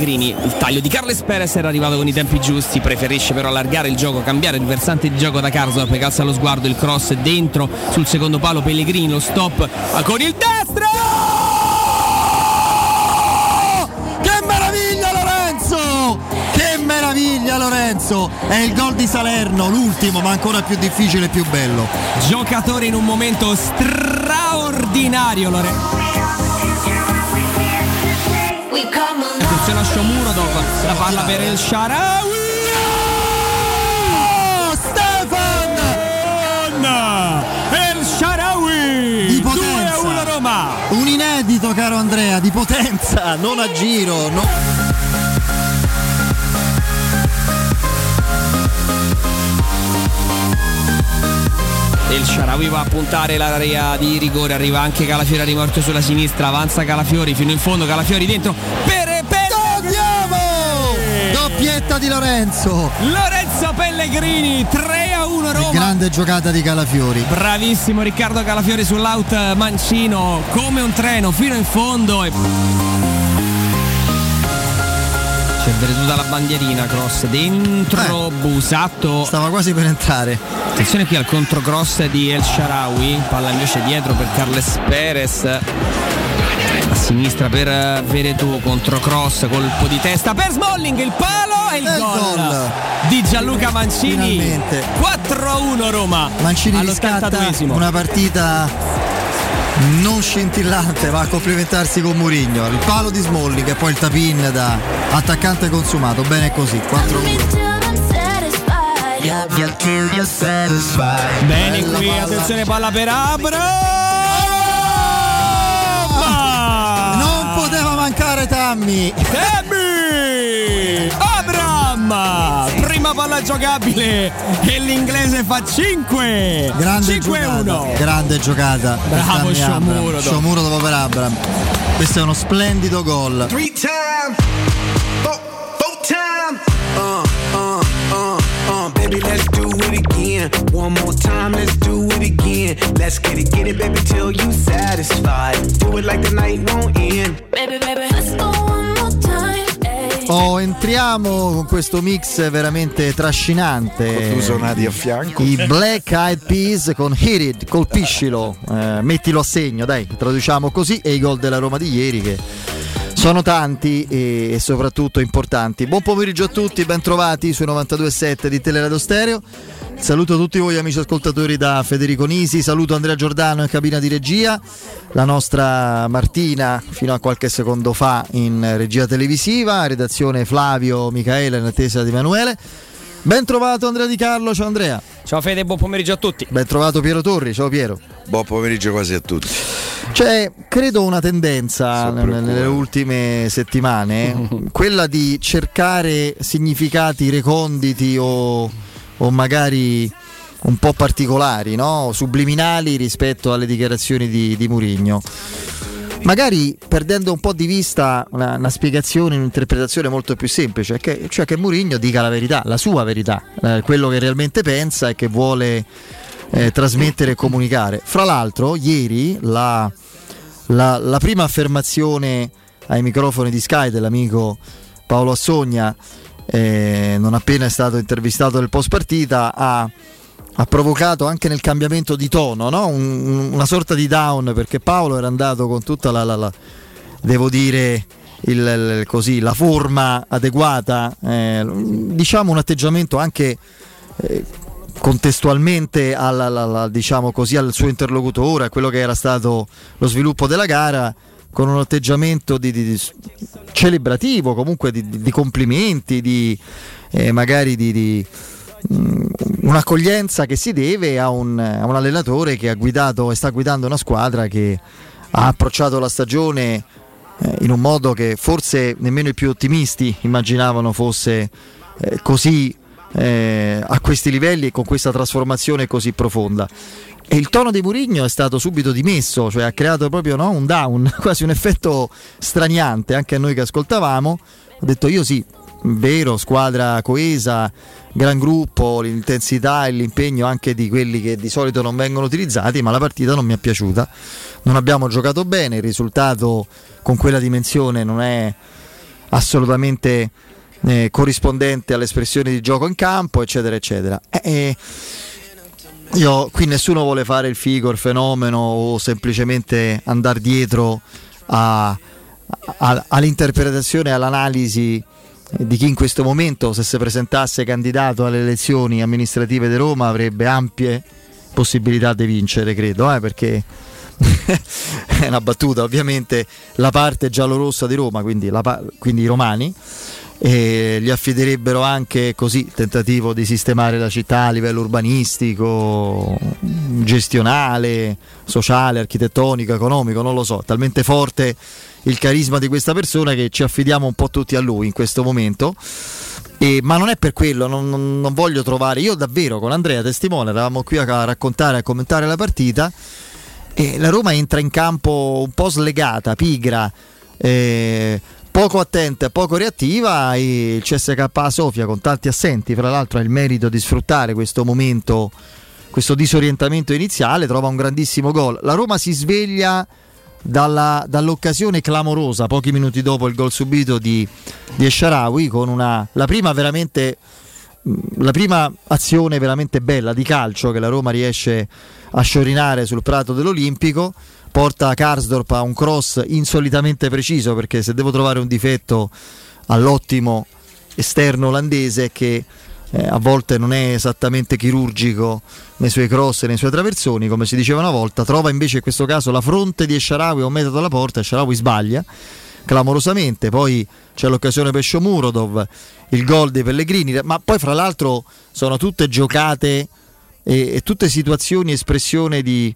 Pellegrini. Il taglio di Carles Perez era arrivato con i tempi giusti, preferisce però allargare il gioco, cambiare il versante di gioco da Karsdorp, calza lo sguardo, il cross dentro sul secondo palo Pellegrini, lo stop con il destro! Che meraviglia Lorenzo! Che meraviglia Lorenzo! È il gol di Salerno, l'ultimo ma ancora più difficile e più bello. Giocatore in un momento straordinario Lorenzo. Attenzione a dopo la palla per il Sharawi. Oh, Stefan! El Sharawi! Di potenza. 2-1 Roma! Un inedito caro Andrea, di potenza, non a giro. no- Il Sharawi va a puntare l'area di rigore, arriva anche Calafiori rimorchio sulla sinistra, avanza Calafiori fino in fondo, Calafiori dentro per! Doppietta di Lorenzo. Lorenzo Pellegrini 3 a 1 Roma. Grande giocata di Calafiori. Bravissimo Riccardo Calafiori sull'out mancino come un treno fino in fondo e c'è veduta la bandierina cross dentro Eh. Busatto Stava quasi per entrare. attenzione qui al controcross di El Sharawi palla invece dietro per Carles Perez a sinistra per eh, Veretù controcross colpo di testa per Smalling il palo e il il gol, gol. di Gianluca Mancini Finalmente. 4-1 Roma Mancini allo riscatta 72esimo una partita non scintillante, va a complimentarsi con Murigno. Il palo di Smalling e poi il tapin da attaccante consumato. Bene così, 4-1. Bene Bella qui, palla. attenzione palla per Abram! Non poteva mancare Tammy. Tammy! Abram! Prima palla giocabile e l'inglese fa 5! Grande giocata. 5-1! Grande giocata. Bravo Sciomuro. Sciomuro dopo per Abram. Questo è uno splendido gol. Three time, four, four time. Uh, uh, uh, uh, baby, let's do it again. One more time, let's do it again. Let's get it, get it, baby, till you satisfied. Do it like the night won't end. Baby, baby, let's go ayy. Oh, entriamo con questo mix veramente trascinante. Tu suonati a fianco. I Black Eyed Peas con Hit It, colpiscilo, eh, mettilo a segno, dai, traduciamo così, e i gol della Roma di ieri che sono tanti e, e soprattutto importanti. Buon pomeriggio a tutti, ben trovati sui 92.7 di Teleradio Stereo. Saluto tutti voi amici ascoltatori da Federico Nisi, saluto Andrea Giordano in cabina di regia, la nostra Martina fino a qualche secondo fa in regia televisiva, redazione Flavio, Michaela in attesa di Emanuele. Ben trovato Andrea Di Carlo, ciao Andrea. Ciao Fede, buon pomeriggio a tutti. Ben trovato Piero Torri, ciao Piero. Buon pomeriggio quasi a tutti. C'è, credo, una tendenza nelle, ultime settimane, quella di cercare significati reconditi o, o magari un po' particolari, no? subliminali rispetto alle dichiarazioni di, di Murigno. Magari perdendo un po' di vista una, una spiegazione, un'interpretazione molto più semplice, che- cioè che Murigno dica la verità, la sua verità, eh, quello che realmente pensa e che vuole eh, trasmettere e comunicare. Fra l'altro, ieri la, la- la prima affermazione ai microfoni di Sky dell'amico Paolo Assogna, eh, non appena è stato intervistato nel post partita, ha, ha provocato anche nel cambiamento di tono no? Un- un- una sorta di down perché Paolo era andato con tutta la, la- la- devo dire il- il- così, la forma adeguata, eh, diciamo un atteggiamento anche eh, contestualmente alla- alla- alla- diciamo così, al suo interlocutore, a quello che era stato lo sviluppo della gara, con un atteggiamento di, di- di- celebrativo, comunque di, di- complimenti, di, eh, magari di, di, mm, un'accoglienza che si deve a un, a un allenatore che ha guidato e sta guidando una squadra che ha approcciato la stagione eh, in un modo che forse nemmeno i più ottimisti immaginavano fosse eh, così eh, a questi livelli e con questa trasformazione così profonda. E il tono di Murigno è stato subito dimesso, cioè ha creato proprio no, un down, quasi un effetto straniante anche a noi che ascoltavamo. Ho detto io sì, vero, squadra coesa, gran gruppo, l'intensità e l'impegno anche di quelli che di solito non vengono utilizzati, ma la partita non mi è piaciuta. Non abbiamo giocato bene, il risultato con quella dimensione non è assolutamente eh, corrispondente all'espressione di gioco in campo, eccetera, eccetera. Eh, eh, io, qui nessuno vuole fare il figo, il fenomeno o semplicemente andare dietro a- a- all'interpretazione all'analisi di chi in questo momento, se si presentasse candidato alle elezioni amministrative di Roma, avrebbe ampie possibilità di vincere, credo, eh, perché è una battuta, ovviamente la parte giallorossa di Roma, quindi, la quindi i romani, e gli affiderebbero anche così il tentativo di sistemare la città a livello urbanistico, gestionale, sociale, architettonico, economico, non lo so, talmente forte il carisma di questa persona che ci affidiamo un po' tutti a lui in questo momento. E- ma non è per quello, non, non- non voglio trovare. Io davvero con Andrea Testimone eravamo qui a raccontare, a commentare la partita. E la Roma entra in campo un po' slegata, pigra, eh, poco attenta, poco reattiva. Il CSK Sofia, con tanti assenti, fra l'altro, ha il merito di sfruttare questo momento, questo disorientamento iniziale. Trova un grandissimo gol. La Roma si sveglia dalla- dall'occasione clamorosa pochi minuti dopo il gol subito di, di Esharawi con una, la prima veramente mh, la prima azione veramente bella di calcio che la Roma riesce a sciorinare sul prato dell'Olimpico porta Karsdorp a un cross insolitamente preciso perché se devo trovare un difetto all'ottimo esterno olandese che eh, a volte non è esattamente chirurgico nei suoi cross e nei suoi traversoni, come si diceva una volta, trova invece in questo caso la fronte di Esharawi a un metro dalla porta, Esharawi sbaglia clamorosamente, poi c'è l'occasione per Shomurodov, il gol dei Pellegrini, ma poi fra l'altro sono tutte giocate e, e tutte situazioni, espressione di,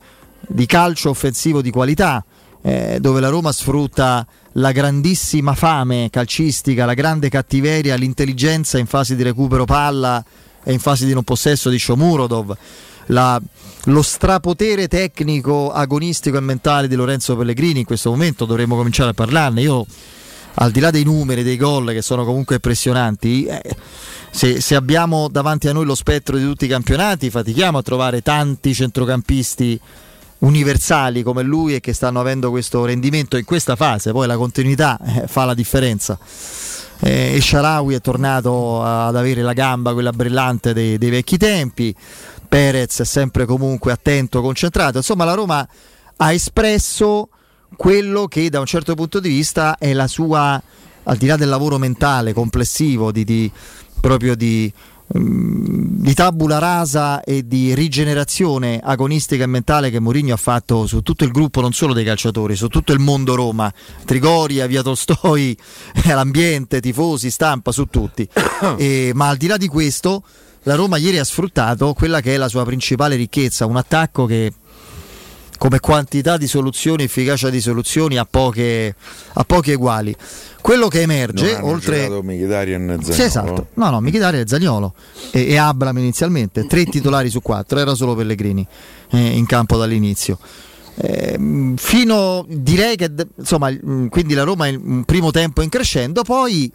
di calcio offensivo di qualità, eh, dove la Roma sfrutta la grandissima fame calcistica, la grande cattiveria, l'intelligenza in fase di recupero palla e in fase di non possesso di Shomurodov, la- lo strapotere tecnico, agonistico e mentale di Lorenzo Pellegrini in questo momento dovremmo cominciare a parlarne. Io al di là dei numeri, dei gol che sono comunque impressionanti, eh, se, se abbiamo davanti a noi lo spettro di tutti i campionati, fatichiamo a trovare tanti centrocampisti universali come lui e che stanno avendo questo rendimento in questa fase, poi la continuità eh, fa la differenza. Eh, e Sharawi è tornato ad avere la gamba, quella brillante dei, dei vecchi tempi, Perez è sempre comunque attento, concentrato, insomma la Roma ha espresso quello che da un certo punto di vista è la sua, al di là del lavoro mentale complessivo, di, di- proprio di, di tabula rasa e di rigenerazione agonistica e mentale che Mourinho ha fatto su tutto il gruppo, non solo dei calciatori, su tutto il mondo Roma, Trigoria, Via Tolstoi, l'ambiente, tifosi, stampa, su tutti. E- ma al di là di questo, la Roma ieri ha sfruttato quella che è la sua principale ricchezza, un attacco che come quantità di soluzioni, efficacia di soluzioni a poche, a poche uguali. Quello che emerge, oltre... Mkhitaryan e Sì, Zaniolo. esatto. No, no, Mkhitaryan e Zagnolo e, e Abram inizialmente, tre titolari su quattro, era solo Pellegrini eh, in campo dall'inizio. Ehm, fino direi che insomma, mm, quindi la Roma in un primo tempo in crescendo, poi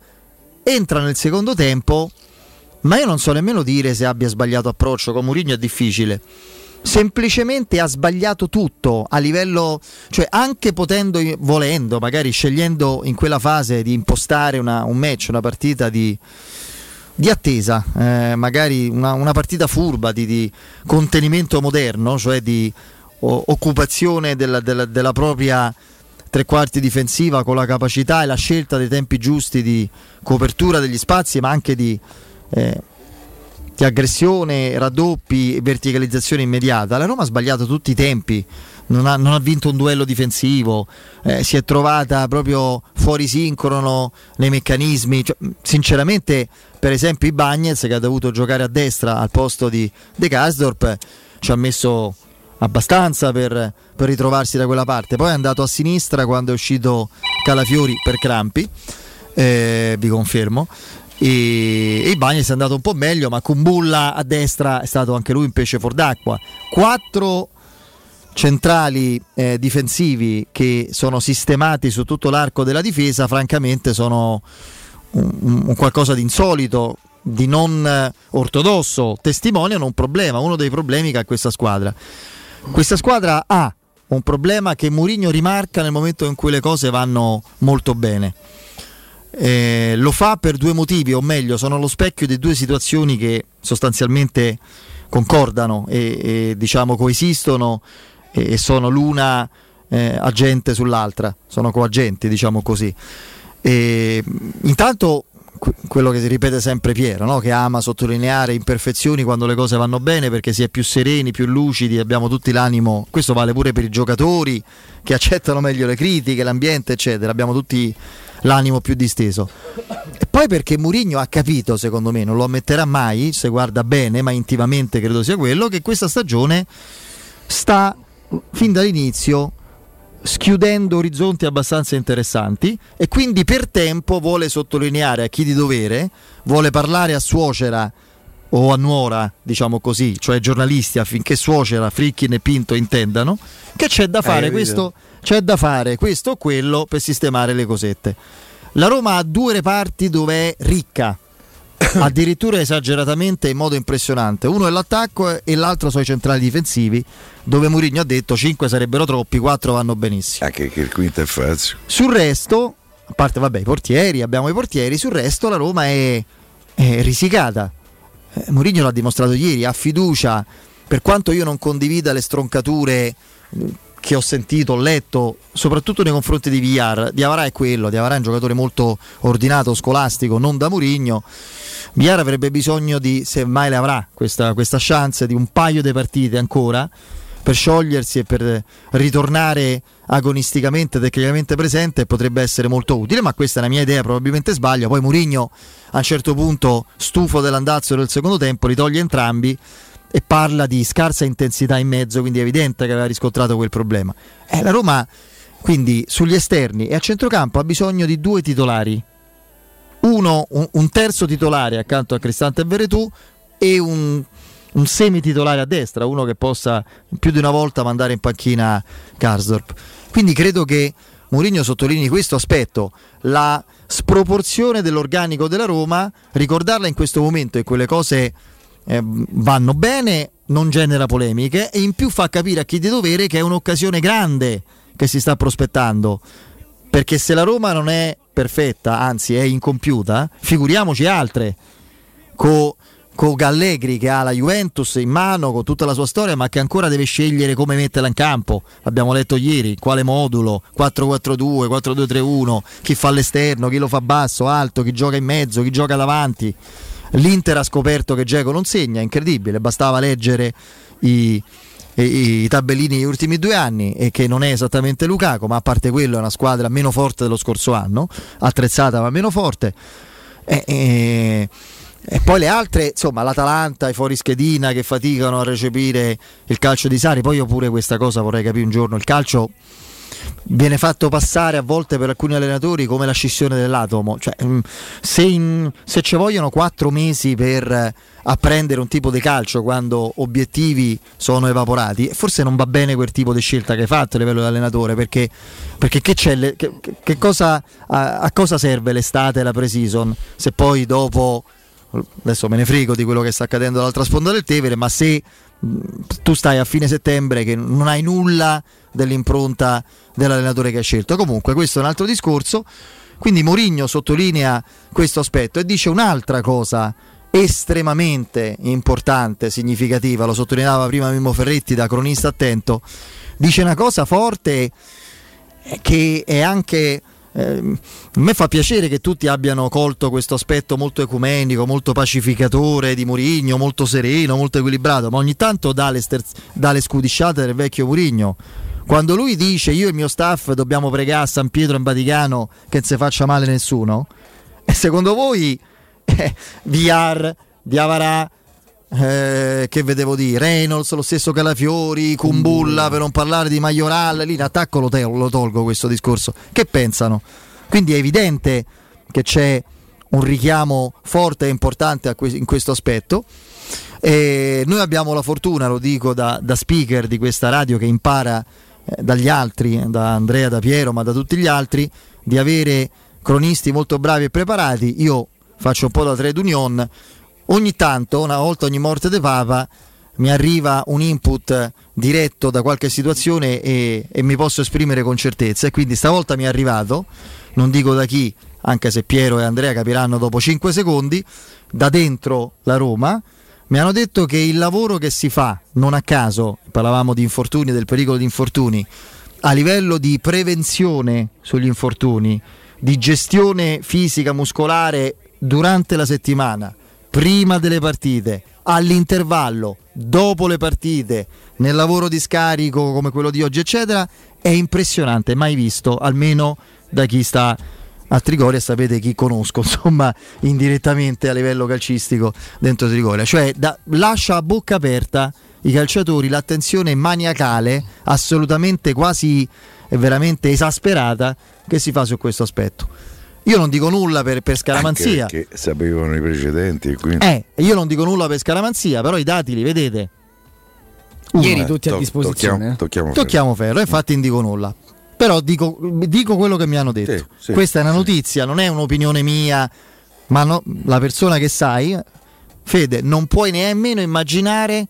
entra nel secondo tempo, ma io non so nemmeno dire se abbia sbagliato approccio con Mourinho è difficile. Semplicemente ha sbagliato tutto a livello, cioè anche potendo, volendo, magari scegliendo in quella fase di impostare una- un match, una partita di, di attesa, eh, magari una, una partita furba di, di contenimento moderno, cioè di o- occupazione della, della- della propria tre quarti difensiva con la capacità e la scelta dei tempi giusti di copertura degli spazi, ma anche di, eh, di aggressione, raddoppi verticalizzazione immediata. La Roma ha sbagliato tutti i tempi. Non ha, non ha vinto un duello difensivo, eh, si è trovata proprio fuori sincrono nei meccanismi. Cioè, sinceramente, per esempio, i Bagnets che ha dovuto giocare a destra al posto di De Kasdorp ci ha messo abbastanza per, per ritrovarsi da quella parte. Poi è andato a sinistra quando è uscito Calafiori per crampi, eh, vi confermo. E, e Bagnets è andato un po' meglio, ma Kumbulla a destra è stato anche lui un pesce fuor d'acqua. Quattro centrali eh, difensivi che sono sistemati su tutto l'arco della difesa, francamente sono un, un- un qualcosa di insolito, di non eh, ortodosso, testimoniano un problema, uno dei problemi che ha questa squadra. Questa squadra ha un problema che Mourinho rimarca nel momento in cui le cose vanno molto bene. Eh, lo fa per due motivi, o meglio, sono allo specchio di due situazioni che sostanzialmente concordano e, e, diciamo coesistono e, e sono l'una eh, agente sull'altra, sono coagenti, diciamo così. E, intanto quello che si ripete sempre Piero, no? che ama sottolineare imperfezioni quando le cose vanno bene perché si è più sereni, più lucidi, abbiamo tutti l'animo, questo vale pure per i giocatori che accettano meglio le critiche, l'ambiente, eccetera, abbiamo tutti l'animo più disteso. E poi perché Murigno ha capito, secondo me, non lo ammetterà mai, se guarda bene, ma intimamente credo sia quello, che questa stagione sta fin dall'inizio schiudendo orizzonti abbastanza interessanti e quindi per tempo vuole sottolineare a chi di dovere, vuole parlare a suocera o a nuora, diciamo così, cioè giornalisti affinché suocera, Frickin e Pinto intendano che c'è da fare questo, c'è da fare questo o quello per sistemare le cosette. La Roma ha due reparti dove è ricca, addirittura esageratamente in modo impressionante. Uno è l'attacco e l'altro sono i centrali difensivi, dove Mourinho ha detto 5 sarebbero troppi, 4 vanno benissimo. Anche che il quinto è Fazio. Sul resto, a parte vabbè, i portieri, abbiamo i portieri, sul resto la Roma è, è risicata. Eh, Mourinho l'ha dimostrato ieri, ha fiducia, per quanto io non condivida le stroncature che ho sentito, ho letto, soprattutto nei confronti di Villar, Diavara è quello, Diavara è un giocatore molto ordinato, scolastico, non da Mourinho. Villar avrebbe bisogno di, se mai le avrà questa, questa chance, di un paio di partite ancora per sciogliersi e per ritornare agonisticamente, tecnicamente presente potrebbe essere molto utile, ma questa è la mia idea, probabilmente sbaglio. Poi Mourinho a un certo punto, stufo dell'andazzo del secondo tempo, li toglie entrambi e parla di scarsa intensità in mezzo, quindi è evidente che aveva riscontrato quel problema. Eh, la Roma quindi sugli esterni e a centrocampo ha bisogno di due titolari. Uno, un, un terzo titolare accanto a Cristante e Veretù e un, un semi-titolare a destra, uno che possa più di una volta mandare in panchina Karsdorp. Quindi credo che Mourinho sottolinei questo aspetto, la sproporzione dell'organico della Roma, ricordarla in questo momento e quelle cose eh, vanno bene, non genera polemiche e in più fa capire a chi di dovere che è un'occasione grande che si sta prospettando. Perché se la Roma non è perfetta, anzi è incompiuta, figuriamoci altre. Con Gallegri che ha la Juventus in mano con tutta la sua storia ma che ancora deve scegliere come metterla in campo l'abbiamo letto ieri, quale modulo 4-4-2, 4-2-3-1 chi fa all'esterno, chi lo fa basso, alto chi gioca in mezzo, chi gioca davanti l'Inter ha scoperto che Geco non segna, incredibile bastava leggere i, i, i tabellini degli ultimi due anni e che non è esattamente Lukaku ma a parte quello è una squadra meno forte dello scorso anno attrezzata ma meno forte e, e e poi le altre, insomma, l'Atalanta, i fuori schedina che faticano a recepire il calcio di Sari. Poi io pure questa cosa vorrei capire un giorno. Il calcio viene fatto passare a volte per alcuni allenatori come la scissione dell'atomo. Cioè, mm, se, in, se ci vogliono quattro mesi per apprendere un tipo di calcio quando obiettivi sono evaporati, forse non va bene quel tipo di scelta che hai fatto a livello di allenatore. Perché, perché che c'è, che, che cosa, a, a cosa serve l'estate e la pre-season se poi dopo adesso me ne frego di quello che sta accadendo dall'altra sponda del Tevere, ma se tu stai a fine settembre che non hai nulla dell'impronta dell'allenatore che hai scelto. Comunque questo è un altro discorso. Quindi Mourinho sottolinea questo aspetto e dice un'altra cosa estremamente importante, significativa, lo sottolineava prima Mimmo Ferretti da cronista attento, dice una cosa forte che è anche eh, a me fa piacere che tutti abbiano colto questo aspetto molto ecumenico, molto pacificatore di Murigno, molto sereno, molto equilibrato, ma ogni tanto dà le, sterz- dà le scudisciate del vecchio Murigno. Quando lui dice io e il mio staff dobbiamo pregare a San Pietro in Vaticano che non si faccia male nessuno, e secondo voi eh, VR, Diavarà, eh, che vedevo di Reynolds, lo stesso Calafiori, Kumbulla, per non parlare di Majoral, lì in attacco lo, te- lo tolgo questo discorso. Che pensano? Quindi è evidente che c'è un richiamo forte e importante que- in questo aspetto. E noi abbiamo la fortuna, lo dico da, da speaker di questa radio che impara dagli altri, da Andrea, da Piero, ma da tutti gli altri, di avere cronisti molto bravi e preparati. Io faccio un po' da trade union ogni tanto, una volta ogni morte di Papa, mi arriva un input diretto da qualche situazione e, e, mi posso esprimere con certezza. E quindi stavolta mi è arrivato, non dico da chi, anche se Piero e Andrea capiranno dopo 5 secondi, da dentro la Roma, mi hanno detto che il lavoro che si fa, non a caso, parlavamo di infortuni, del pericolo di infortuni, a livello di prevenzione sugli infortuni, di gestione fisica, muscolare durante la settimana, prima delle partite, all'intervallo, dopo le partite, nel lavoro di scarico come quello di oggi, eccetera, è impressionante, mai visto, almeno da chi sta a Trigoria, sapete chi conosco, insomma, indirettamente a livello calcistico dentro Trigoria. Cioè, da- lascia a bocca aperta i calciatori l'attenzione maniacale, assolutamente quasi e veramente esasperata, che si fa su questo aspetto. Io non dico nulla per, per scaramanzia. Anche perché sapevano i precedenti. Quindi... Eh, io non dico nulla per scaramanzia, però i dati li vedete. Uno, Ieri Eh, tutti a disposizione. Tocchiamo, eh. tocchiamo Tocchiamo ferro, infatti non dico nulla. Però dico, dico quello che mi hanno detto. Sì, sì, Questa è una notizia, non è un'opinione mia, ma no- la persona che sai, Fede, non puoi nemmeno immaginare,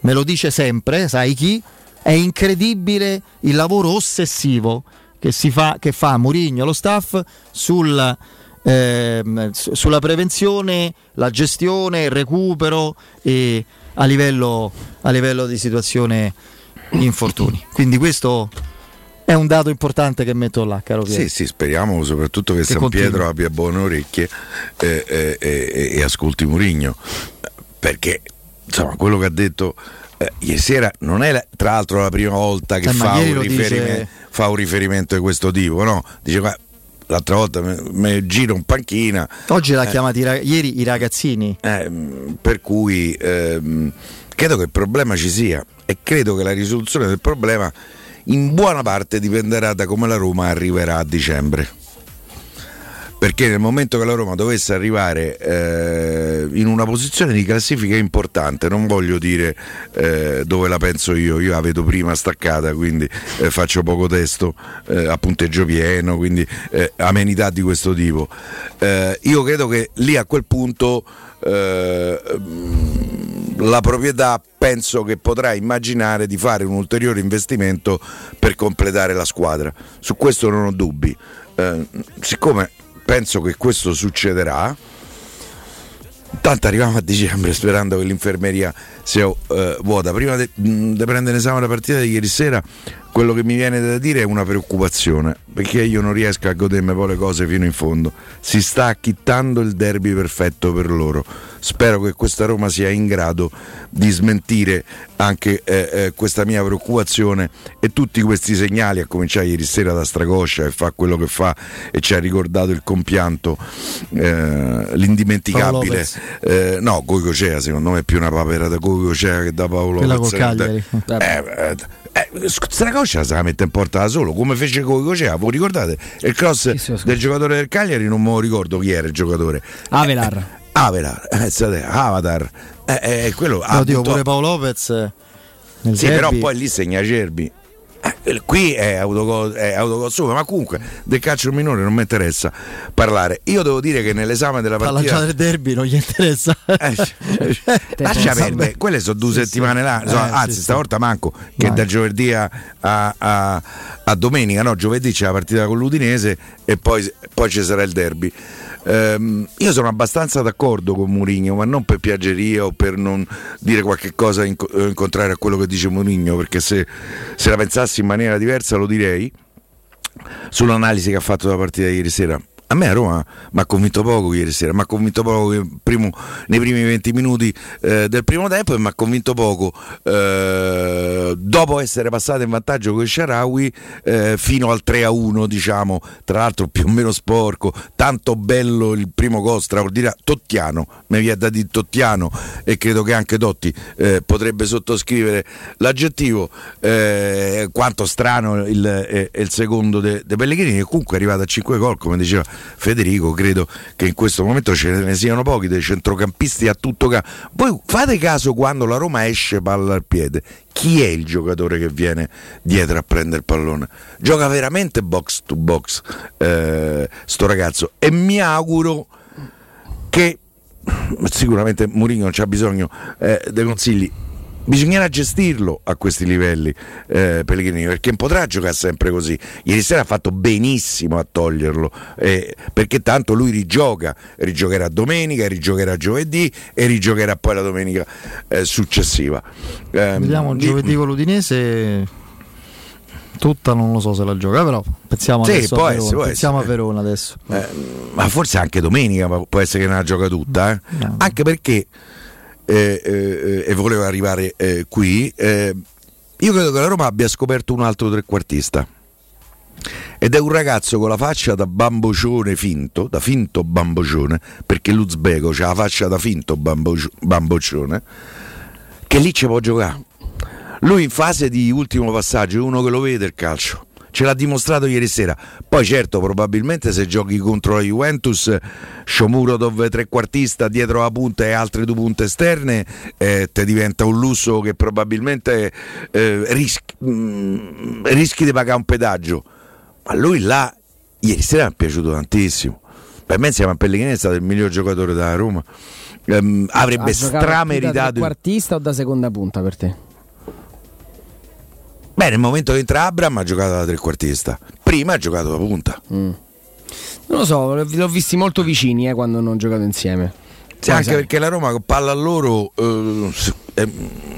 me lo dice sempre, sai chi? È incredibile il lavoro ossessivo che, si fa, che fa Murigno, lo staff, sul, ehm, su- sulla prevenzione, la gestione, il recupero e a livello, a livello di situazione infortuni. Quindi questo è un dato importante che metto là, caro Piero. Sì, sì, speriamo soprattutto che, San continui. Pietro abbia buone orecchie eh, eh, eh, e ascolti Murigno. Perché insomma quello che ha detto eh, ieri sera non è la- tra l'altro la prima volta che Eh, fa un, dice- fa un riferimento di questo tipo, no? Dice "Guarda, l'altra volta mi giro in panchina. Oggi l'ha Eh. chiamati i ieri i ragazzini. Per cui ehm, credo che il problema ci sia e credo che la risoluzione del problema in buona parte dipenderà da come la Roma arriverà a dicembre. Perché nel momento che la Roma dovesse arrivare eh, in una posizione di classifica importante, non voglio dire eh, dove la penso io, io la vedo prima staccata, quindi eh, faccio poco testo, eh, a punteggio pieno, quindi eh, amenità di questo tipo. Eh, io credo che lì a quel punto eh, la proprietà penso che potrà immaginare di fare un ulteriore investimento per completare la squadra. Su questo non ho dubbi. Eh, siccome penso che questo succederà, Tanto arriviamo a dicembre sperando che l'infermeria sia eh, vuota. Prima di prendere in esame la partita di ieri sera, quello che mi viene da dire è una preoccupazione, perché io non riesco a godermi poi le cose fino in fondo. Si sta acchittando il derby perfetto per loro. Spero che questa Roma sia in grado di smentire anche eh, eh, questa mia preoccupazione e tutti questi segnali, a cominciare ieri sera da Stracoscia che fa quello che fa e ci ha ricordato il compianto, eh, l'indimenticabile. Eh, no, Goicocea secondo me è più una papera da Goicocea che da Paolo Quella Lopez. Eh, eh, eh, Stracoscia se la mette in porta da solo come fece Goicocea voi ricordate il cross Sì, sì, del giocatore del Cagliari non me lo ricordo chi era il giocatore Avelar. Avelar eh, Avatar eh, eh, quello ha Oddio, buttato- pure Paolo Lopez eh, sì, derby. però poi lì segna Cerbi. Eh, qui è autogol, è autogol ma comunque del calcio minore non mi interessa parlare. Io devo dire che nell'esame della partita. già del derby non gli interessa. Eh, lascia perdere, quelle sono due settimane là, Eh, insomma, sì, anzi sì. stavolta manco che Vai. da giovedì a, a- a- a domenica, no? giovedì c'è la partita con l'Udinese e poi, poi ci sarà il derby. Ehm, io sono abbastanza d'accordo con Mourinho, ma non per piaggeria o per non dire qualche cosa in, in contrario a quello che dice Mourinho, perché se, se la pensassi in maniera diversa lo direi sull'analisi che ha fatto della partita ieri sera. A me a Roma mi ha convinto poco ieri sera, mi ha convinto poco primo- nei primi 20 minuti eh, del primo tempo e mi ha convinto poco eh, dopo essere passato in vantaggio con il Sharawi eh, fino al 3 a 1 diciamo, tra l'altro più o meno sporco, tanto bello il primo gol straordinario, Tottiano, mi viene da dire Tottiano e credo che anche Totti eh, potrebbe sottoscrivere l'aggettivo, eh, quanto strano il, eh, il secondo de, de Pellegrini che comunque è arrivato a 5 gol come diceva Federico, credo che in questo momento ce ne siano pochi dei centrocampisti a tutto campo. Voi fate caso quando la Roma esce palla al piede, chi è il giocatore che viene dietro a prendere il pallone? Gioca veramente box to box eh, sto ragazzo e mi auguro che sicuramente Mourinho non c'ha bisogno eh, dei consigli Bisognerà gestirlo a questi livelli eh, Pellegrini perché non potrà giocare sempre così. Ieri sera ha fatto benissimo a toglierlo eh, perché tanto lui rigioca, rigiocherà domenica, rigiocherà giovedì e rigiocherà poi la domenica eh, successiva. Ehm, Vediamo di- giovedì con l'Udinese. Tutta non lo so se la gioca, però pensiamo Sì, adesso a essere, pensiamo a Verona adesso. Eh, ma forse anche domenica può essere che non la gioca tutta eh? No. anche perché eh, eh, e volevo arrivare eh, qui eh, io credo che la Roma abbia scoperto un altro trequartista ed è un ragazzo con la faccia da bambocione finto da finto bambocione perché l'Uzbeko ha la faccia da finto bamboccione che lì ci può giocare lui in fase di ultimo passaggio è uno che lo vede il calcio. Ce l'ha dimostrato ieri sera. Poi certo, probabilmente se giochi contro la Juventus, Shomurodov trequartista dietro la punta e altre due punte esterne, eh, te diventa un lusso che probabilmente eh, rischi, mm, rischi di pagare un pedaggio. Ma lui là, ieri sera mi è piaciuto tantissimo. Per me insieme a Pellegrini è stato il miglior giocatore della Roma. Ehm, avrebbe più da strameritato... trequartista o da seconda punta per te? Beh, nel momento che entra Abram ha giocato da trequartista, prima ha giocato da punta. Non lo so, li ho visti molto vicini eh, quando hanno giocato insieme. Sì, anche sai- perché la Roma con palla a loro eh, eh,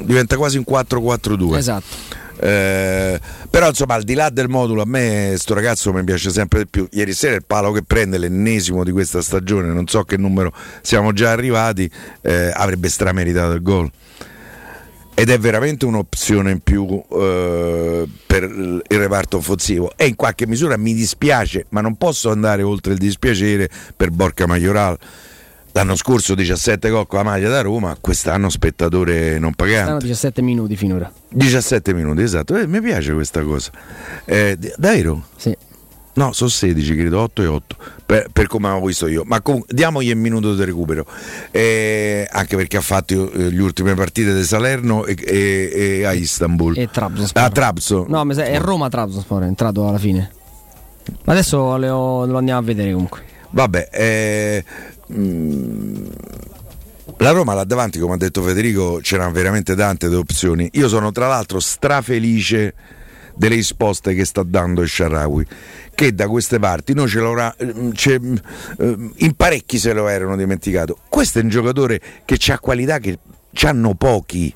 diventa quasi un 4-4-2. Esatto. Eh, però insomma al di là del modulo a me sto ragazzo mi piace sempre di più ieri sera il palo che prende l'ennesimo di questa stagione non so che numero siamo già arrivati eh, avrebbe strameritato il gol ed è veramente un'opzione in più eh, per il reparto offensivo e in qualche misura mi dispiace ma non posso andare oltre il dispiacere per Borca Majoral l'anno scorso 17 gol con la maglia da Roma quest'anno spettatore non pagante 17 minuti finora. 17 minuti, esatto. Eh, mi piace questa cosa. Eh, davvero? Sì. No, sono 16, credo, 8 e 8, per, per come avevo visto io. Ma comunque, diamogli il minuto di recupero. Eh, anche perché ha fatto eh, le ultime partite di Salerno e, e- e a Istanbul. E Trabzonspor. Ah, Trabzon. No, mi sa- è Roma Trabzonspor, è entrato alla fine. Ma adesso ho- lo andiamo a vedere comunque. Vabbè, eh, mm, la Roma là davanti, come ha detto Federico, c'erano veramente tante opzioni. Io sono tra l'altro strafelice delle risposte che sta dando il Sharawi, che da queste parti noi ce l'avrà, ce- ehm, in parecchi se lo erano dimenticato. Questo è un giocatore che ha qualità che hanno pochi.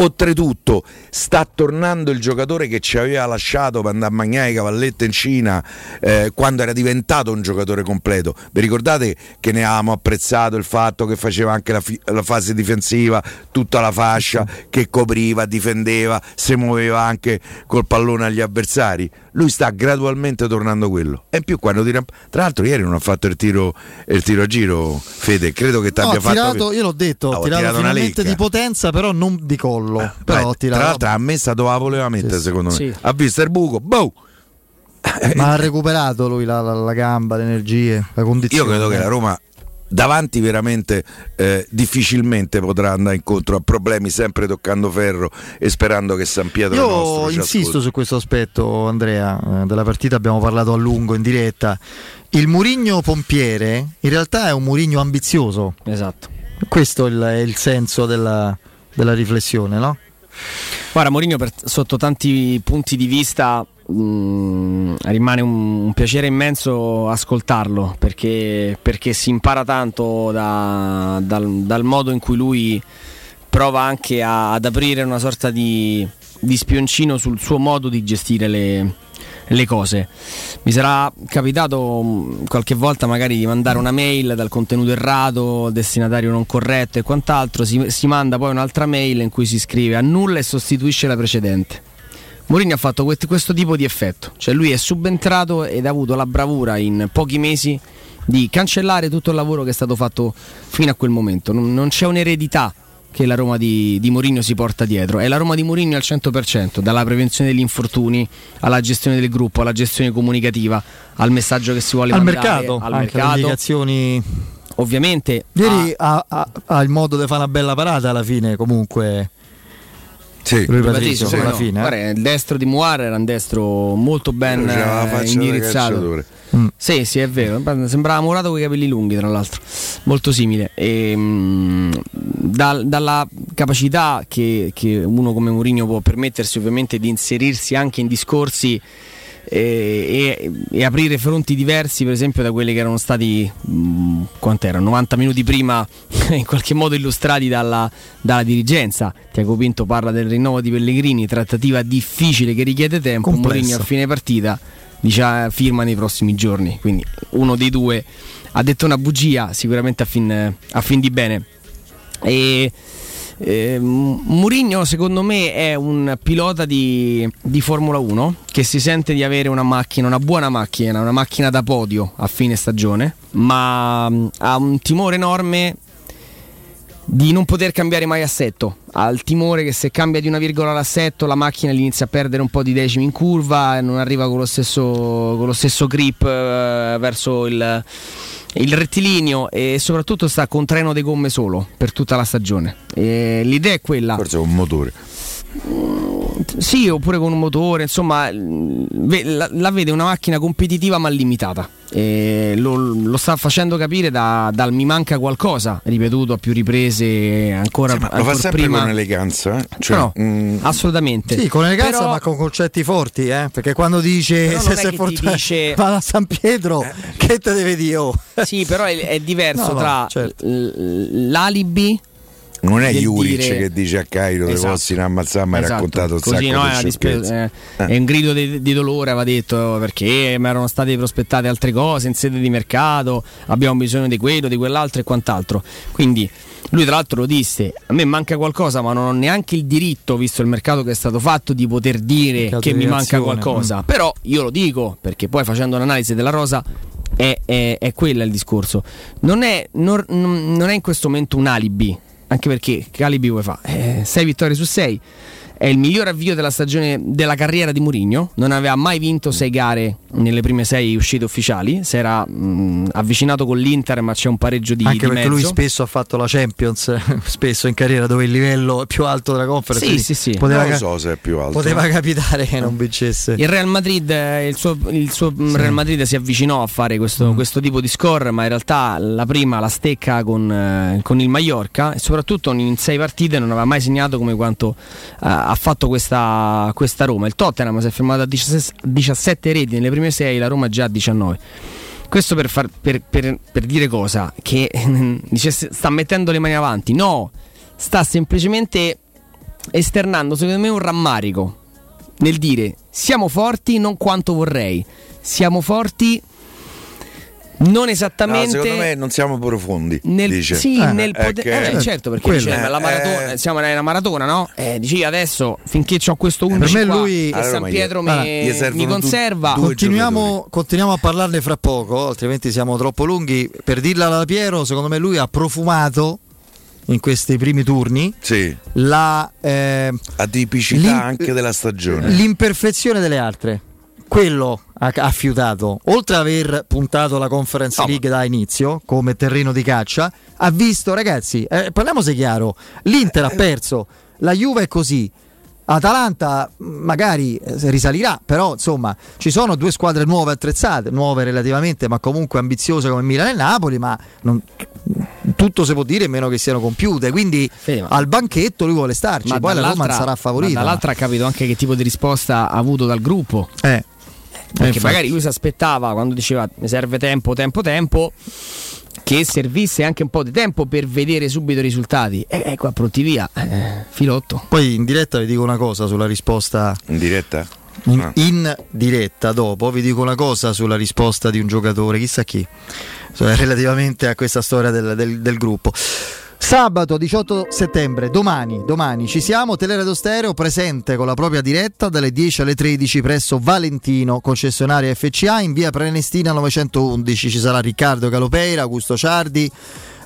Oltretutto sta tornando il giocatore che ci aveva lasciato per andare a mangiare cavallette in Cina eh, quando era diventato un giocatore completo. Vi ricordate che ne avevamo apprezzato il fatto che faceva anche la, fi- la fase difensiva, tutta la fascia, che copriva, difendeva, si muoveva anche col pallone agli avversari? Lui sta gradualmente tornando quello. E in più quando tira... Tra l'altro ieri non ha fatto il tiro, il tiro a giro, Fede, credo che ti No, abbia ho fatto... tirato, io l'ho detto, Ah, ho tirato, una finalmente lecca. di potenza, però non di collo. Però Beh, tirato. Tra l'altro a me stato la voleva mettere Sì, secondo me. sì. Ha visto il buco, boh! Ma ha recuperato lui la, la- la gamba, le energie, la condizione. Io credo che la Roma davanti veramente eh, difficilmente potrà andare incontro a problemi sempre toccando ferro e sperando che San Pietro nostro Io ci insisto ascolti. su questo aspetto, Andrea. eh, Della partita abbiamo parlato a lungo in diretta. Il Murigno pompiere in realtà è un Murigno ambizioso. Esatto. Questo è il, è il senso della, della riflessione, no? Guarda, Mourinho sotto tanti punti di vista mh, rimane un, un piacere immenso ascoltarlo perché, perché si impara tanto da- dal, dal modo in cui lui prova anche a- ad aprire una sorta di, di spioncino sul suo modo di gestire le, le cose. Mi sarà capitato mh, qualche volta magari di mandare una mail dal contenuto errato, destinatario non corretto e quant'altro, si, si manda poi un'altra mail in cui si scrive annulla e sostituisce la precedente. Mourinho ha fatto quest- questo tipo di effetto, cioè lui è subentrato ed ha avuto la bravura in pochi mesi di cancellare tutto il lavoro che è stato fatto fino a quel momento. Non, non c'è un'eredità che la Roma di, di Mourinho si porta dietro, è la Roma di Mourinho al 100%, dalla prevenzione degli infortuni alla gestione del gruppo, alla gestione comunicativa, al messaggio che si vuole Al mandare, mercato, al mercato. indicazioni. Ovviamente Ieri ha- ha, ha- ha il modo di fare una bella parata alla fine, comunque. Sì. Lui Patrizio, come alla no? fine. eh. Guarda, il destro di Muar era un destro molto ben eh, indirizzato. Mm. Sì, sì, è vero. Sembrava murato con i capelli lunghi, tra l'altro. Molto simile. E, mm, dal- dalla capacità che, che uno come Mourinho può permettersi ovviamente di inserirsi anche in discorsi eh, e, e aprire fronti diversi per esempio da quelli che erano stati mh, quant'erano 90 minuti prima in qualche modo illustrati dalla, dalla dirigenza Tiago Pinto parla del rinnovo di Pellegrini trattativa difficile che richiede tempo Complessa. Mourinho a fine partita dice ah, firma nei prossimi giorni. Quindi uno dei due. Ha detto una bugia sicuramente a fin, a fin di bene. E eh, Murigno secondo me è un pilota di, di Formula 1 che si sente di avere una macchina, una buona macchina, una macchina da podio a fine stagione, ma mh, ha un timore enorme di non poter cambiare mai assetto. Ha il timore che se cambia di una virgola l'assetto la macchina gli inizia a perdere un po' di decimi in curva e non arriva con lo stesso, con lo stesso grip eh, verso il, il rettilineo e soprattutto sta con treno di gomme solo per tutta la stagione. E l'idea è quella. Forse un motore. Sì, oppure con un motore, insomma, la, la vede una macchina competitiva ma limitata. E lo, lo sta facendo capire da- dal mi manca qualcosa, ripetuto a più riprese ancora, Sì, ma lo fa ancora sempre prima. con eleganza. eh? Cioè, no, mm, assolutamente. Sì, con eleganza Però- ma con concetti forti, eh? perché quando dice se sei fortunato dice- vado a San Pietro, che te deve dire? Oh? Sì, però è, è diverso No, no, tra certo. l'alibi non è Juric dire- che dice a Cairo Esatto. fossi in ammazzare, mi hai Esatto. raccontato un Così, sacco no, di dispe- eh, È un grido di, di dolore, aveva detto perché mi erano state prospettate altre cose in sede di mercato, abbiamo bisogno di quello, di quell'altro e quant'altro. Quindi lui tra l'altro lo disse, a me manca qualcosa ma non ho neanche il diritto, visto il mercato che è stato fatto, di poter dire Mercato che di mi manca qualcosa. Però io lo dico, perché poi facendo l'analisi della rosa è, è, è quella il discorso. Non è, non- non- non è in questo momento un alibi, anche perché che alibi vuoi fare? 6 vittorie su 6. È il miglior avvio della stagione della carriera di Mourinho. Non aveva mai vinto 6 gare nelle prime 6 uscite ufficiali. Si era mh, avvicinato con l'Inter, ma c'è un pareggio di, Anche di perché lui mezzo. spesso ha fatto la Champions, spesso in carriera dove il livello è più alto della conference. Sì, sì, sì. Poteva, non lo ca- so se è più alto. poteva capitare che non vincesse. Il Real Madrid, eh, il suo, il suo Real Madrid si avvicinò a fare questo, questo tipo di score, ma in realtà la prima la stecca con, eh, con il Mallorca e soprattutto in sei partite non aveva mai segnato come quanto eh, ha fatto questa, questa Roma. Il Tottenham si è fermato a 17, 17 reti nelle prime 6, la Roma già a 19. Questo per, far- per- per- per dire cosa? Che dice, sta mettendo le mani avanti. No, sta semplicemente esternando secondo me un rammarico nel dire siamo forti non quanto vorrei, siamo forti non No, esattamente secondo me non siamo profondi. nel, dice. sì, Eh, nel è poter- che- eh, certo perché quello. dice, ma la Eh, maratona, eh. siamo nella maratona no? Eh, dici adesso finché ho questo 11 per me qua lui- e Allora, San Pietro allora, mi, mi conserva due Continuiamo, continuiamo a parlarne fra poco, altrimenti siamo troppo lunghi. Per dirla alla Piero, secondo me lui ha profumato in questi primi turni Sì, la, eh, atipicità anche della stagione. l'imperfezione delle altre. Quello ha, ha fiutato, oltre ad aver puntato la Conference No, League da inizio come terreno di caccia, ha visto, ragazzi, eh, parliamoci chiaro, l'Inter ha perso, la Juve è così. Atalanta mh, magari eh, risalirà, però insomma ci sono due squadre nuove attrezzate, nuove relativamente, ma comunque ambiziose come Milano e Napoli, ma non- tutto si può dire meno che siano compiute, quindi Fede, al banchetto lui vuole starci, ma poi la Roma sarà favorita. dall'altra ha capito anche che tipo di risposta ha avuto dal gruppo Eh. Perché magari lui si aspettava quando diceva mi serve tempo, tempo, tempo, che servisse anche un po' di tempo per vedere subito i risultati. E eh, qua pronti via, eh, filotto. Poi in diretta vi dico una cosa sulla risposta. In diretta? In, Ah. in diretta dopo vi dico una cosa sulla risposta di un giocatore, chissà chi, cioè, relativamente a questa storia del, del- del gruppo. Sabato 18 settembre, domani, domani ci siamo, Teleradio Stereo presente con la propria diretta dalle 10 alle 13 presso Valentino, concessionaria FCA in via Prenestina 911. Ci sarà Riccardo Calopeira, Augusto Ciardi,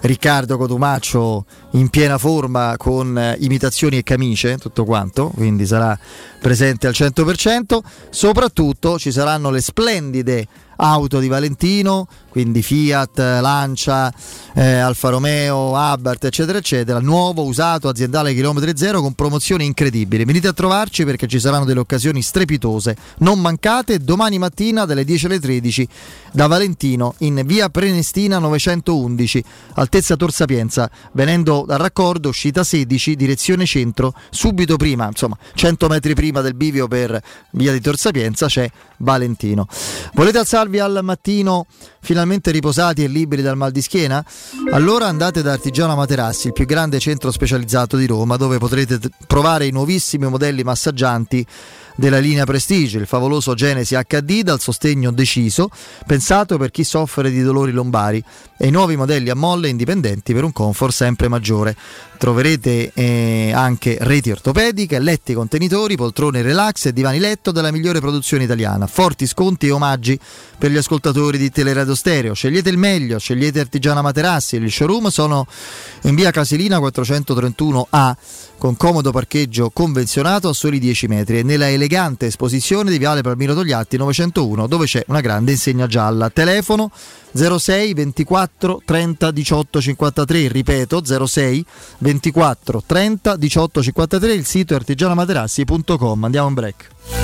Riccardo Cotumaccio in piena forma con eh, imitazioni e camicie, tutto quanto, quindi sarà presente al 100%. Soprattutto ci saranno le splendide auto di Valentino, quindi Fiat, Lancia, eh, Alfa Romeo, Abarth, eccetera, eccetera, nuovo, usato, aziendale chilometri zero con promozioni incredibili. Venite a trovarci perché ci saranno delle occasioni strepitose. Non mancate domani mattina dalle 10 alle 13 da Valentino in via Prenestina 911, altezza Tor Sapienza, venendo dal raccordo, uscita 16, direzione centro, subito prima, insomma 100 metri prima del bivio per via di Tor Sapienza c'è Valentino. Volete alzarvi al mattino finalmente riposati e liberi dal mal di schiena? Allora andate da Artigiana Materassi, il più grande centro specializzato di Roma, dove potrete provare i nuovissimi modelli massaggianti della linea Prestige, il favoloso Genesi HD dal sostegno deciso, pensato per chi soffre di dolori lombari e i nuovi modelli a molle indipendenti per un comfort sempre maggiore. Troverete eh, anche reti ortopediche, letti contenitori, poltrone relax e divani letto della migliore produzione italiana. Forti sconti e omaggi per gli ascoltatori di Teleradio Stereo. Scegliete il meglio, scegliete Artigiana Materassi. Il showroom sono in via Casilina 431A con comodo parcheggio convenzionato a soli 10 metri e nella elegante esposizione di Viale Palmiro Togliatti 901 dove c'è una grande insegna gialla. Telefono 06 24 30 18 53, ripeto 06 24 30 18 53, il sito è artigianamaterassi.com. Andiamo in break.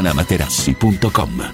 artigianamaterassi.com.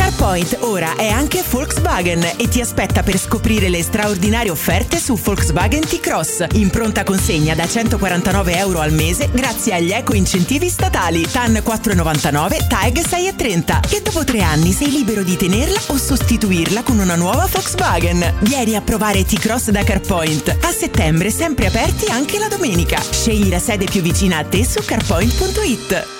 CarPoint ora è anche Volkswagen e ti aspetta per scoprire le straordinarie offerte su Volkswagen T-Cross in pronta consegna da 149 euro al mese grazie agli eco incentivi statali TAN 4,99, TAG 6,30 e dopo tre anni sei libero di tenerla o sostituirla con una nuova Volkswagen. Vieni a provare T-Cross da CarPoint. A settembre sempre aperti anche la domenica. Scegli la sede più vicina a te su carpoint.it.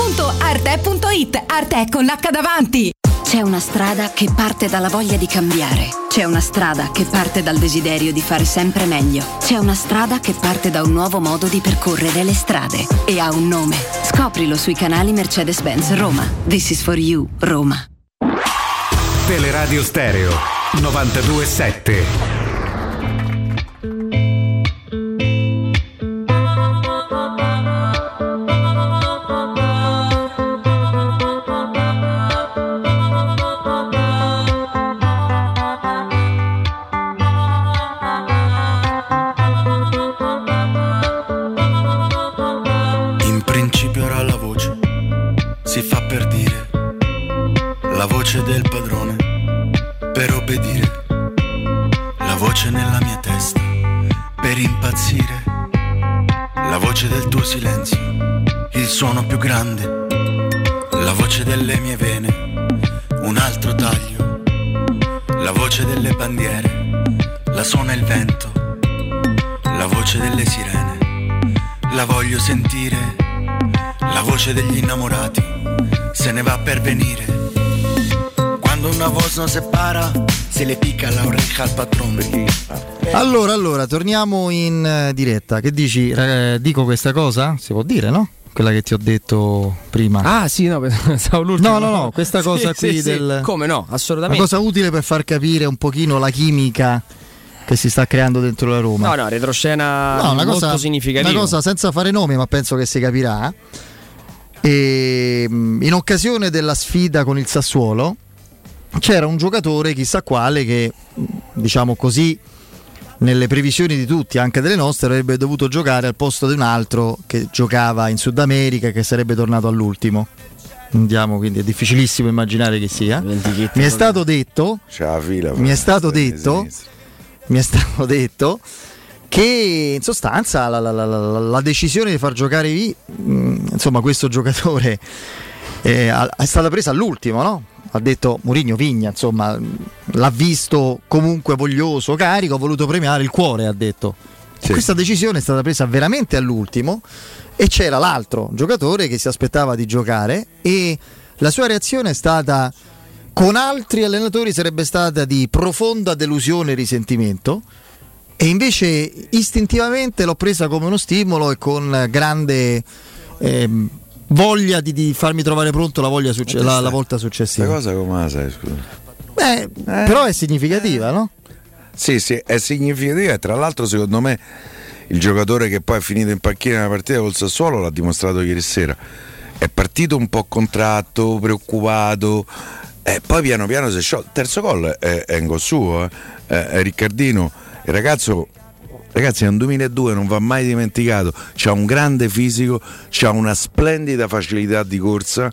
www.arte.it Arte con l'H davanti. C'è una strada che parte dalla voglia di cambiare. C'è una strada che parte dal desiderio di fare sempre meglio. C'è una strada che parte da un nuovo modo di percorrere le strade. E ha un nome. Scoprilo sui canali Mercedes-Benz Roma. This is for you, Roma. Teleradio Stereo 927. Nos separa, se le pica la oreja al patrone. Allora, allora, torniamo in eh, diretta. Che dici? Eh, dico questa cosa? Si può dire, no? Quella che ti ho detto prima. Ah, sì, no, pensavo l'ultimo. No, no, no, questa Sì, cosa sì, qui sì. del... Come no, Una assolutamente. cosa utile per far capire un pochino la chimica che si sta creando dentro la Roma. No, no, retroscena No, una molto cosa, significativa. una cosa senza fare nomi, ma penso che si capirà. E, mh, in occasione della sfida con il Sassuolo c'era un giocatore, chissà quale, che diciamo così, nelle previsioni di tutti, anche delle nostre, avrebbe dovuto giocare al posto di un altro che giocava in Sud America e che sarebbe tornato all'ultimo. Andiamo, quindi è difficilissimo immaginare chi sia. Mi è stato detto C'è la fila. mi è stato detto, mi è stato detto che in sostanza la, la- la- la- la decisione di far giocare Vi- insomma questo giocatore eh, è stata presa all'ultimo, no? Ha detto Mourinho Vigna, insomma, l'ha visto comunque voglioso, carico, ha voluto premiare il cuore, ha detto. E Questa decisione è stata presa veramente all'ultimo e c'era l'altro giocatore che si aspettava di giocare e la sua reazione è stata con altri allenatori sarebbe stata di profonda delusione e risentimento e invece istintivamente l'ho presa come uno stimolo e con grande ehm, voglia di, di farmi trovare pronto la, voglia succe- la, la volta successiva. cosa come la sai, scusa? Beh, Però è significativa, no? Sì, sì, è significativa e tra l'altro secondo me il giocatore che poi è finito in panchina nella partita col Sassuolo l'ha dimostrato ieri sera. È partito un po' contratto, preoccupato, e poi piano piano si è sciolto. Il terzo gol è, è in gol suo, eh. è, è Riccardino. Il ragazzo, ragazzi, è un 2002, non va mai dimenticato. C'ha un grande fisico, c'ha una splendida facilità di corsa.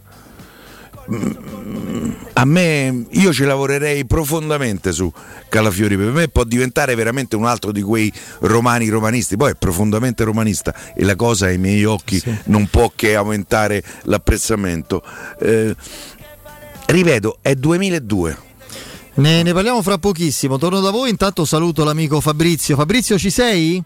A me, io ci lavorerei profondamente su Calafiori. Per me può diventare veramente un altro di quei romani romanisti. Poi è profondamente romanista e la cosa ai miei occhi non può che aumentare l'apprezzamento. Eh, ripeto, è 2002. Ne, ne parliamo fra pochissimo. Torno da voi. Intanto saluto l'amico Fabrizio. Fabrizio, ci sei?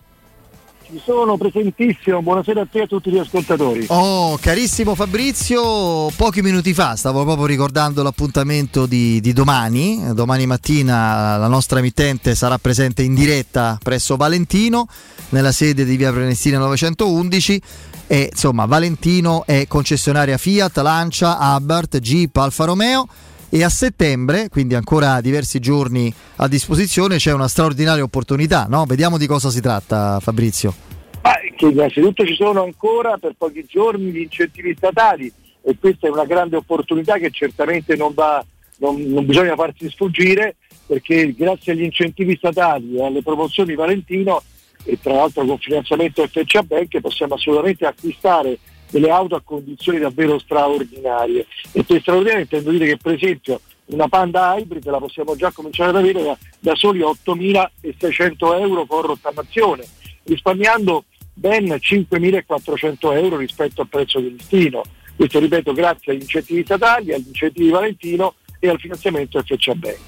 ci sono presentissimo, buonasera a te e a tutti gli ascoltatori. Oh, carissimo Fabrizio, pochi minuti fa stavo proprio ricordando l'appuntamento di, di domani. Domani mattina la nostra emittente sarà presente in diretta presso Valentino nella sede di via Prenestina 911 e insomma Valentino è concessionaria Fiat, Lancia, Abarth, Jeep, Alfa Romeo e a settembre, quindi ancora diversi giorni a disposizione, c'è una straordinaria opportunità. No? Vediamo di cosa si tratta Fabrizio. Ma che innanzitutto ci sono ancora per pochi giorni gli incentivi statali e questa è una grande opportunità che certamente non, va, non, non bisogna farsi sfuggire perché grazie agli incentivi statali e alle promozioni Valentino e tra l'altro con finanziamento FCA Bank possiamo assolutamente acquistare delle auto a condizioni davvero straordinarie. E per straordinarie intendo dire che per esempio una Panda Hybrid la possiamo già cominciare ad avere da, da soli 8.600 euro con rottamazione, risparmiando ben 5.400 euro rispetto al prezzo di listino. Questo ripeto grazie agli incentivi statali, agli incentivi Valentino e al finanziamento FCA Bank.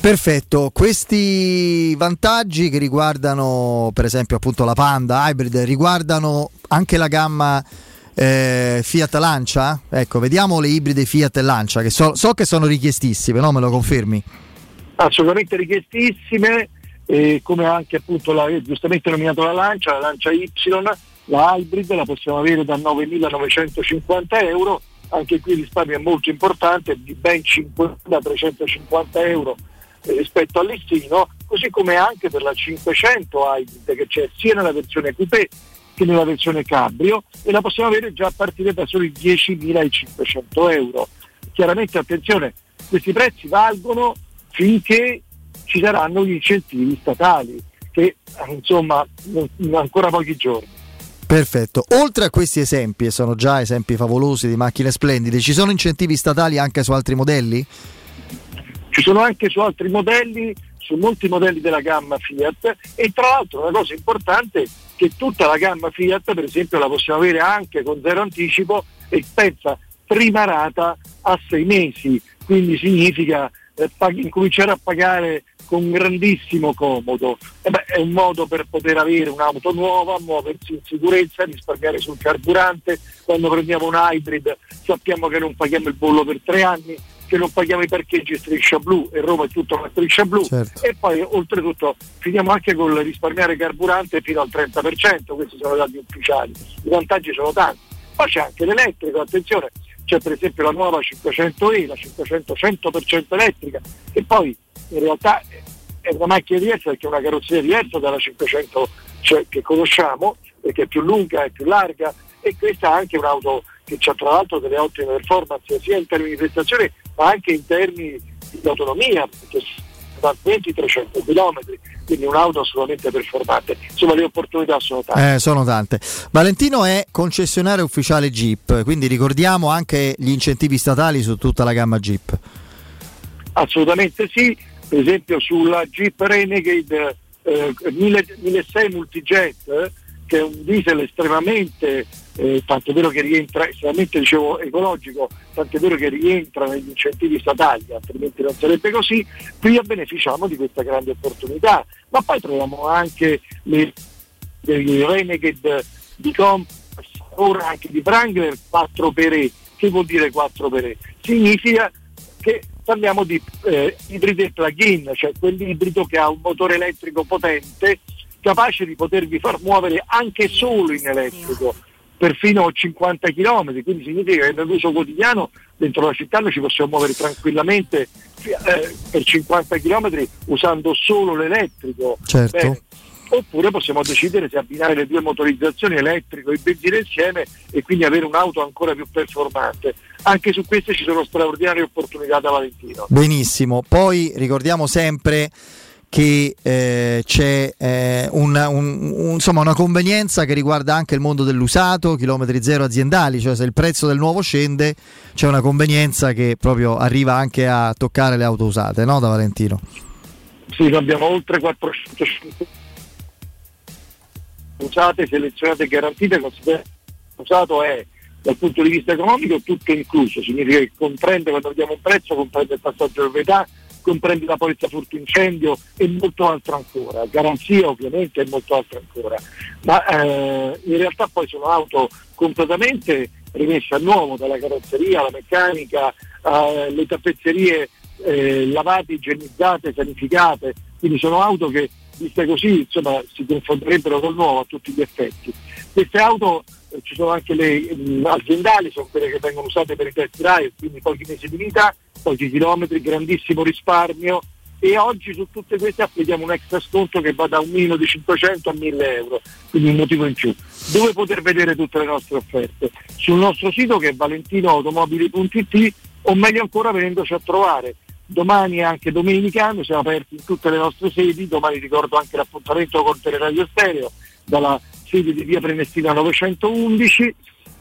Perfetto, questi vantaggi che riguardano per esempio appunto la Panda Hybrid riguardano anche la gamma eh, Fiat Lancia? Ecco, vediamo le ibride Fiat e Lancia che so, so che sono richiestissime, no? Me lo confermi? Assolutamente richiestissime, eh, come anche appunto la, giustamente nominato la Lancia, la Lancia Y, la Hybrid la possiamo avere da 9.950 euro, anche qui il risparmio è molto importante, di ben 5.350 euro rispetto al listino, così come anche per la 500 Hybrid che c'è sia nella versione coupé che nella versione cabrio e la possiamo avere già a partire da soli 10.500 euro. Chiaramente attenzione, questi prezzi valgono finché ci saranno gli incentivi statali, che insomma in ancora pochi giorni. Perfetto, oltre a questi esempi, e sono già esempi favolosi di macchine splendide, ci sono incentivi statali anche su altri modelli? Ci sono anche su altri modelli, su molti modelli della gamma Fiat e tra l'altro una cosa importante è che tutta la gamma Fiat per esempio la possiamo avere anche con zero anticipo e pensa prima rata a sei mesi, quindi significa eh, pag- incominciare a pagare con grandissimo comodo. Eh beh, è un modo per poter avere un'auto nuova, muoversi in sicurezza, risparmiare sul carburante. Quando prendiamo un hybrid sappiamo che non paghiamo il bollo per tre anni, che non paghiamo i parcheggi striscia blu e Roma è tutta una striscia blu Certo. e poi oltretutto finiamo anche col risparmiare carburante fino al 30%, questi sono dati ufficiali, i vantaggi sono tanti. Poi c'è anche l'elettrico, attenzione, c'è per esempio la nuova 500E, la 500 100% elettrica, che poi in realtà è una macchina diversa perché è una carrozzeria diversa dalla 500 cioè, che conosciamo, perché è più lunga, è più larga e questa è anche un'auto che ha tra l'altro delle ottime performance sia in termini di prestazione anche in termini di autonomia, perché da 20-300 km, quindi un'auto assolutamente performante. Insomma le opportunità sono tante. Eh, sono tante. Valentino è concessionario ufficiale Jeep, quindi ricordiamo anche gli incentivi statali su tutta la gamma Jeep. Assolutamente sì, per esempio sulla Jeep Renegade eh, 1600 Multijet, eh, che è un diesel estremamente, eh, tanto è vero che rientra, estremamente dicevo, ecologico, tanto è vero che rientra negli incentivi statali, altrimenti non sarebbe così, qui beneficiamo di questa grande opportunità. Ma poi troviamo anche le, le Renegade di Compass, ora anche di Wrangler 4 per E. Che vuol dire 4 per E? Significa che parliamo di eh, ibride plug-in, cioè quell'ibrido che ha un motore elettrico potente capace di potervi far muovere anche solo in elettrico perfino 50 km, quindi significa che nell'uso quotidiano dentro la città noi ci possiamo muovere tranquillamente eh, per 50 km usando solo l'elettrico. Certo. Bene. Oppure possiamo decidere se abbinare le due motorizzazioni elettrico e benzina insieme e quindi avere un'auto ancora più performante. Anche su queste ci sono straordinarie opportunità da Valentino. Benissimo, poi ricordiamo sempre che eh, c'è eh, un- un- un- insomma, una convenienza che riguarda anche il mondo dell'usato, chilometri zero aziendali, cioè se il prezzo del nuovo scende c'è una convenienza che proprio arriva anche a toccare le auto usate, no da Valentino? Sì, abbiamo oltre 450 usate, selezionate e garantite, considerato usato è dal punto di vista economico tutto incluso, significa che comprende quando vediamo un prezzo, comprende il passaggio di proprietà, comprendi la polizza furto incendio e molto altro ancora, garanzia ovviamente e molto altro ancora, ma eh, in realtà poi sono auto completamente rimesse a nuovo dalla carrozzeria alla meccanica, alle tappezzerie eh, lavate, igienizzate, sanificate, quindi sono auto che viste così insomma, si confonderebbero col nuovo a tutti gli effetti. Queste auto eh, ci sono anche le mh, aziendali, sono quelle che vengono usate per i test drive, quindi pochi mesi di vita, pochi chilometri, grandissimo risparmio e oggi su tutte queste applichiamo un extra sconto che va da un minimo di 500 a 1000 euro, quindi un motivo in più. Dove poter vedere tutte le nostre offerte? Sul nostro sito che è valentinoautomobili.it o meglio ancora venendoci a trovare. Domani e anche domenica noi siamo aperti in tutte le nostre sedi, domani ricordo anche l'appuntamento con Teleradio Stereo dalla sede di via Prenestina 911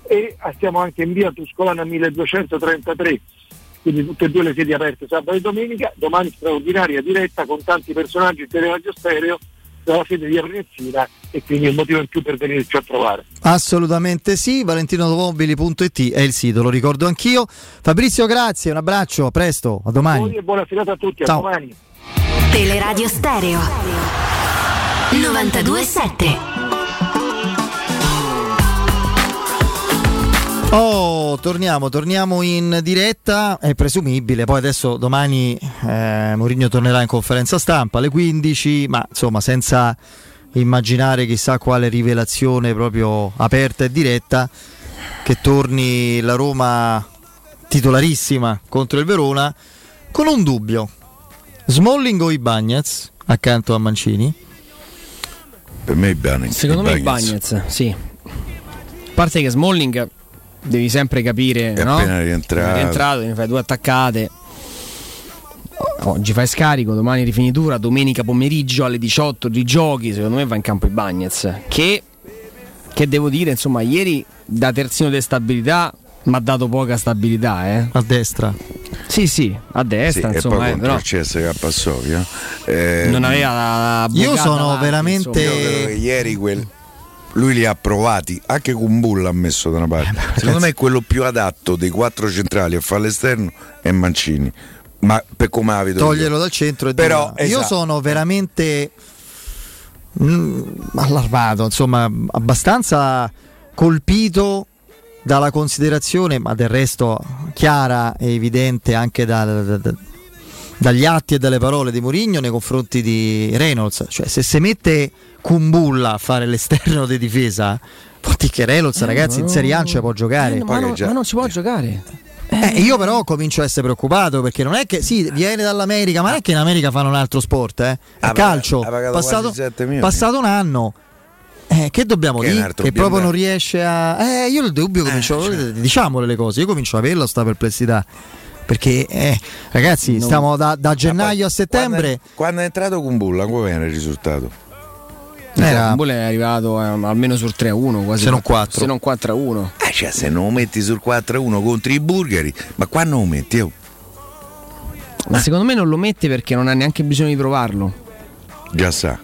e stiamo anche in via Tuscolana 1233 quindi tutte e due le sedi aperte sabato e domenica, domani straordinaria diretta con tanti personaggi di Radio Stereo dalla sede di Arnezzina e quindi un motivo in più per venirci a trovare. Assolutamente sì, valentinoautomobili.it è il sito, lo ricordo anch'io. Fabrizio, grazie, un abbraccio, a presto, a domani. E buona serata a tutti, Ciao. a domani. Teleradio Stereo 927 Oh, torniamo, torniamo in diretta, è presumibile, poi adesso domani eh, Mourinho tornerà in conferenza stampa alle 15, ma insomma senza immaginare chissà quale rivelazione proprio aperta e diretta, che torni la Roma titolarissima contro il Verona con un dubbio. Smalling o Ibagnez accanto a Mancini? Per me Ibanez. Secondo me Bagnez, sì. A parte che Smalling devi sempre capire, È no? appena rientrato. È rientrato, ne fai due attaccate. Oggi fai scarico, domani rifinitura, domenica pomeriggio alle 18 rigiochi, secondo me va in campo i Bagnez. Che, che devo dire, insomma, ieri da terzino di stabilità mi ha dato poca stabilità, eh. A destra. Sì, sì, a destra, Sì, e insomma, poi eh, però il CSK Sofia. Eh, non aveva la, la Io sono veramente- insomma. Io ieri quel- lui li ha provati, anche Kumbulla ha messo da una parte. Secondo me quello più adatto dei quattro centrali a fare l'esterno è Mancini. Ma per come la vedo. Toglierlo dal centro e Però, là. io esatto. sono veramente mm, allarmato, insomma, abbastanza colpito dalla considerazione, ma del resto chiara e evidente anche da- da- da- dagli atti e dalle parole di Mourinho nei confronti di Reynolds. Cioè, se si mette Kumbulla a fare l'esterno di difesa, vuol dire che Reynolds, ragazzi, in Serie A non ci può giocare. Eh, ma, non, ma non ci può giocare. Eh, io però comincio a essere preoccupato perché non è che sì, viene dall'America, ma non è che in America fanno un altro sport, eh? È Ha calcio. pagato- ha pagato passato, quasi 7 milioni. passato un anno. Eh, che dobbiamo Che dire? Che proprio non riesce a. Eh, io il dubbio comincio. cioè. Diciamole le cose, io comincio ad averla sta perplessità. Perché, eh, ragazzi, Non- stiamo da, da gennaio a settembre. Quando è, quando è entrato Kumbulla, come era il risultato? Era- Il Bull è arrivato eh, almeno sul 3-1, quasi Se non 4. Se non 4-1. Eh, cioè, se non lo metti sul 4-1 contro i bulgari, ma qua non lo metti? oh? Ma secondo me non lo mette perché non ha neanche bisogno di provarlo. Già sa.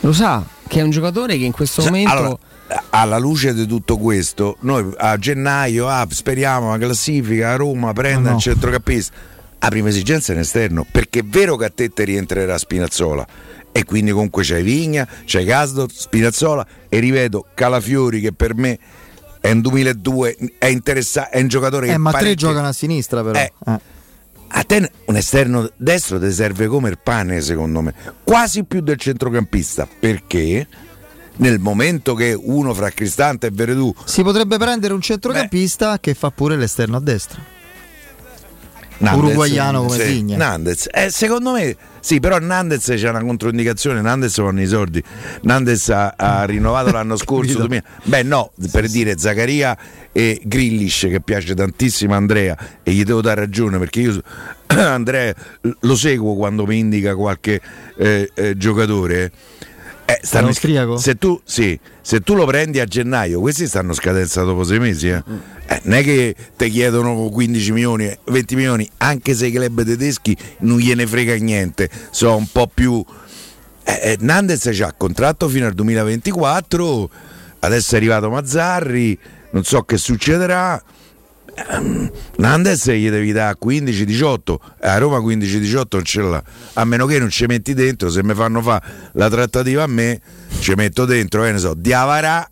Lo sa che è un giocatore che in questo Cioè, momento allora, alla luce di tutto questo, noi a gennaio ah, speriamo la classifica, a Roma prenda No. il centrocampista. La prima esigenza è in esterno, perché è vero che a te ti rientrerà Spinazzola. E quindi comunque c'hai Vigna, c'hai Casdo, Spinazzola e rivedo Calafiori che per me è un 2002, è interessato, è un giocatore che Eh, ma tre parecchio- giocano a sinistra, però. Eh. Eh. A te un esterno destro ti serve come il pane, secondo me, quasi più del centrocampista, perché nel momento che uno fra Cristante e Veredù Si potrebbe prendere un centrocampista che fa pure l'esterno a destra. Nandez, Uruguaiano come sì, Vigna. Nandez, eh, secondo me sì, però Nandez c'è una controindicazione. Nandez vanno i soldi. Nandez ha, ha rinnovato l'anno scorso. 2000. Beh, no, per dire Zaccaria e Grillish che piace tantissimo a Andrea e gli devo dare ragione perché io Andrea lo seguo quando mi indica qualche eh, eh, giocatore. Eh, stanno- austriaco? se tu, sì, se tu lo prendi a gennaio, questi stanno scadenza dopo sei mesi. Eh. Eh, non è che ti chiedono 15 milioni, 20 milioni, anche se i club tedeschi non gliene frega niente, sono un po' più. Eh, eh, Nandez c'ha contratto fino al 2024, adesso è arrivato Mazzarri, non so che succederà. Ehm, Nandes gli devi dare 15-18, a Roma 15-18 non ce l'ha, a meno che non ci metti dentro, se mi fanno fare la trattativa a me, ci metto dentro, che ne so, Diavarà,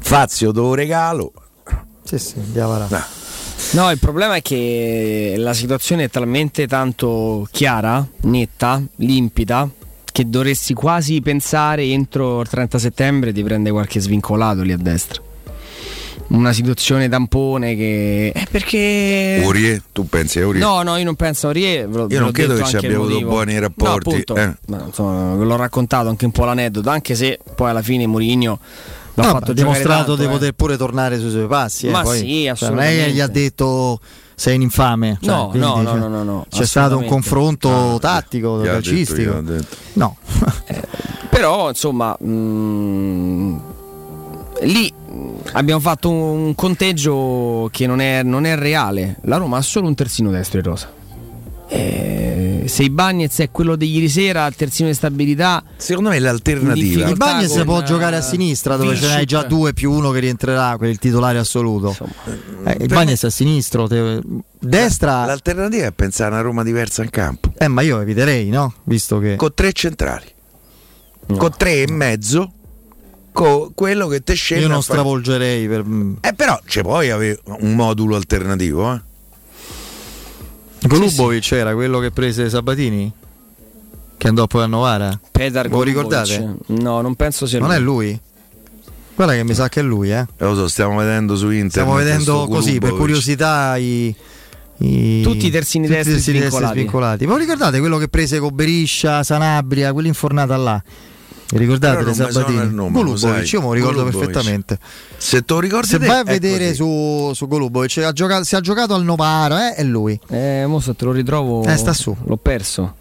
Fazio te lo regalo. Sì, sì, Diavarà. No, il problema è che la situazione è talmente tanto chiara, netta, limpida, che dovresti quasi pensare entro il 30 settembre di prendere qualche svincolato lì a destra. Una situazione tampone che... È perché... Urie, tu pensi a Urie? No, no, io non penso a Aurier. ve lo- Io non credo detto che ci abbia avuto buoni rapporti, No, appunto, eh. ma, insomma, ve l'ho raccontato anche un po' l'aneddoto, anche se poi alla fine Mourinho l'ha No, fatto dimostrato tanto, di eh. poter pure tornare sui suoi passi. eh, Ma poi, sì, cioè, non è che assolutamente. gli ha detto sei un infame. cioè, No, quindi, no, no, cioè, no, no, no, C'è stato un assolutamente. confronto tattico, ha detto, calcistico. No, Però, insomma, mm, lì abbiamo fatto un conteggio che non è, non è reale. La Roma ha solo un terzino destro in rosa. Eh, se i Bagnets è quello di ieri sera, il terzino di stabilità. Secondo me in l'alternativa. il Bagnes con, può eh, giocare a sinistra dove ce Vinicius. n'hai già due più uno che rientrerà, quello il titolare assoluto. Eh, il Bagnes è a sinistra, te- destra. L'alternativa è pensare a una Roma diversa in campo. Eh, ma io eviterei, no? Visto che. Con tre centrali. Con tre e mezzo. Con quello che te scende. Io non stravolgerei per. Eh, però c'è poi avere un modulo alternativo, eh. Golubovic era quello che prese Sabatini? Che andò poi a Novara? Pedar Golubovic. ricordate? No, non penso sia Non lui. è lui? Guarda che mi sa che è lui, eh. Lo so, stiamo vedendo su internet. Stiamo vedendo così per curiosità i, i- Tutti i terzini tutti i destri terzini svincolati. svincolati. Ma vi ricordate quello che prese con Beriscia, Sanabria, quell'infornata là? Ricordate le Sabatini? nome, Golubovic, io me lo ricordo Golubovic. perfettamente. Se te lo ricordi Se te, vai a è vedere su, su Golubovic, ha giocato, se ha giocato al Novara, eh, è lui. Eh, mo se te lo ritrovo. Eh, sta su. L'ho perso.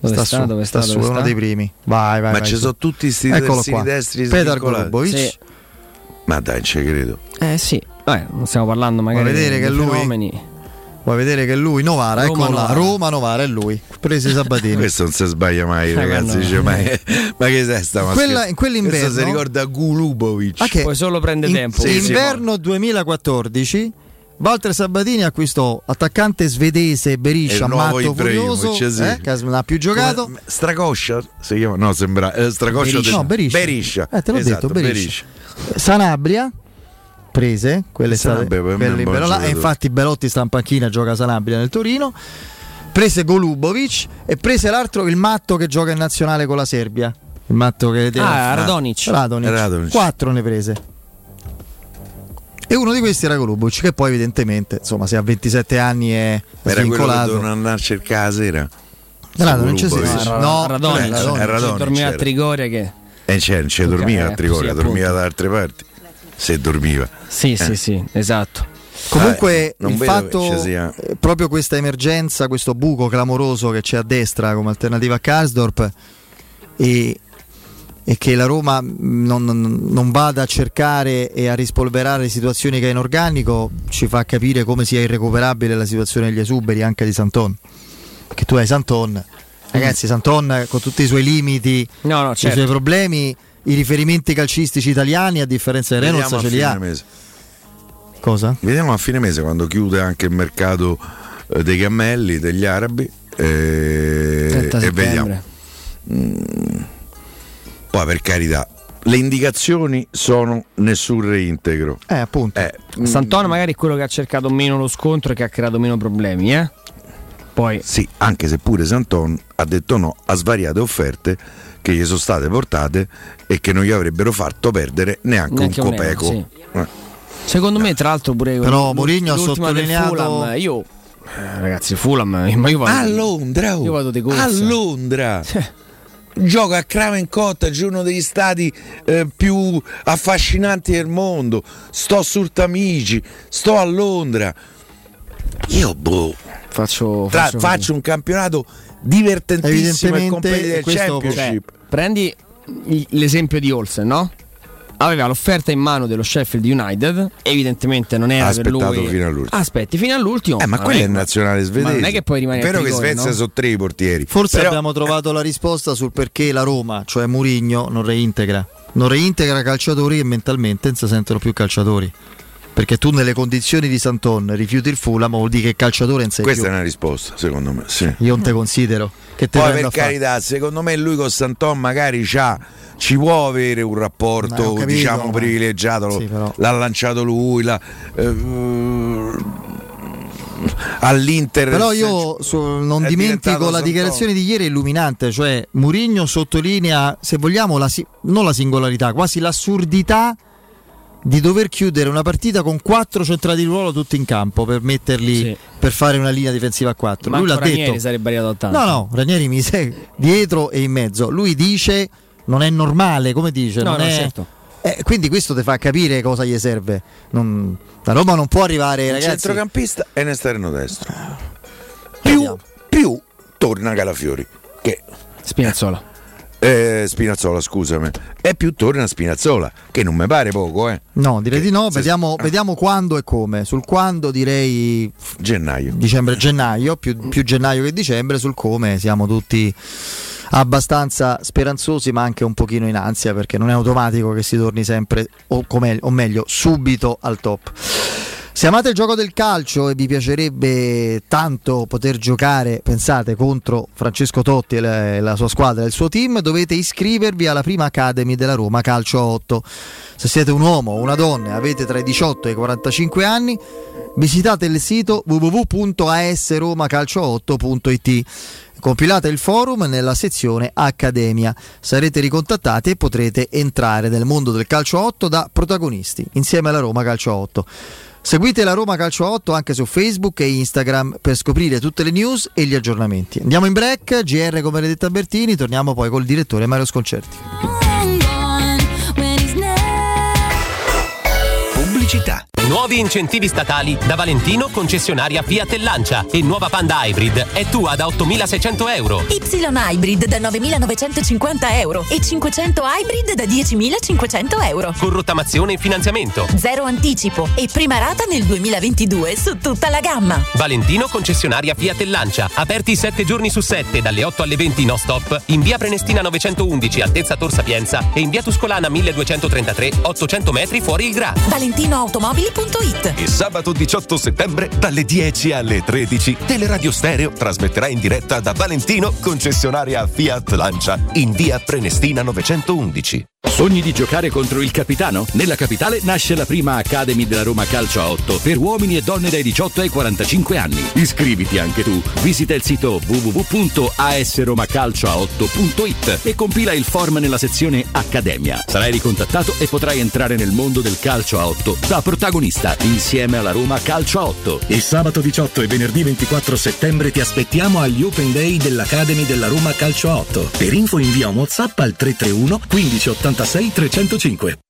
Dove sta sta? su, Dove sta sta? su, Dove è uno sta? dei primi. Vai, vai. Ma vai, ci su. sono tutti questi qua. destri Petar. Golubovic. Sì. Ma dai, ci credo. Eh sì, Vabbè, non stiamo parlando magari Vuoi vedere di che è lui? Vuoi vedere che è lui? Novara, Roma eccolo là. Novara. Roma Novara è lui. Prese Sabatini. Questo non si sbaglia mai, Raga, ragazzi. no. Dice, ma, ma che sei sta ma Quella- in quell'inverno- Questo si ricorda Gulubovic. Ah, che Poi solo prende in- tempo. Sì, sì, inverno 2014 Walter Sabatini acquistò attaccante svedese Beriscia, matto furioso, sì. eh, che non ha più giocato. Come- Stracoscia si chiama? No, sembra eh, Stracoscia Beriscia. del- No, Beriscia. Beriscia. Eh, te l'ho Esatto, detto, Beriscia. Sanabria prese, quelle state Sanabria quelle e infatti Belotti sta in panchina, gioca Sanabria nel Torino. Prese Golubovic e prese l'altro il matto che gioca in nazionale con la Serbia. Il matto che Ah, Radonic. Radonic. Radonic. Quattro ne prese. E uno di questi era Golubovic, che poi evidentemente, insomma, se ha 27 anni è Era quello che svincolato. dovevano andare a cercare la sera. Radonic, sì. Golubovic. Ra- No, Radonic, eh, Radonic. Eh, Radonic dormiva a. Trigoria che... E c'è, non ci dormiva Eh, a Trigoria, sì, appunto. dormiva da altre parti. Se dormiva. Sì, Eh. sì, sì, esatto. Comunque Eh, non il fatto, sia- proprio questa emergenza, questo buco clamoroso che c'è a destra come alternativa a Karsdorp e, e che la Roma non, non- non vada a cercare e a rispolverare situazioni che ha in organico ci fa capire come sia irrecuperabile la situazione degli esuberi anche di Santon. Che tu hai Santon, ragazzi, Santon con tutti i suoi limiti, No, no, i certo. suoi problemi, i riferimenti calcistici italiani a differenza di Reynolds ce li fine ha. mese. Cosa? Vediamo a fine mese quando chiude anche il mercato eh, dei cammelli, degli arabi. 30 e vediamo. settembre. Poi per carità, le indicazioni sono nessun reintegro. Eh, appunto. Eh, mm, Sant'Anna magari è quello che ha cercato meno lo scontro e che ha creato meno problemi, eh? Poi Sì, anche se pure Santon ha detto no a svariate offerte che gli sono state portate e che non gli avrebbero fatto perdere neanche, Neanche un copeco. euro, Eh. Secondo me, tra l'altro, pure Però Mourinho ha sottolineato- Fulham, io, eh, ragazzi, Fulham, ma io vado A Londra, oh. Io vado di corsa. a Londra. Gioca a Craven Cottage, uno degli stati eh, più affascinanti del mondo. Sto sul Tamigi, sto a Londra. Io boh, faccio, tra- faccio, faccio un campionato divertentissimo e competitive questo- championship. Cioè, prendi l'esempio di Olsen, no? Aveva l'offerta in mano dello Sheffield United, evidentemente non era Ha per aspettato lui. fino all'ultimo. Aspetti fino all'ultimo. Eh, ma Non quello è il nazionale svedese. Ma non è che poi rimane Vero che Svezia no? sono tre i portieri. Forse Però- abbiamo trovato la risposta sul perché la Roma, cioè Mourinho, non reintegra. Non reintegra calciatori e mentalmente non si sentono più calciatori. Perché tu nelle condizioni di Santon rifiuti il Fulham, vuol dire che il calciatore in sé Questa più. è una risposta, secondo me. Sì. Io non te considero. Che te Poi per a fare? carità, secondo me lui con Santon magari ci può avere un rapporto capito, diciamo ma- privilegiato, Sì, l'ha lanciato lui, l'ha, eh, all'Inter. Però io su- non dimentico la dichiarazione di ieri illuminante, cioè Murigno sottolinea, se vogliamo, la si- non la singolarità, quasi l'assurdità di dover chiudere una partita con quattro centrali di ruolo tutti in campo per metterli per fare una linea difensiva a quattro. Manco Lui l'ha Ranieri detto. sarebbe arrivato a tanto. No, no, Ranieri mi segue dietro e in mezzo. Lui dice non è normale, come dice, No, non no, è- certo. Eh, quindi questo ti fa capire cosa gli serve. Non- La Roma non può arrivare, Il ragazzi. centrocampista e un esterno destro. Più, più torna Calafiori che Spinazzola. Eh, Spinazzola, scusami. E più torna Spinazzola, che non mi pare poco, eh. No, direi di no. Vediamo, vediamo quando e come. Sul quando direi gennaio. Dicembre-gennaio, più, più gennaio che dicembre. Sul come siamo tutti abbastanza speranzosi, ma anche un pochino in ansia perché non è automatico che si torni sempre, o, o meglio, subito al top. Se amate il gioco del calcio e vi piacerebbe tanto poter giocare, pensate, contro Francesco Totti e la, la sua squadra e il suo team, dovete iscrivervi alla prima Academy della Roma Calcio a 8. Se siete un uomo o una donna e avete tra i 18 e i 45 anni, visitate il sito www.asromacalcio8.it. Compilate il forum nella sezione Accademia. Sarete ricontattati e potrete entrare nel mondo del calcio a 8 da protagonisti insieme alla Roma Calcio a 8. Seguite la Roma Calcio a 8 anche su Facebook e Instagram per scoprire tutte le news e gli aggiornamenti. Andiamo in break, GR con Benedetta Bertini, torniamo poi col direttore Mario Sconcerti. Pubblicità. Nuovi incentivi statali da Valentino concessionaria Fiat e Lancia e nuova Panda Hybrid è tua da 8.600 euro. Y Hybrid da 9.950 euro e 500 Hybrid da 10.500 euro. Con rottamazione e finanziamento. Zero anticipo e prima rata nel 2022 su tutta la gamma. Valentino concessionaria Fiat e Lancia. Aperti 7 giorni su 7 dalle 8 alle 20 no stop in via Prenestina 911 altezza Tor Sapienza e in via Tuscolana 1233 800 metri fuori il Gra. ValentinoAutomobili.it E sabato 18 settembre dalle 10 alle 13 Teleradio Stereo trasmetterà in diretta da Valentino, concessionaria Fiat Lancia, in via Prenestina 911. Sogni di giocare contro il capitano? Nella capitale nasce la prima Academy della Roma Calcio a 8 per uomini e donne dai 18 ai 45 anni. Iscriviti anche tu. Visita il sito www.asromacalcio8.it e compila il form nella sezione Accademia. Sarai ricontattato e potrai entrare nel mondo del calcio a 8 da protagonista insieme alla Roma Calcio a 8. E sabato 18 e venerdì 24 settembre ti aspettiamo agli Open Day dell'Academy della Roma Calcio a 8. Per info invia un WhatsApp al 331 1586 305.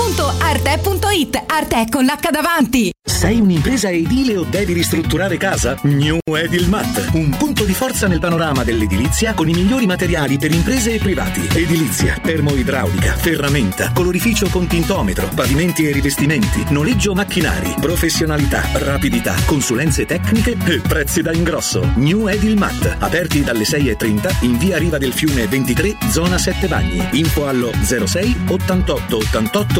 www.arte.it Arte con l'H davanti. Sei un'impresa edile o devi ristrutturare casa? New Edilmat, un punto di forza nel panorama dell'edilizia con i migliori materiali per imprese e privati. Edilizia, termoidraulica, ferramenta, colorificio con tintometro, pavimenti e rivestimenti, noleggio macchinari, professionalità, rapidità, consulenze tecniche e prezzi da ingrosso. New Edilmat, aperti dalle 6.30 in via Riva del Fiume 23, zona 7 Bagni. Info allo 06 88 88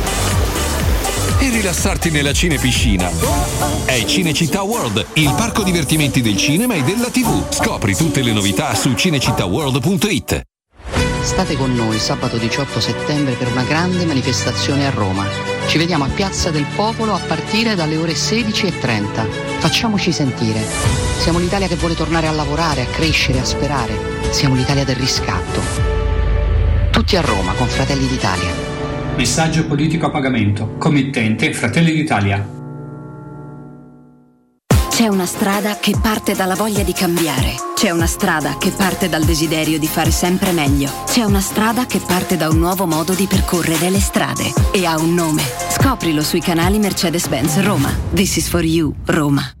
e rilassarti nella cinepiscina. È Cinecittà World, il parco divertimenti del cinema e della TV. Scopri tutte le novità su cinecittàworld.it. State con noi sabato 18 settembre per una grande manifestazione a Roma. Ci vediamo a Piazza del Popolo a partire dalle ore 16.30. Facciamoci sentire. Siamo l'Italia che vuole tornare a lavorare, a crescere, a sperare. Siamo l'Italia del riscatto. Tutti a Roma con Fratelli d'Italia. Messaggio politico a pagamento. Committente Fratelli d'Italia. C'è una strada che parte dalla voglia di cambiare. C'è una strada che parte dal desiderio di fare sempre meglio. C'è una strada che parte da un nuovo modo di percorrere le strade. E ha un nome. Scoprilo sui canali Mercedes-Benz Roma. This is for you, Roma.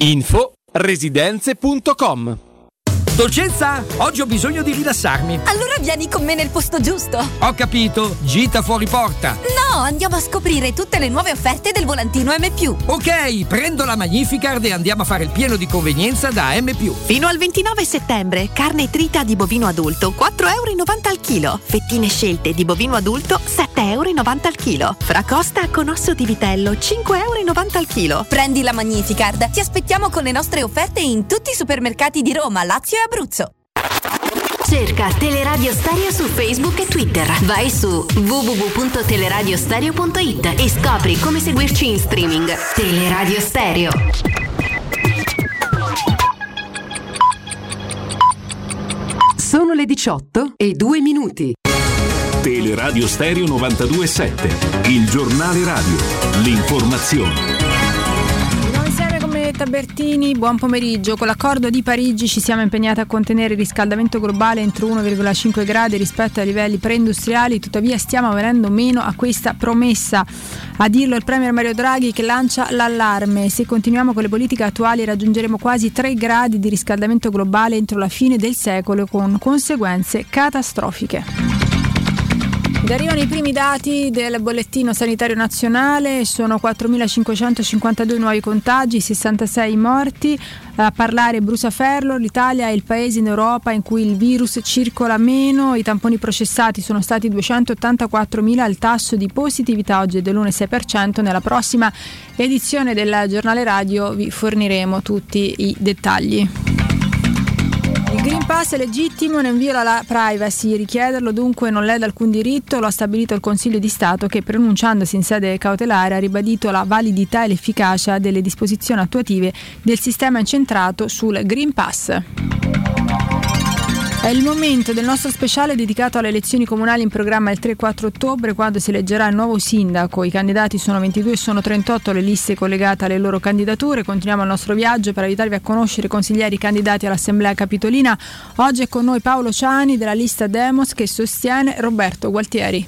Info residenze.com Dolcezza, oggi ho bisogno di rilassarmi. Allora vieni con me nel posto giusto. Ho capito, gita fuori porta. No, andiamo a scoprire tutte le nuove offerte del volantino M. Ok, prendo la Magnificard e andiamo a fare il pieno di convenienza da M. Fino al 29 settembre, carne trita di bovino adulto 4,90 euro al chilo. Fettine scelte di bovino adulto 7,90 euro al chilo. Fracosta con osso di vitello 5,90 euro al chilo. Prendi la Magnificard. Ti aspettiamo con le nostre offerte in tutti i supermercati di Roma, Lazio e Abruzzo. Cerca Teleradio Stereo su Facebook e Twitter. Vai su www.teleradiostereo.it e scopri come seguirci in streaming. Teleradio Stereo. Sono le 18 e 2 minuti. Teleradio Stereo 927, il giornale radio, l'informazione. Benedetta Bertini, buon pomeriggio. Con l'accordo di Parigi ci siamo impegnati a contenere il riscaldamento globale entro 1,5 gradi rispetto ai livelli preindustriali, tuttavia stiamo venendo meno a questa promessa. A dirlo il Premier Mario Draghi che lancia l'allarme. Se continuiamo con le politiche attuali raggiungeremo quasi 3 gradi di riscaldamento globale entro la fine del secolo con conseguenze catastrofiche. Arrivano i primi dati del bollettino sanitario nazionale, sono 4.552 nuovi contagi, 66 morti, a parlare Brusaferlo, l'Italia è il paese in Europa in cui il virus circola meno, i tamponi processati sono stati 284.000, il tasso di positività oggi è dell'1,6%, nella prossima edizione del giornale radio vi forniremo tutti i dettagli. Il Green Pass è legittimo, non viola la privacy, richiederlo dunque non lede alcun diritto, lo ha stabilito il Consiglio di Stato che pronunciandosi in sede cautelare ha ribadito la validità e l'efficacia delle disposizioni attuative del sistema incentrato sul Green Pass. È il momento del nostro speciale dedicato alle elezioni comunali in programma il 3-4 ottobre quando si eleggerà il nuovo sindaco. I candidati sono 22 e sono 38 le liste collegate alle loro candidature. Continuiamo il nostro viaggio per aiutarvi a conoscere i consiglieri candidati all'Assemblea Capitolina. Oggi è con noi Paolo Ciani della lista Demos che sostiene Roberto Gualtieri.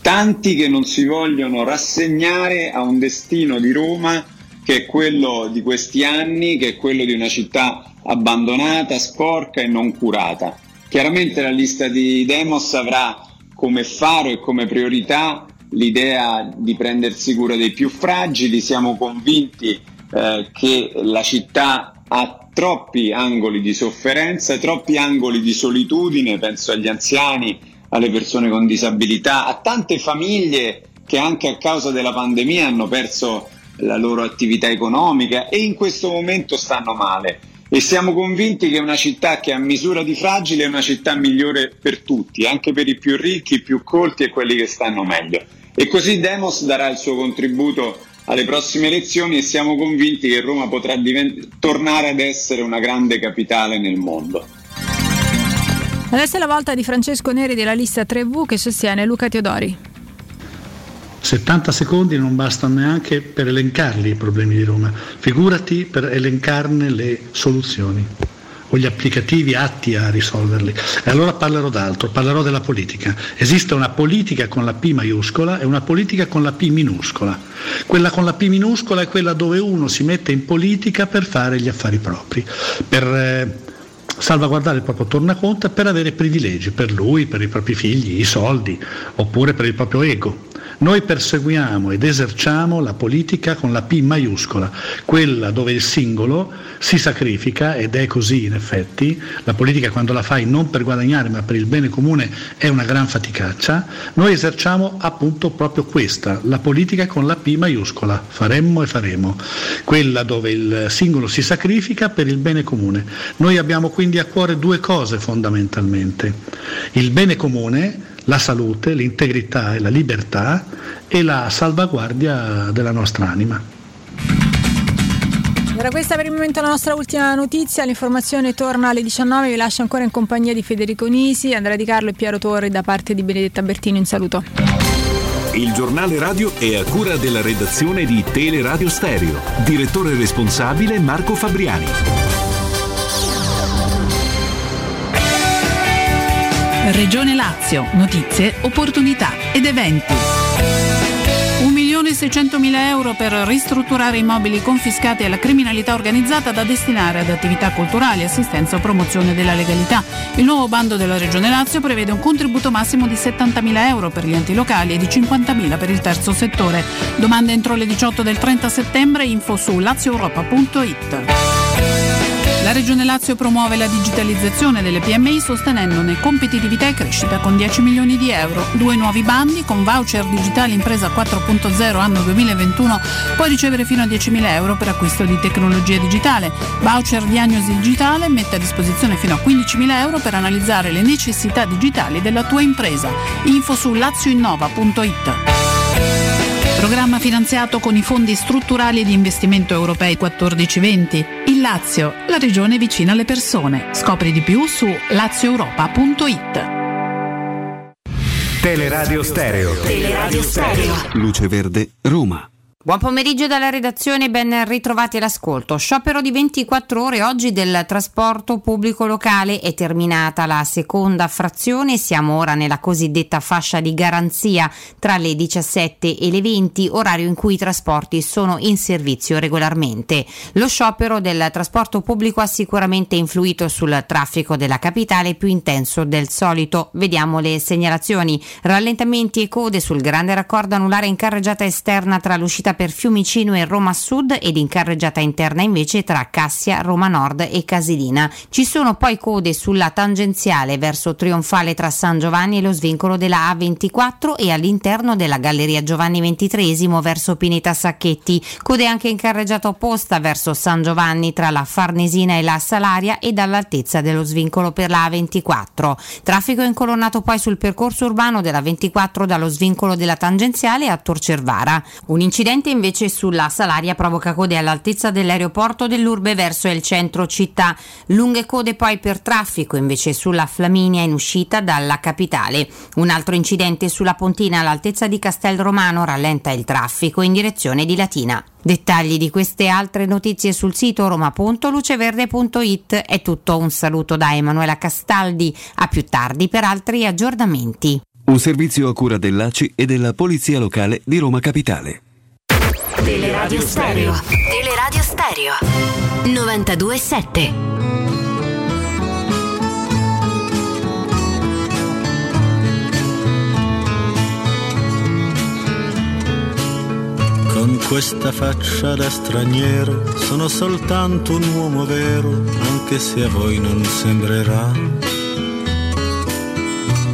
Tanti che non si vogliono rassegnare a un destino di Roma che è quello di questi anni, che è quello di una città abbandonata, sporca e non curata. Chiaramente la lista di Demos avrà come faro e come priorità l'idea di prendersi cura dei più fragili, siamo convinti eh, che la città ha troppi angoli di sofferenza, troppi angoli di solitudine, penso agli anziani, alle persone con disabilità, a tante famiglie che anche a causa della pandemia hanno perso la loro attività economica e in questo momento stanno male e siamo convinti che una città che ha misura di fragile è una città migliore per tutti, anche per i più ricchi, i più colti e quelli che stanno meglio. E così Demos darà il suo contributo alle prossime elezioni e siamo convinti che Roma potrà divent- tornare ad essere una grande capitale nel mondo. Adesso è la volta di Francesco Neri della lista 3V che sostiene Luca Teodori. 70 secondi non bastano neanche per elencarli i problemi di Roma, figurati per elencarne le soluzioni o gli applicativi atti a risolverli. E allora parlerò d'altro, parlerò della politica. Esiste una politica con la P maiuscola e una politica con la P minuscola. Quella con la P minuscola è quella dove uno si mette in politica per fare gli affari propri, per eh, salvaguardare il proprio tornaconto per avere privilegi per lui, per i propri figli, i soldi, oppure per il proprio ego. Noi perseguiamo ed eserciamo la politica con la P maiuscola, quella dove il singolo si sacrifica ed è così in effetti, la politica quando la fai non per guadagnare ma per il bene comune è una gran faticaccia, noi eserciamo appunto proprio questa, la politica con la P maiuscola, faremmo e faremo, quella dove il singolo si sacrifica per il bene comune. Noi abbiamo quindi a cuore due cose fondamentalmente, il bene comune, la salute, l'integrità e la libertà e la salvaguardia della nostra anima. Era questa per il momento la nostra ultima notizia, l'informazione torna alle 19, vi lascio ancora in compagnia di Federico Nisi, Andrea Di Carlo e Piero Torri da parte di Benedetta Bertini, un saluto. Il giornale radio è a cura della redazione di Teleradio Stereo, direttore responsabile Marco Fabriani. Regione Lazio, notizie, opportunità ed eventi. 1.600.000 euro per ristrutturare immobili confiscati alla criminalità organizzata da destinare ad attività culturali, assistenza o promozione della legalità. Il nuovo bando della Regione Lazio prevede un contributo massimo di 70.000 euro per gli enti locali e di 50.000 per il terzo settore. Domande entro le 18 del 30 settembre, info su lazioeuropa.it. La Regione Lazio promuove la digitalizzazione delle PMI sostenendone competitività e crescita con 10 milioni di euro. Due nuovi bandi con voucher digitale impresa 4.0 anno 2021 puoi ricevere fino a 10.000 euro per acquisto di tecnologia digitale. Voucher diagnosi digitale mette a disposizione fino a 15.000 euro per analizzare le necessità digitali della tua impresa. Info su lazioinnova.it. Programma finanziato con i fondi strutturali di investimento europei 14-20. Il Lazio, la regione vicina alle persone. Scopri di più su lazioeuropa.it. Teleradio Stereo. Teleradio Stereo. Luce Verde, Roma. Buon pomeriggio dalla redazione, ben ritrovati all'ascolto. Sciopero di 24 ore oggi del trasporto pubblico locale è terminata la seconda frazione, siamo ora nella cosiddetta fascia di garanzia tra le 17 e le 20, orario in cui i trasporti sono in servizio regolarmente. Lo sciopero del trasporto pubblico ha sicuramente influito sul traffico della capitale più intenso del solito. Vediamo le segnalazioni. Rallentamenti e code sul grande raccordo anulare in carreggiata esterna tra l'uscita per Fiumicino e Roma Sud ed in carreggiata interna invece tra Cassia, Roma Nord e Casilina. Ci sono poi code sulla tangenziale verso Trionfale tra San Giovanni e lo svincolo della A24 e all'interno della Galleria Giovanni XXIII verso Pineta Sacchetti. Code anche in carreggiata opposta verso San Giovanni tra la Farnesina e la Salaria e dall'altezza dello svincolo per la A24. Traffico incolonnato poi sul percorso urbano della 24 dallo svincolo della tangenziale a Torcervara. Un incidente invece sulla Salaria provoca code all'altezza dell'aeroporto dell'Urbe verso il centro città. Lunghe code poi per traffico invece sulla Flaminia in uscita dalla capitale. Un altro incidente sulla Pontina all'altezza di Castel Romano rallenta il traffico in direzione di Latina. Dettagli di queste altre notizie sul sito roma.luceverde.it. È tutto, un saluto da Emanuela Castaldi. A più tardi per altri aggiornamenti. Un servizio a cura dell'ACI e della Polizia Locale di Roma Capitale. Teleradio Stereo. Teleradio Stereo. 92.7. Con questa faccia da straniero sono soltanto un uomo vero, anche se a voi non sembrerà.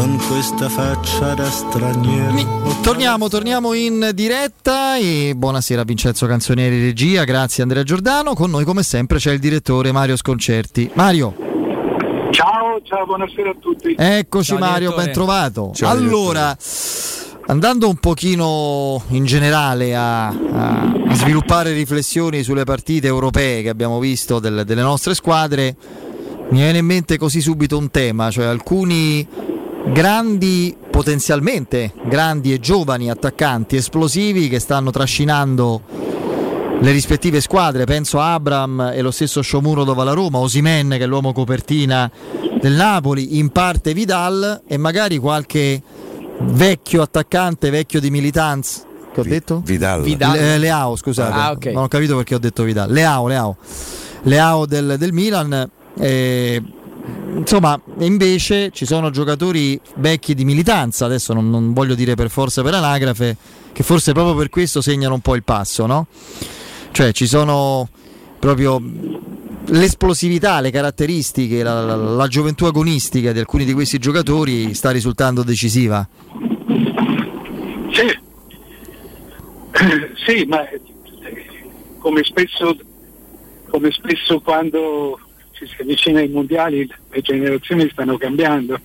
con questa faccia da straniero. Torniamo, torniamo in diretta e buonasera Vincenzo Canzonieri regia, grazie Andrea Giordano, con noi come sempre c'è il direttore Mario Sconcerti. Mario. Ciao, ciao, buonasera a tutti. Eccoci Ciao, Mario, ben trovato. Ciao, allora, andando un pochino in generale a, a- a sviluppare riflessioni sulle partite europee che abbiamo visto del- delle nostre squadre, mi viene in mente così subito un tema, cioè alcuni grandi, potenzialmente grandi e giovani attaccanti esplosivi che stanno trascinando le rispettive squadre, penso a Abram e lo stesso Sciomuro dove la Roma, Osimen che è l'uomo copertina del Napoli, in parte Vidal e magari qualche vecchio attaccante, vecchio di Militanz. Che ho detto? Vidal. Le- Leao, scusate. Ah, ok. Non ho capito perché ho detto Vidal. Leao, Leao. Leao del, del Milan. eh, insomma, invece ci sono giocatori vecchi di militanza, adesso non, non voglio dire per forza per anagrafe, che forse proprio per questo segnano un po' il passo, no? Cioè ci sono proprio l'esplosività, le caratteristiche, la, la- la gioventù agonistica di alcuni di questi giocatori sta risultando decisiva. Sì, sì ma eh, come spesso, come spesso quando ci si avvicina ai mondiali le generazioni stanno cambiando.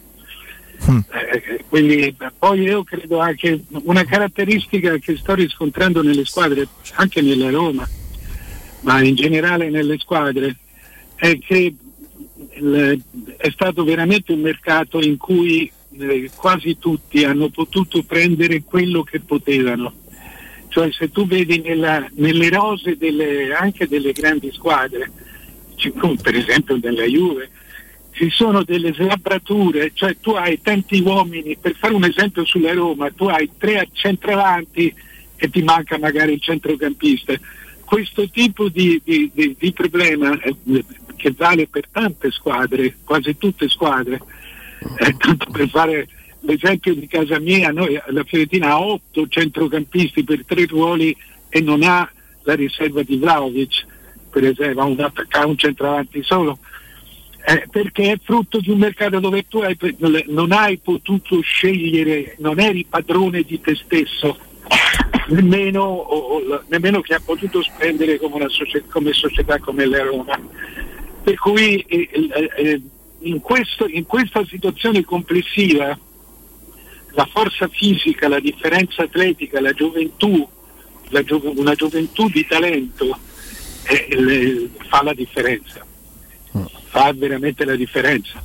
Eh, quindi eh, poi io credo anche una caratteristica che sto riscontrando nelle squadre, anche nella Roma, ma in generale nelle squadre, è che il- è stato veramente un mercato in cui eh, quasi tutti hanno potuto prendere quello che potevano. Cioè se tu vedi nella- nelle rose delle- anche delle grandi squadre, per esempio nella Juve, ci sono delle slabrature, cioè tu hai tanti uomini, per fare un esempio sulla Roma, tu hai tre centravanti e ti manca magari il centrocampista. Questo tipo di, di- di- di problema eh, che vale per tante squadre, quasi tutte squadre, eh, tanto per fare l'esempio di casa mia, noi la Fiorentina ha otto centrocampisti per tre ruoli e non ha la riserva di Vlaovic, per esempio, ha un, un centravanti solo. Eh, perché è frutto di un mercato dove tu hai- non hai potuto scegliere, non eri padrone di te stesso, nemmeno, o- o- nemmeno che ha potuto spendere come, una socie- come società come la Roma. Per cui eh, eh, eh, in, questo- in questa situazione complessiva la forza fisica, la differenza atletica, la gioventù, la gio- una gioventù di talento eh, le- fa la differenza, fa veramente la differenza.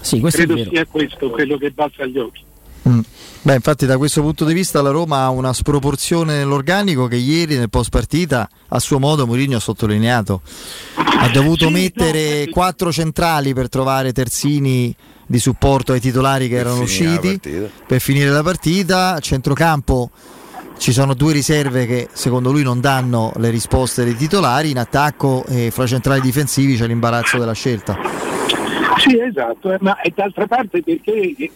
Sì, questo è Credo vero. sia questo quello che balza agli occhi. Mm. Beh, infatti da questo punto di vista la Roma ha una sproporzione nell'organico che ieri nel post partita a suo modo Mourinho ha sottolineato. Ha dovuto mettere quattro centrali per trovare terzini di supporto ai titolari che erano usciti per finire la partita. A centrocampo ci sono due riserve che secondo lui non danno le risposte dei titolari. In attacco e fra centrali difensivi c'è l'imbarazzo della scelta. Sì, esatto, eh, ma d'altra parte perché eh,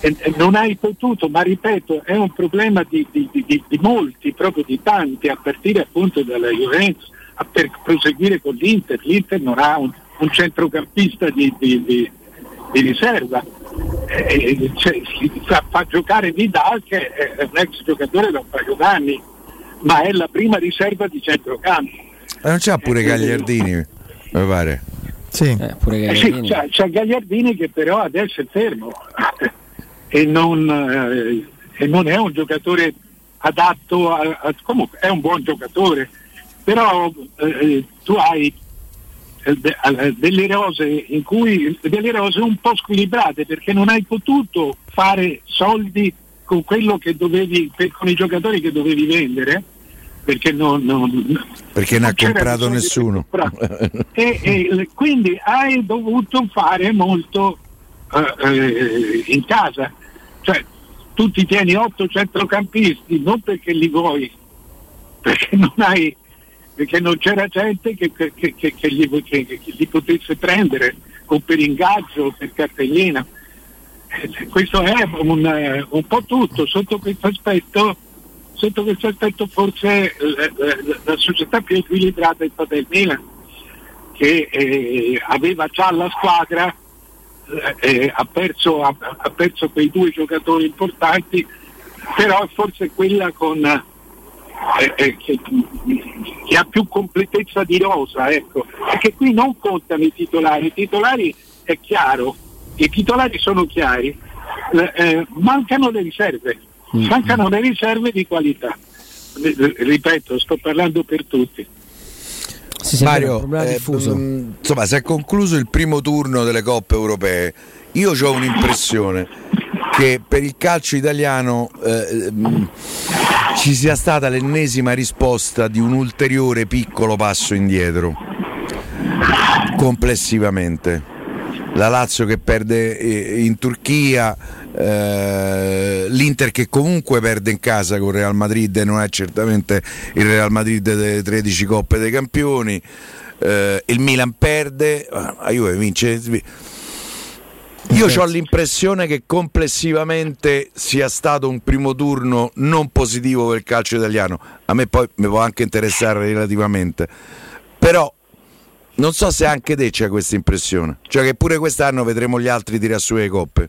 eh, non hai potuto, ma ripeto, è un problema di, di- di- di- molti, proprio di tanti, a partire appunto dalla Juventus, per proseguire con l'Inter. L'Inter non ha un, un centrocampista di riserva. Eh, eh, cioè, fa, fa giocare Vidal che è un ex giocatore da un paio d'anni, ma è la prima riserva di centrocampo. E non c'ha pure Gagliardini, mi pare. Sì, pure Eh sì, c'è, c'è Gagliardini che però adesso è fermo e non, eh, e non è un giocatore adatto a, a- comunque è un buon giocatore però eh, tu hai eh, eh, delle rose in cui delle rose un po' squilibrate perché non hai potuto fare soldi con quello che dovevi per- con i giocatori che dovevi vendere perché non, non- Perché ha non c'era comprato nessuno. e, e quindi hai dovuto fare molto eh, eh, in casa, cioè tu ti tieni otto centrocampisti non perché li vuoi, perché non hai perché non c'era gente che, che- che- che- li, li potesse prendere o per ingaggio o per cartellina. Eh, Questo è un, eh, un po' tutto, sotto questo aspetto, sotto questo aspetto forse eh, eh, la società più equilibrata è stata il Milan che eh, aveva già la squadra eh, ha, perso, ha, ha perso quei due giocatori importanti, però forse quella con, eh, eh, che, che, ha più completezza di rosa, ecco. Perché qui non contano i titolari, i titolari è chiaro, i titolari sono chiari, eh, eh mancano le riserve, mm. mancano le riserve di qualità. Ripeto, sto parlando per tutti. Mario, eh, insomma, si è concluso il primo turno delle coppe europee. Io ho un'impressione che per il calcio italiano eh, ci sia stata l'ennesima risposta di un ulteriore piccolo passo indietro complessivamente. La Lazio che perde eh, in Turchia, eh, l'Inter che comunque perde in casa con il Real Madrid e non è certamente il Real Madrid delle 13 coppe dei campioni, eh, il Milan perde, la Juve vince. Io ho l'impressione che complessivamente sia stato un primo turno non positivo per il calcio italiano. A me poi mi può anche interessare relativamente. Però non so se anche te c'è questa impressione. Cioè che pure quest'anno vedremo gli altri tirare su le coppe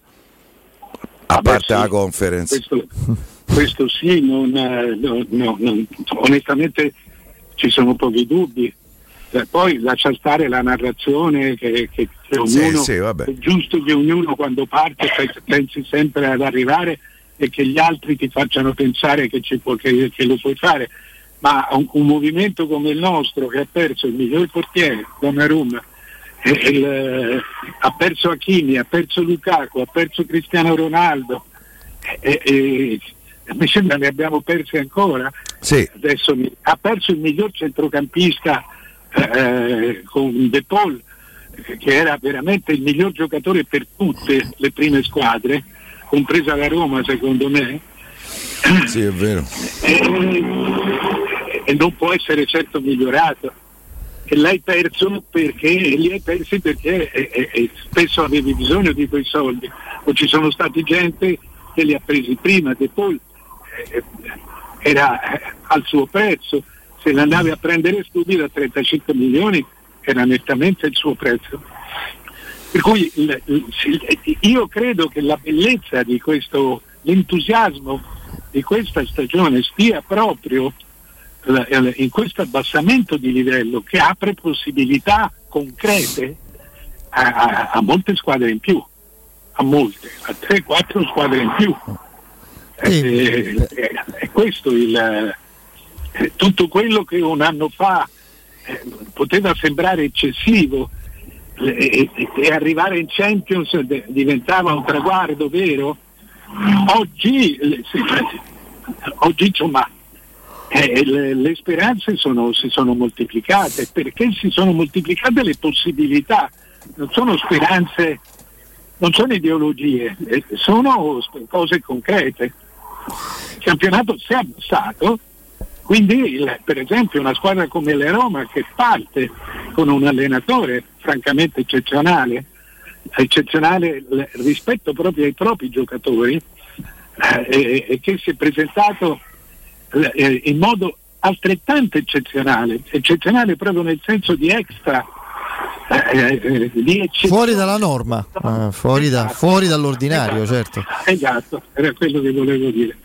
a parte sì, la conference. Questo, questo sì, non, eh, no, no, no, onestamente ci sono pochi dubbi. Eh, poi lascia stare la narrazione che, che, che ognuno, sì, sì, è giusto che ognuno quando parte pensi sempre ad arrivare e che gli altri ti facciano pensare che, può, che, che lo puoi fare. Ma un, un, movimento come il nostro che ha perso il miglior portiere, Donnarumma, il, ha perso Achini, ha perso Lukaku, ha perso Cristiano Ronaldo e, e, mi sembra ne abbiamo persi ancora. Sì. Adesso ha perso il miglior centrocampista eh, con De Paul che era veramente il miglior giocatore per tutte le prime squadre, compresa la Roma secondo me. Sì, è vero. E, e non può essere certo migliorato e l'hai perso perché li hai persi perché e, e, e spesso avevi bisogno di quei soldi o ci sono stati gente che li ha presi prima De Paul eh, era eh, al suo prezzo se li andavi a prendere subito a 35 milioni era nettamente il suo prezzo per cui io credo che la bellezza di questo l'entusiasmo di questa stagione stia proprio in questo abbassamento di livello che apre possibilità concrete a, a, a molte squadre in più, a molte, a 3-4 squadre in più. Sì. Eh, eh, è questo il, eh, tutto quello che un anno fa eh, poteva sembrare eccessivo e, e, arrivare in Champions diventava un traguardo vero. Oggi, oggi insomma, eh, le, speranze sono, si sono moltiplicate perché si sono moltiplicate le possibilità, non sono speranze, non sono ideologie, eh, sono cose concrete. Il campionato si è abbassato, quindi il, per esempio una squadra come la Roma che parte con un allenatore francamente eccezionale, eccezionale rispetto proprio ai propri giocatori eh, e che si è presentato eh, in modo altrettanto eccezionale, eccezionale proprio nel senso di extra. Eh, eh, di fuori dalla norma, eh, fuori, da, fuori, dall'ordinario, esatto. certo. Esatto, era quello che volevo dire.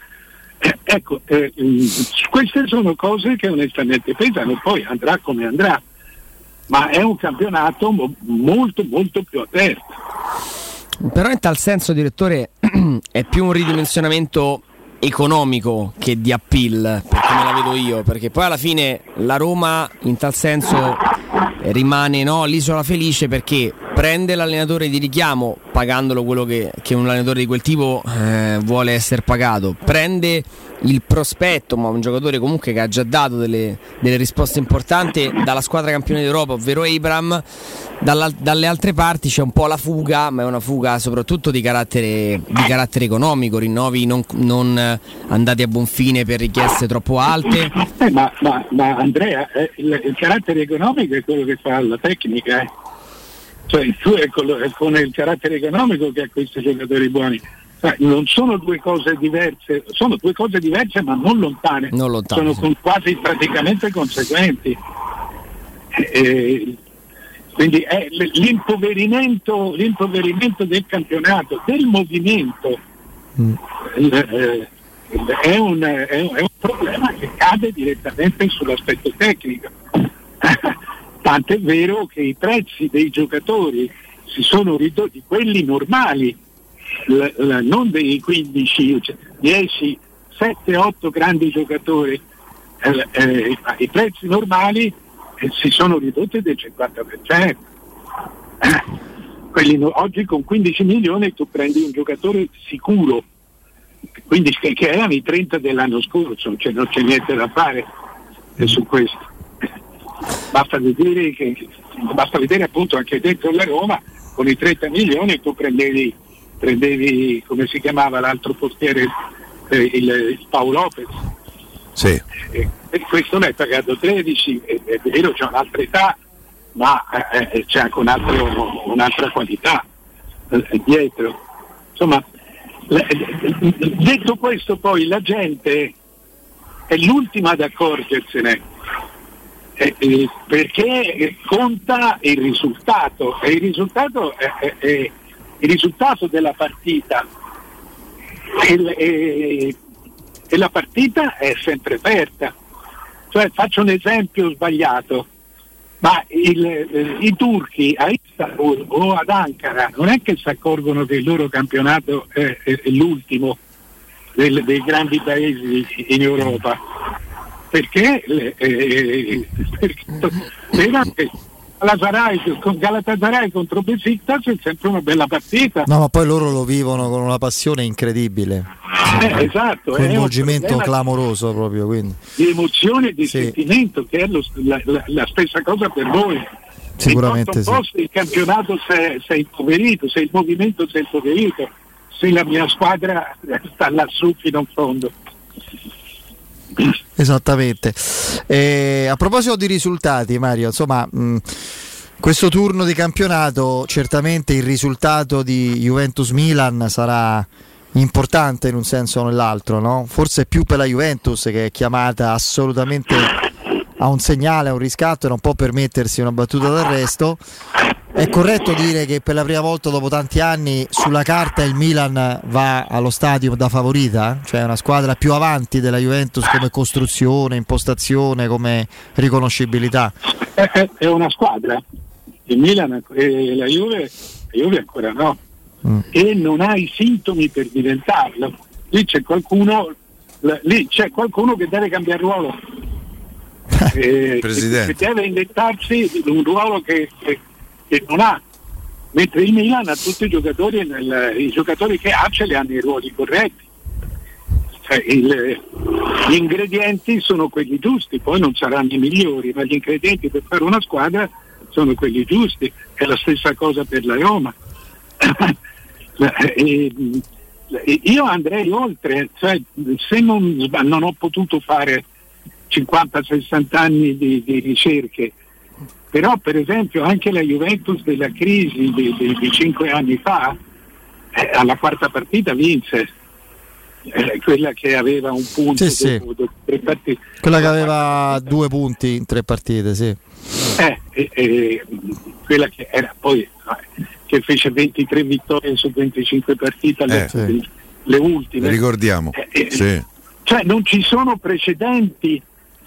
Eh, ecco, eh, queste sono cose che onestamente pesano, poi andrà come andrà, ma è un campionato mo- molto molto più aperto. Però in tal senso, direttore, è più un ridimensionamento economico che di appeal, per come la vedo io, perché poi alla fine la Roma in tal senso rimane no, l'isola felice perché prende l'allenatore di richiamo pagandolo quello che, che un allenatore di quel tipo eh, vuole essere pagato, prende il prospetto, ma un giocatore comunque che ha già dato delle, delle risposte importanti dalla squadra campione d'Europa, ovvero Abram, dalle altre parti c'è un po' la fuga, ma è una fuga soprattutto di carattere, di carattere economico, rinnovi non, non, andati a buon fine per richieste troppo alte. Eh, ma, ma, ma, Andrea, eh, il, il, carattere economico è quello che fa la tecnica. Eh cioè tu è con, è con il carattere economico che ha questi giocatori buoni. Cioè, non sono due cose diverse, sono due cose diverse ma non lontane, non lontane sono quasi praticamente conseguenti. E, Quindi è l'impoverimento, l'impoverimento del campionato, del movimento, eh, eh, un, è un- è un problema che cade direttamente sull'aspetto tecnico. Tant'è vero che i prezzi dei giocatori si sono ridotti, quelli normali, l- l- non dei 15, cioè 10, 7, 8 grandi giocatori, eh, eh, i prezzi normali eh, si sono ridotti del 50%. Eh, no- oggi con 15 milioni tu prendi un giocatore sicuro, quindi che, che erano i 30 dell'anno scorso, cioè non c'è niente da fare su questo. Basta vedere, che, basta vedere appunto anche dentro la Roma con i 30 milioni tu prendevi, prendevi come si chiamava l'altro portiere, eh, il, il Paolo Lopez. Sì. Eh, e questo l'hai pagato 13, è, è vero c'è un'altra età, ma eh, eh, c'è anche un altro- un'altra qualità eh, dietro. Insomma, eh, detto questo poi la gente è l'ultima ad accorgersene. Eh, eh, perché conta il risultato. E il risultato, è- è- è- il risultato della partita. E, e- la partita è sempre aperta. Cioè, faccio un esempio sbagliato, ma il- eh, i turchi a Istanbul o ad Ankara non è che si accorgono che il loro campionato è, è- è l'ultimo del- dei grandi paesi in Europa, perché, le- eh, perché perché Galatasaray, con Galatasaray contro Besiktas è sempre una bella partita. No, ma poi loro lo vivono con una passione incredibile. Eh, esatto, un Coinvolgimento clamoroso proprio. Quindi. di emozione e di Sì. sentimento che è lo- la, la- la stessa cosa per voi. Sicuramente Importa un po' se il campionato si è, si è impoverito, se il movimento si è impoverito, se la mia squadra sta lassù fino in fondo. Esattamente. E a proposito di risultati, Mario, insomma, mh, questo turno di campionato, certamente il risultato di Juventus-Milan sarà importante in un senso o nell'altro, no? Forse più per la Juventus che è chiamata assolutamente a un segnale, a un riscatto e non può permettersi una battuta d'arresto. È corretto dire che per la prima volta dopo tanti anni sulla carta il Milan va allo stadio da favorita? Cioè è una squadra più avanti della Juventus come costruzione, impostazione, come riconoscibilità? È, una squadra, il Milan e la Juve, la Juve ancora no, e non ha i sintomi per diventarlo. Lì c'è qualcuno, lì c'è qualcuno che deve cambiare ruolo. Eh, Presidente. Che deve inventarsi un ruolo che, che- che non ha. Mentre il Milan ha tutti i giocatori, nel- i giocatori che ha ce li hanno i ruoli corretti. Cioè, il- gli ingredienti sono quelli giusti, poi non saranno i migliori, ma gli ingredienti per fare una squadra sono quelli giusti. È la stessa cosa per la Roma. E, io andrei oltre, cioè, se non, non ho potuto fare 50-60 anni di, di ricerche, però per esempio anche la Juventus della crisi di, di- di cinque anni fa, eh, alla quarta partita vinse, eh, quella che aveva un punto Sì, sì. dopo, tre partite. Quella che aveva due punti in tre partite, sì. Eh, eh, eh, quella che era poi eh, che fece 23 vittorie su 25 partite alle Eh, sì. le ultime. Ricordiamo. eh, Sì. Cioè non ci sono precedenti.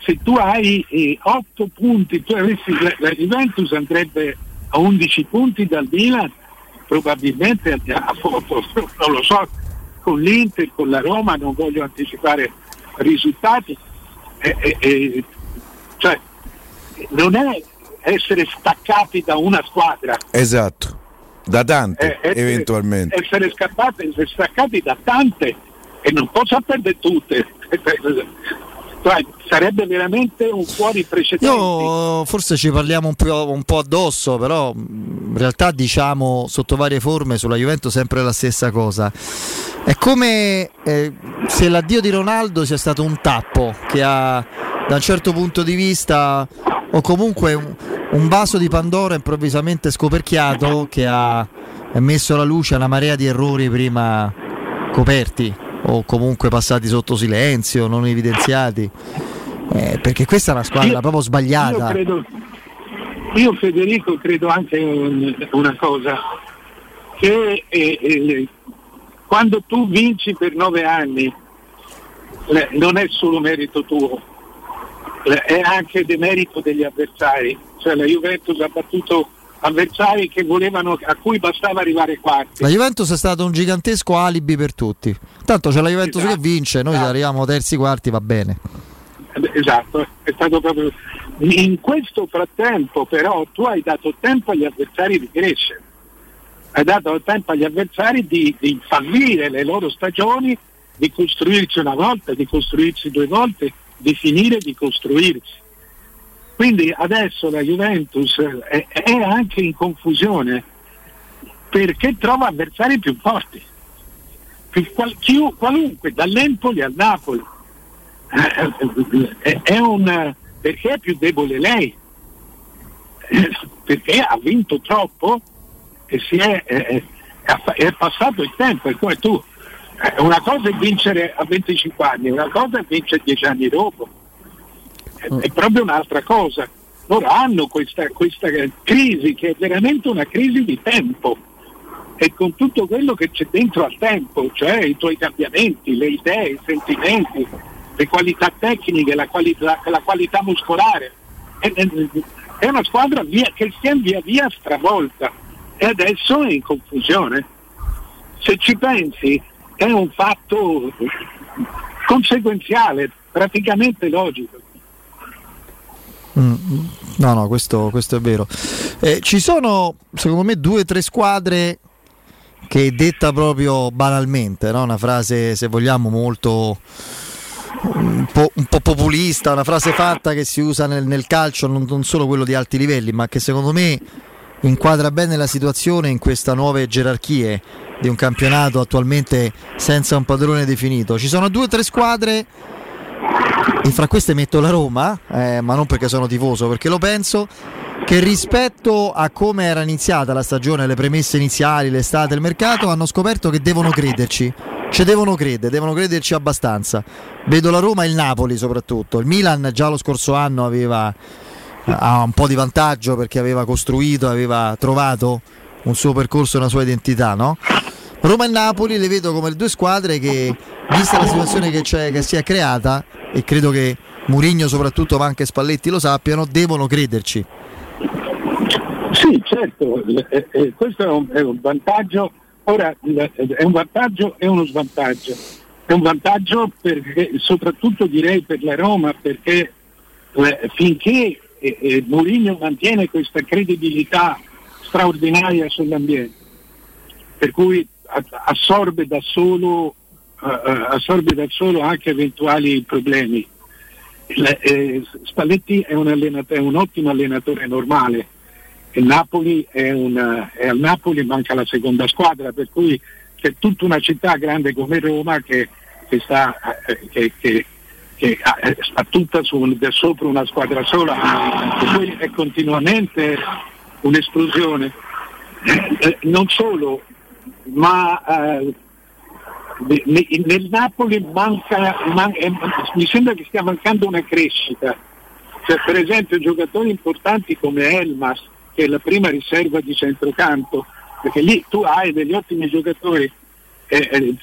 Se tu hai 8 punti, tu avessi, la, la Juventus andrebbe a 11 punti dal Milan, probabilmente a- non lo so, con l'Inter, con la Roma, non voglio anticipare risultati. Eh, eh, eh, cioè, non è essere staccati da una squadra, Esatto. Da tante, essere, eventualmente. essere scappati, essere staccati da tante e non posso perdere tutte. Sarebbe veramente un fuori precedente. Io forse ci parliamo un po', un po' addosso, però in realtà diciamo sotto varie forme sulla Juventus sempre la stessa cosa. È come eh, se l'addio di Ronaldo sia stato un tappo che ha da un certo punto di vista o comunque un, un vaso di Pandora improvvisamente scoperchiato che ha messo alla luce una marea di errori prima coperti o comunque passati sotto silenzio, non evidenziati. Eh, perché questa è una squadra Io- proprio Io sbagliata. credo, io Federico credo anche un- una cosa, che eh, eh, quando tu vinci per nove anni eh, non è solo merito tuo, eh, è anche demerito degli avversari, cioè la Juventus ha battuto avversari che volevano, a cui bastava arrivare quarti. La Juventus è stato un gigantesco alibi per tutti. Tanto c'è la Juventus che vince, noi se arriviamo terzi quarti va bene. Esatto, è stato proprio. In questo frattempo però tu hai dato tempo agli avversari di crescere, hai dato tempo agli avversari di, di fallire le loro stagioni, di costruirsi una volta, di costruirsi due volte, di finire di costruirsi. Quindi adesso la Juventus è, è anche in confusione perché trova avversari più forti, qual- chiu- qualunque, dall'Empoli al Napoli. Eh, è, è un, perché è più debole lei? Perché ha vinto troppo e si è, è- è passato il tempo, è come tu. Eh, Una cosa è vincere a 25 anni, una cosa è vincere 10 anni dopo. È, è proprio un'altra cosa. Loro hanno questa, questa crisi che è veramente una crisi di tempo e con tutto quello che c'è dentro al tempo, cioè i tuoi cambiamenti, le idee, i sentimenti, le qualità tecniche, la qualità, la qualità muscolare. È, è- è una squadra via- che si è via via stravolta e adesso è in confusione. Se ci pensi è un fatto conseguenziale, praticamente logico. Mm, No, no, questo, questo è vero. Eh, ci sono, secondo me, due o tre squadre che detta proprio banalmente, no? una frase, se vogliamo, molto un po', un po' populista, una frase fatta che si usa nel, nel calcio, non, non solo quello di alti livelli, ma che secondo me inquadra bene la situazione in queste nuove gerarchie di un campionato attualmente senza un padrone definito. Ci sono due o tre squadre e fra queste metto la Roma, eh, ma non perché sono tifoso, perché lo penso, che rispetto a come era iniziata la stagione, le premesse iniziali, l'estate, il mercato, hanno scoperto che devono crederci. Ci devono credere, devono crederci abbastanza. Vedo la Roma e il Napoli soprattutto. Il Milan già lo scorso anno aveva ha un po' di vantaggio perché aveva costruito, aveva trovato un suo percorso una sua identità, no? Roma e Napoli le vedo come due squadre che, vista la situazione che, che si è creata, e credo che Murigno soprattutto, ma anche Spalletti lo sappiano, devono crederci. Sì, certo, questo è un, è un vantaggio, ora eh, è un vantaggio e uno svantaggio. È un vantaggio perché, soprattutto direi per la Roma, perché eh, finché eh, eh, Mourinho mantiene questa credibilità straordinaria sull'ambiente, per cui assorbe da solo, eh, eh, assorbe da solo anche eventuali problemi. Eh, Spalletti è un, allenatore, è un ottimo allenatore normale, Napoli è, un, è al Napoli manca la seconda squadra, per cui c'è tutta una città grande come Roma che, che sta, che, che- che sta tutta su, sopra una squadra sola, per cui è continuamente un'esplosione. Non solo, ma eh, ne- ne- nel Napoli manca, man- eh, mi sembra che stia mancando una crescita. Cioè, per esempio giocatori importanti come Elmas, che è la prima riserva di centrocampo, perché lì tu hai degli ottimi giocatori eh, eh,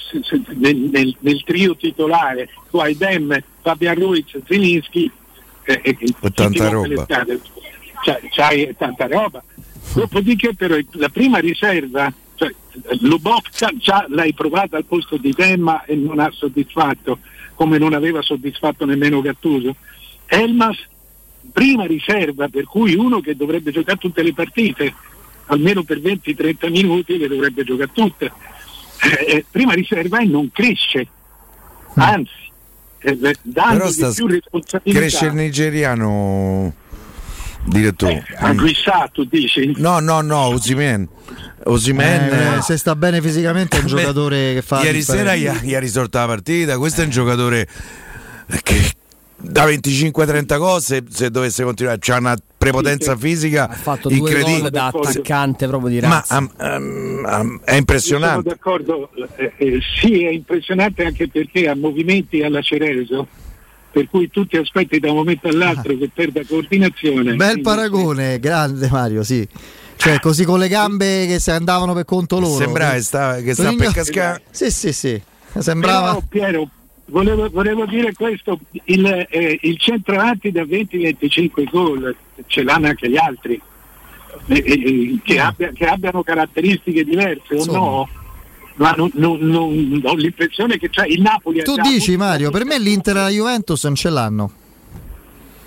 nel, nel- nel trio titolare, tu hai Dem, Fabian Ruiz, Zilinski eh, e chi ti tanta roba. C'hai, c'hai tanta roba. Dopodiché però la prima riserva, cioè, Lubovka già l'hai provata al posto di Demma e non ha soddisfatto, come non aveva soddisfatto nemmeno Gattuso. Elmas, prima riserva, per cui uno che dovrebbe giocare tutte le partite, almeno per 20-30 minuti le dovrebbe giocare tutte. Eh, eh, prima riserva e non cresce, anzi, eh, dandogli sta, più responsabilità. cresce il nigeriano direttore. Anguissa, tu dici? No, no, no, Osimen. Osimen Eh, eh, se sta bene fisicamente è un Beh, giocatore che fa... Ieri sera gli ha, gli ha risolto la partita. Questo è un giocatore che da 25-30 gol se, se dovesse continuare c'ha una prepotenza fisica Ha fatto due gol incredibile. da attaccante proprio di Ma razza. am- am- am- è Sono impressionante. d'accordo, eh, eh, sì, è impressionante anche perché ha movimenti alla Cereso per cui tu ti aspetti da un momento all'altro che perda coordinazione. Bel Quindi- paragone, grande Mario, sì. Cioè, così con le gambe che se andavano per conto loro. Sembrava che sta- che sta per cascare. Sì, sì, sì. Sembrava. Però, Piero, volevo, volevo dire questo, il, eh, il centravanti da 20-25 gol, ce l'hanno anche gli altri, eh, eh, che, abbia- che abbiano caratteristiche diverse o Insomma. no, ma non, non- non- ho l'impressione che c'è il Napoli ha Tu dici avuto- Mario, per me l'Inter e la Juventus non ce l'hanno.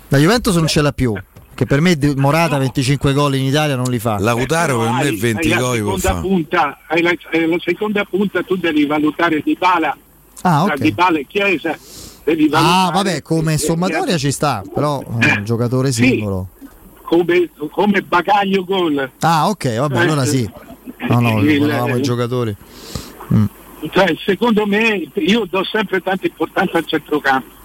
La Juventus non ce l'ha più. Che per me Morata 25 gol in Italia non li fa. Lautaro per me hai- 20 hai la gol può seconda fare. punta, hai la, hai la seconda punta tu devi valutare Di Bala, Ah, tra ok. Di Bala e Chiesa, devi Ah, vabbè, come eh, sommatoria ci sta, però è un giocatore singolo. come, come bagaglio gol. Ah, ok, vabbè, allora sì. No, no, Il- guardavamo i giocatori. Cioè, secondo me io do sempre tanta importanza al centrocampo.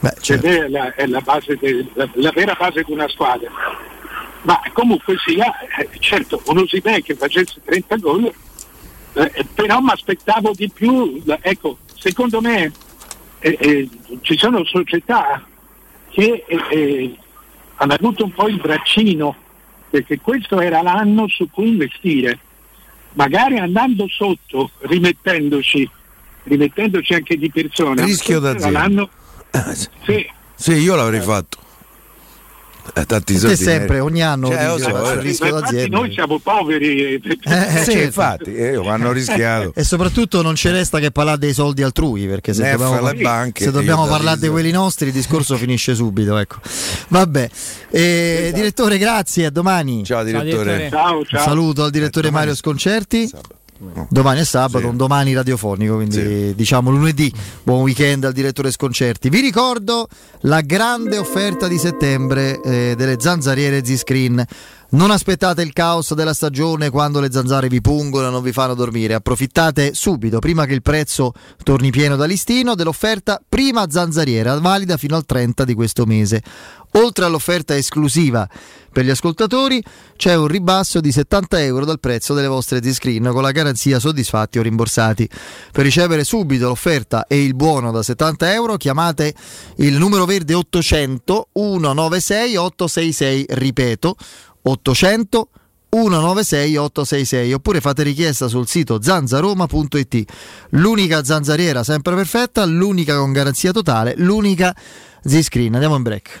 Beh, certo. Per me è la, è la base de- la, la vera base di una squadra. Ma comunque sia, eh, certo, uno si vede che facesse 30 gol, eh, però mi aspettavo di più. Ecco, secondo me eh, eh, ci sono società che eh, eh, hanno avuto un po' il braccino, perché questo era l'anno su cui investire. Magari andando sotto, rimettendoci, rimettendoci anche di persona. Rischio d'azienda. sì. Sì. Sì, io l'avrei fatto. Eh, tanti soldi sempre, ne- ogni anno Cioè, lo so, faccio eh. il rischio d'azienda. noi siamo poveri. Eh, sì, certo. infatti, eh, hanno rischiato. E soprattutto non ci resta che parlare dei soldi altrui, perché se Nef, dobbiamo, banche, se dobbiamo parlare di quelli nostri il discorso finisce subito. Ecco. Vabbè, Eh, direttore, grazie, a domani. Ciao direttore. Ciao, Un ciao. saluto al direttore Mario Sconcerti. Domani è sabato, un domani radiofonico, quindi diciamo lunedì. Buon weekend al direttore Sconcerti. Vi ricordo la grande offerta di settembre eh, delle zanzariere Z-Screen. Non aspettate il caos della stagione quando le zanzare vi pungono e non vi fanno dormire. Approfittate subito, prima che il prezzo torni pieno da listino, dell'offerta prima zanzariera, valida fino al 30 di questo mese. Oltre all'offerta esclusiva per gli ascoltatori, c'è un ribasso di 70 euro dal prezzo delle vostre Z-Screen con la garanzia soddisfatti o rimborsati. Per ricevere subito l'offerta e il buono da 70 euro, chiamate il numero verde 800 196 866, ripeto 800 196 866 oppure fate richiesta sul sito zanzaroma.it l'unica zanzariera sempre perfetta l'unica con garanzia totale l'unica Z-Screen. Andiamo in break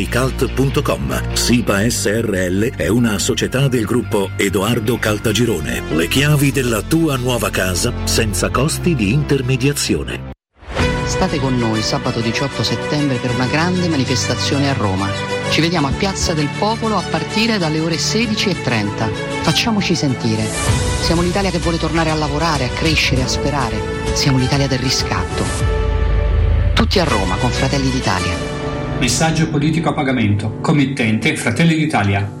www.kcalt.com. SIPA SRL è una società del gruppo Edoardo Caltagirone. Le chiavi della tua nuova casa senza costi di intermediazione. State con noi sabato 18 settembre per una grande manifestazione a Roma. Ci vediamo a Piazza del Popolo a partire dalle ore 16.30. Facciamoci sentire. Siamo l'Italia che vuole tornare a lavorare, a crescere, a sperare. Siamo l'Italia del riscatto. Tutti a Roma con Fratelli d'Italia. Messaggio politico a pagamento. Committente Fratelli d'Italia.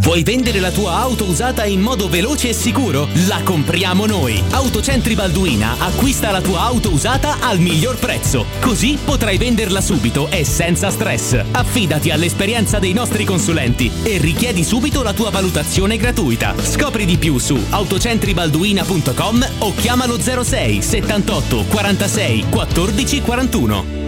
Vuoi vendere la tua auto usata in modo veloce e sicuro? La compriamo noi! Autocentri Balduina acquista la tua auto usata al miglior prezzo. Così potrai venderla subito e senza stress. Affidati all'esperienza dei nostri consulenti e richiedi subito la tua valutazione gratuita. Scopri di più su autocentribalduina.com o chiamalo 06 78 46 14 41.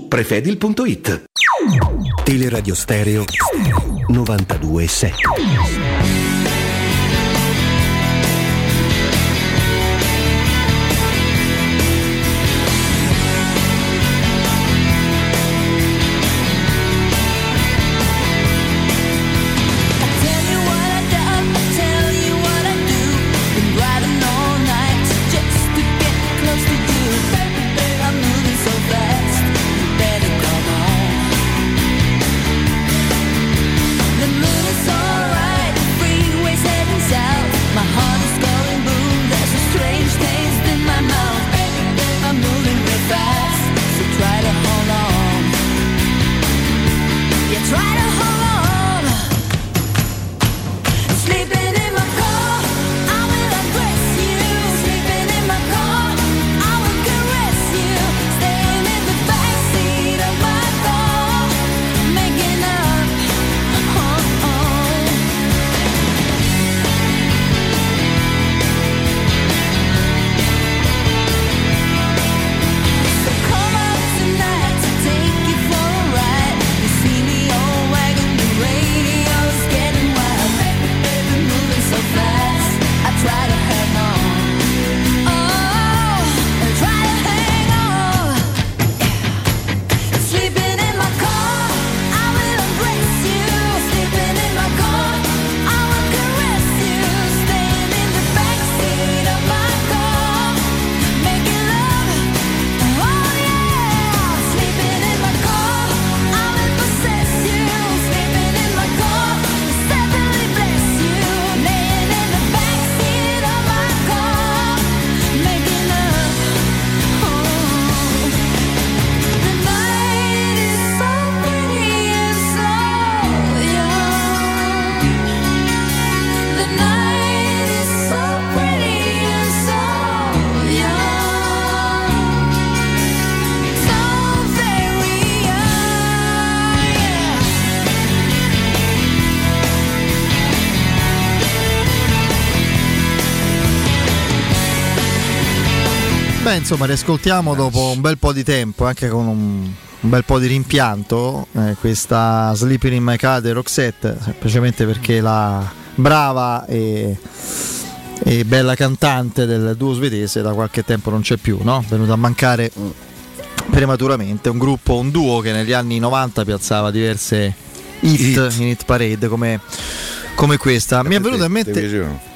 prefedil.it. Teleradio Stereo 927. Insomma, riascoltiamo dopo un bel po' di tempo, anche con un, un bel po' di rimpianto, eh, questa Sleeping in My Car di Roxette, semplicemente perché la brava e, e bella cantante del duo svedese da qualche tempo non c'è più, no? È venuta a mancare prematuramente. Un gruppo, un duo che negli anni 90 piazzava diverse hit, in hit parade come, come questa. Mi è venuto in mente.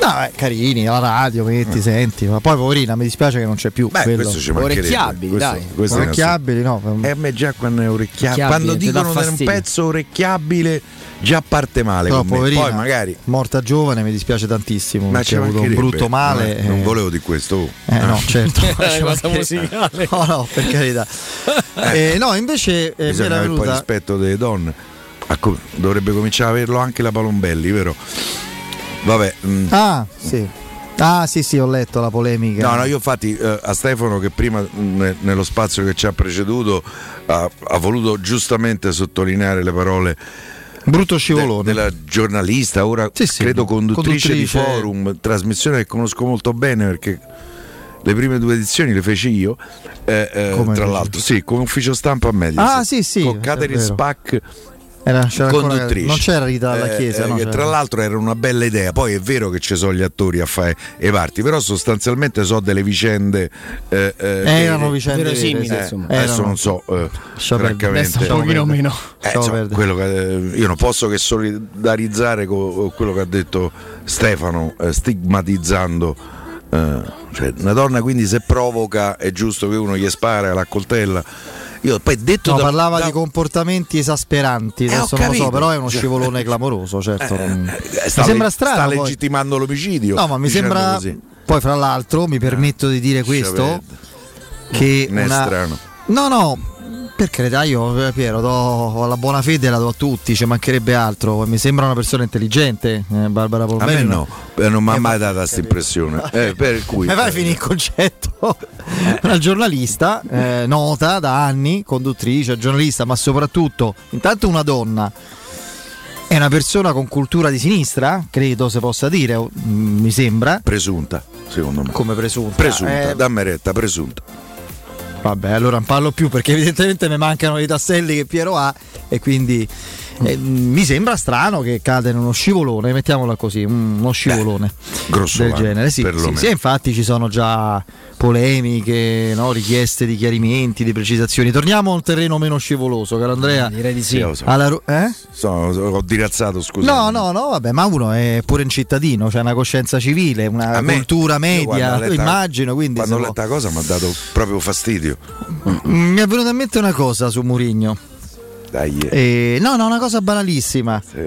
No, eh, carini, alla radio, metti, senti, ma poi poverina, mi dispiace che non c'è più. Beh, quello. questo ci. Orecchiabili, Questo- dai. questo Orecchiabili, no. E a me già quando è orecchiabile, quando dicono di un pezzo orecchiabile, già parte male Però, poverina, Poi magari. morta giovane, mi dispiace tantissimo. Ma ha avuto un brutto male. Non, non eh. volevo di questo. oh. Eh no, certo. È una musicale. No, no, per carità. Eh, no, invece eh, Bisogna avere venuta. rispetto delle donne. Dovrebbe cominciare a averlo anche la Palombelli, vero? Vabbè. mm. Ah, sì. Ah, sì, sì, ho letto la polemica. No, no, io infatti eh, a Stefano che prima mh, ne- nello spazio che ci ha preceduto ha, ha voluto giustamente sottolineare le parole Brutto scivolone. de- della giornalista, ora credo conduttrice, conduttrice. di forum, trasmissione che conosco molto bene perché le prime due edizioni le feci io, eh, eh, tra l'altro, sì, come ufficio stampa a Mediaset. Ah, sì, sì, Con Catherine. Spack Era, c'era ancora- conduttrice. non c'era Rita alla Eh, chiesa, eh, no? tra l'altro era una bella idea. Poi è vero che ci sono gli attori a fare i parti, però sostanzialmente so delle vicende. eh, eh, Erano che- vicende Verosimili, sì. insomma. Adesso Erano. non so, eh, francamente. Un pochino meno. Eh, quello che, eh, io non posso che solidarizzare con quello che ha detto Stefano, eh, stigmatizzando. eh, cioè, una donna quindi se provoca è giusto che uno gli spara la coltella. Io poi detto No, da- parlava da- di comportamenti esasperanti, Eh, adesso non lo so, però è uno Cioè, scivolone clamoroso, certo. non- eh, sta mi sembra le- strano. sta poi. legittimando l'omicidio. No, ma mi sembra. così. Poi, fra l'altro, mi permetto di dire questo: vede. che è una- strano. No, no, per carità, io eh, Piero do la buona fede la do a tutti, ci mancherebbe altro. Mi sembra una persona intelligente, eh, Barbara A Polveri. me no, eh, non mi ha Eh, mai ma- data questa impressione. Eh, per cui, Ma vai finire il concetto. Una giornalista eh, nota da anni, conduttrice, giornalista, ma soprattutto, intanto una donna. È una persona con cultura di sinistra, credo si possa dire, mm, mi sembra. Presunta, secondo me. Come presunta. Presunta, Eh, dammi retta, presunta. Vabbè, allora non parlo più perché evidentemente mi mancano i tasselli che Piero ha e quindi eh, mi sembra strano che cade in uno scivolone, mettiamola così, un- uno scivolone grossolano, del genere. Sì, sì, sì, infatti ci sono già polemiche, no, richieste di chiarimenti, di precisazioni. Torniamo a un terreno meno scivoloso, caro Andrea. Direi di Sì. Alla Ru- eh? Sono- ho dirazzato, scusa. No, no, no, vabbè, ma uno è pure un cittadino, c'è una coscienza civile, una me- cultura media, letta- immagino, quindi Quando ho letto la cosa mi ha dato proprio fastidio. Mm, mi è venuta in mente una cosa su Murigno. Dai, eh. No, no, una cosa banalissima. Sì.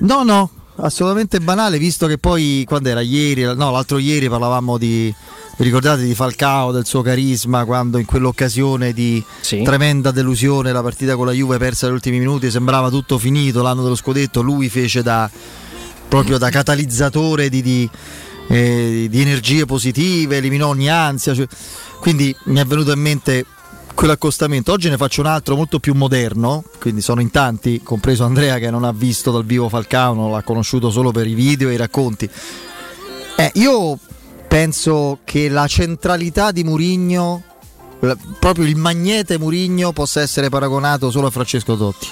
No, no, assolutamente banale, visto che poi quando era ieri, no, l'altro ieri parlavamo di vi ricordate di Falcao, del suo carisma, quando in quell'occasione di tremenda delusione la partita con la Juve persa negli ultimi minuti, sembrava tutto finito, l'anno dello scudetto, lui fece da proprio da catalizzatore di, di, eh, di energie positive, eliminò ogni ansia. cioè- quindi mi è venuto in mente quell'accostamento. Oggi ne faccio un altro molto più moderno, quindi sono in tanti, compreso Andrea che non ha visto dal vivo Falcao, non l'ha conosciuto solo per i video e i racconti. Eh, io penso che la centralità di Murigno, proprio il magnete Murigno, possa essere paragonato solo a Francesco Totti.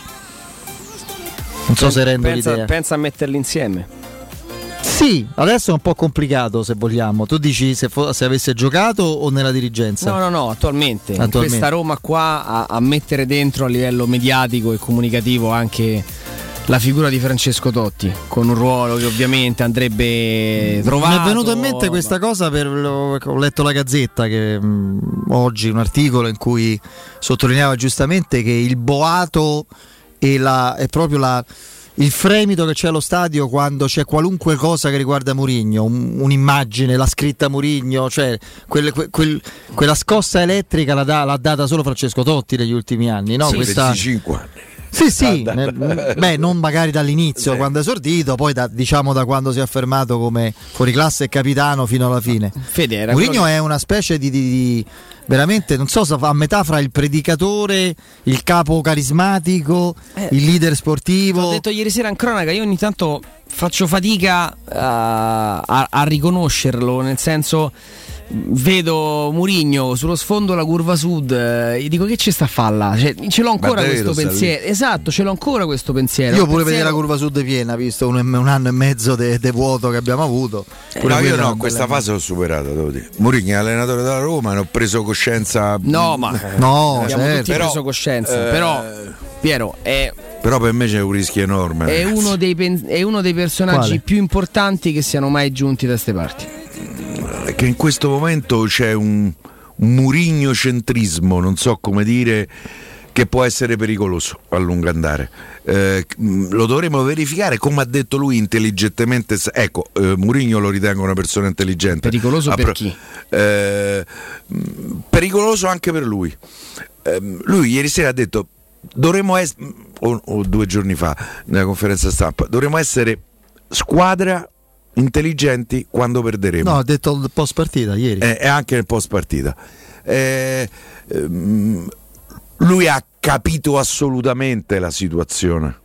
Non so se rendo pensa, l'idea. pensa a metterli insieme. Sì, adesso è un po' complicato se vogliamo. Tu dici se, fo- se avesse giocato o nella dirigenza? No, no, no, attualmente. Attualmente. questa Roma qua a, a mettere dentro a livello mediatico e comunicativo anche la figura di Francesco Totti, con un ruolo che ovviamente andrebbe trovato. Mi è venuto in mente questa cosa per ho letto la Gazzetta che mh, oggi un articolo in cui sottolineava giustamente che il boato e la, è proprio la, il fremito che c'è allo stadio quando c'è qualunque cosa che riguarda Murigno, un- un'immagine, la scritta Murigno, cioè quel- quel- quel- quella scossa elettrica l'ha, da- l'ha data solo Francesco Totti negli ultimi anni, no? Sì, Questa- 25 anni. sì, sì, Ah, ne- beh, non magari dall'inizio quando è esordito, poi da, diciamo da quando si è affermato come fuoriclasse e capitano fino alla fine. Fede, quello che- è una specie di, di- di- veramente, non so se fa a metà fra il predicatore, il capo carismatico, il leader sportivo. Ho detto ieri sera in cronaca, io ogni tanto faccio fatica a, a- a riconoscerlo, nel senso vedo Murigno sullo sfondo della curva sud, eh, gli dico che ci sta a fare là? Cioè, ce l'ho ancora davvero questo pensiero. Esatto, ce l'ho ancora questo pensiero. Io pure pensiero- vedere la curva sud piena, visto un, un anno e mezzo di vuoto che abbiamo avuto. Pure no, io no, questa bella- fase l'ho superata, devo dire. Mourinho è allenatore della Roma, ne ho preso coscienza. No, ma No, abbiamo certo. tutti Però, preso coscienza. eh, però, Piero, è, Però per me c'è un rischio enorme. è uno dei, pen- è uno dei personaggi Quale? più importanti che siano mai giunti da queste parti. Che in questo momento c'è un, un Murigno centrismo, non so come dire, che può essere pericoloso a lungo andare. Eh, lo dovremo verificare, come ha detto lui intelligentemente. Ecco, eh, Murigno lo ritengo una persona intelligente. Pericoloso Ha per pro- chi? eh, pericoloso anche per lui. Ehm, lui ieri sera ha detto dovremmo essere, o, o due giorni fa nella conferenza stampa, dovremmo essere squadra intelligenti quando perderemo. No, ha detto il post partita ieri. Eh, e anche nel post partita. Eh, ehm, lui ha capito assolutamente la situazione.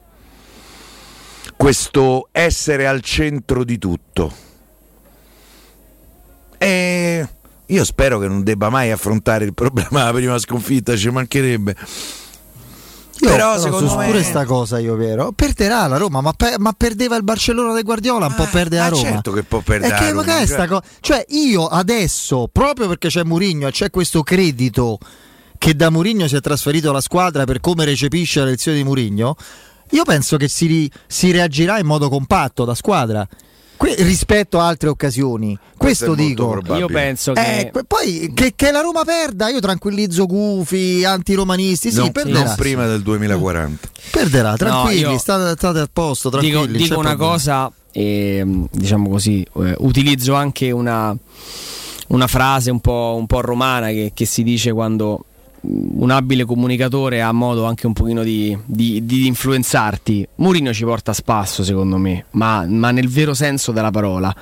Questo essere al centro di tutto. E io spero che non debba mai affrontare il problema della prima sconfitta, ci mancherebbe. Io Però, però secondo su me- pure sta cosa io vero. Perderà la Roma, ma, pe- ma perdeva il Barcellona del Guardiola, un po' perde la ma Roma. certo che può perdere che Roma, cioè- sta co- cioè io adesso, proprio perché c'è Mourinho e c'è questo credito che da Mourinho si è trasferito alla squadra per come recepisce la lezione di Mourinho, io penso che si, ri- si reagirà in modo compatto da squadra. Que- rispetto a altre occasioni, questo, molto dico. probabile. Io penso che. Eh, que- poi che, che la Roma perda, io tranquillizzo gufi, antiromanisti, sì, non, perderà. non prima del 2040. Perderà, tranquilli, io- state, state a posto, dico, tranquilli. dico una problema. cosa, e, diciamo così, eh, utilizzo anche una, una frase un po', un po' romana che, che si dice quando un abile comunicatore ha modo anche un pochino di, di- di influenzarti. Mourinho ci porta a spasso, secondo me, ma, ma nel vero senso della parola.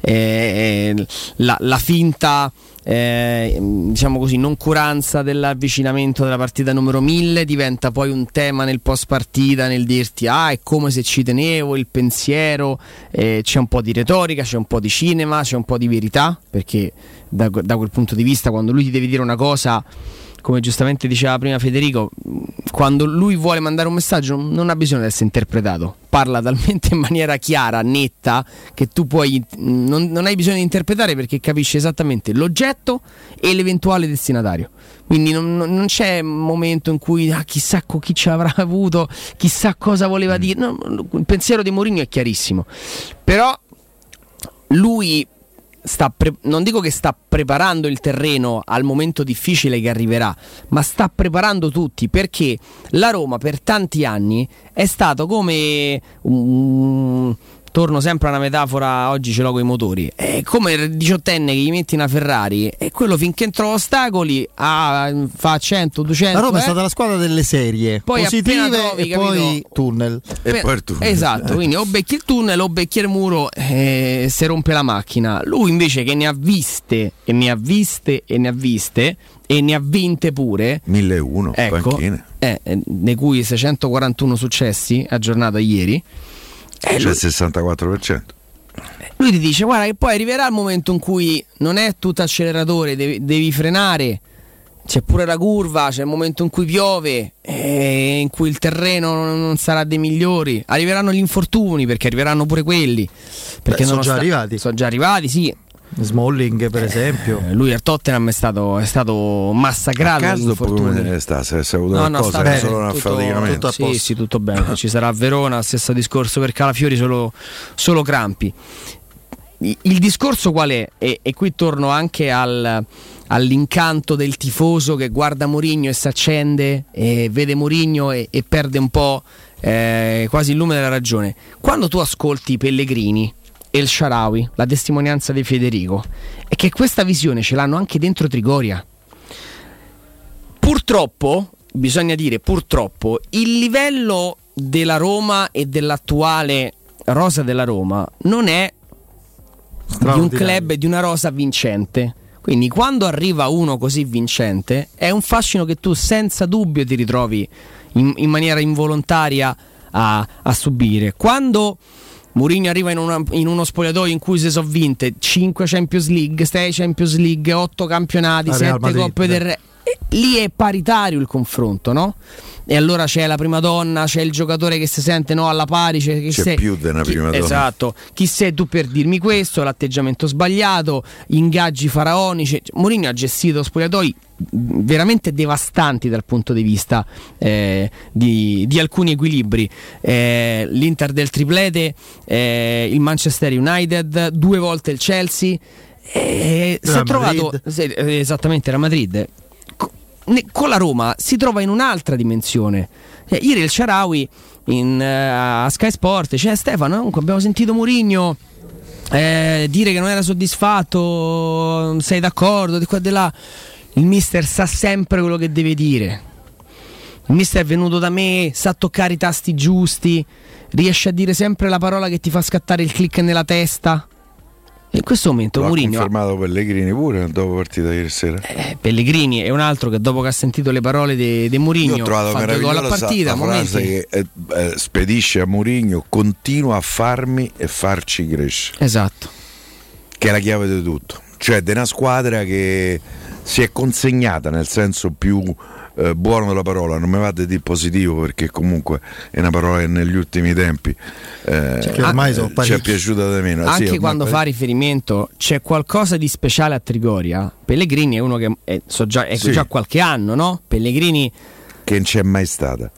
Eh, eh, la, la finta eh, diciamo così, noncuranza dell'avvicinamento della partita numero 1000 diventa poi un tema nel post partita, nel dirti ah è come se ci tenevo, il pensiero, eh, c'è un po' di retorica, c'è un po' di cinema, c'è un po' di verità, perché da, da quel punto di vista quando lui ti deve dire una cosa come giustamente diceva prima Federico, quando lui vuole mandare un messaggio non ha bisogno di essere interpretato, parla talmente in maniera chiara, netta, che tu puoi, non, non hai bisogno di interpretare perché capisci esattamente l'oggetto e l'eventuale destinatario. Quindi non, non- c'è momento in cui ah, chissà con chi ci avrà avuto, chissà cosa voleva dire. No, il pensiero di Mourinho è chiarissimo. Però lui pre- non dico che sta preparando il terreno al momento difficile che arriverà, ma sta preparando tutti perché la Roma per tanti anni è stato come un torno sempre a una metafora, oggi ce l'ho con i motori. È come il diciottenne che gli metti una Ferrari e quello finché trova ostacoli ah, fa 100, 200 La Roma è eh. stata la squadra delle serie Poi positive trovi, e capito? poi tunnel. Per- Esatto, quindi o becchi il tunnel o becchi il muro e si rompe la macchina. Lui invece che ne ha viste e ne ha viste e ne ha viste e ne ha vinte pure, 1001 ecco, panchine. eh, eh, ne cui 641 successi aggiornata ieri. C'è il 64%. Lui ti dice: Guarda, che poi arriverà il momento in cui non è tutto acceleratore, devi, devi frenare. C'è pure la curva, c'è il momento in cui piove, eh, in cui il terreno non, sarà dei migliori. Arriveranno gli infortuni, perché arriveranno pure quelli. Perché sono già nonostan- arrivati. Sono già arrivati, sì. Smalling, per esempio. Eh, lui al Tottenham è stato, è stato massacrato. A caso come sta? Se si è avuto No, no, è bene, solo un tutto- affaticamento. sì, sì, tutto bene. Ci sarà a Verona, stesso discorso per Calafiori, solo, solo crampi. Il discorso qual è? E, e qui torno anche al- all'incanto del tifoso che guarda Mourinho e si accende e vede Mourinho e, e perde un po' eh, quasi il lume della ragione. Quando tu ascolti i Pellegrini e il Sharawi, la testimonianza di Federico, è che questa visione ce l'hanno anche dentro Trigoria. Purtroppo, bisogna dire purtroppo, il livello della Roma e dell'attuale rosa della Roma non è di un club e di una rosa vincente. Quindi quando arriva uno così vincente è un fascino che tu senza dubbio ti ritrovi in, in maniera involontaria a, a subire. Quando Mourinho arriva in, una- in uno spogliatoio in cui si sono vinte 5 Champions League, 6 Champions League, 8 campionati, A Real 7 Madrid, Coppe del Re. Lì è paritario il confronto, no? E allora c'è la prima donna, c'è il giocatore che si sente no, alla pari. C'è, chi C'è sei- più chi- prima donna. Esatto. Chi sei tu per dirmi questo? L'atteggiamento sbagliato, ingaggi faraonici. Mourinho ha gestito spogliatoi veramente devastanti dal punto di vista eh, di, di alcuni equilibri. Eh, L'Inter del triplete, eh, il Manchester United, due volte il Chelsea. Eh, si è trovato esattamente era Madrid. Con la Roma si trova in un'altra dimensione. Eh, ieri il Sharawi in, eh, a Sky Sport "Eh, Stefano, comunque abbiamo sentito Mourinho eh, dire che non era soddisfatto, sei d'accordo, di qua e di là. Il mister sa sempre quello che deve dire. Il mister è venuto da me, sa toccare i tasti giusti, riesce a dire sempre la parola che ti fa scattare il click nella testa. In questo momento Lo ha Mourinho confermato Pellegrini pure dopo partita ieri sera. eh, Pellegrini è un altro che dopo che ha sentito le parole di Io Mourinho ho trovato meravigliosa partita, la frase momenti. che eh, eh, spedisce a Mourinho continua a farmi e farci crescere. Esatto. Che è la chiave di tutto. Cioè di una squadra che si è consegnata nel senso più eh, buono della parola, non mi va di dire positivo perché comunque è una parola che negli ultimi tempi eh, Che ormai sono eh, ci è piaciuta di meno. Sì, Anche ormai quando fa riferimento c'è qualcosa di speciale a Trigoria. Pellegrini è uno che è, so già, è Sì. già qualche anno, no? Pellegrini che non c'è mai stata.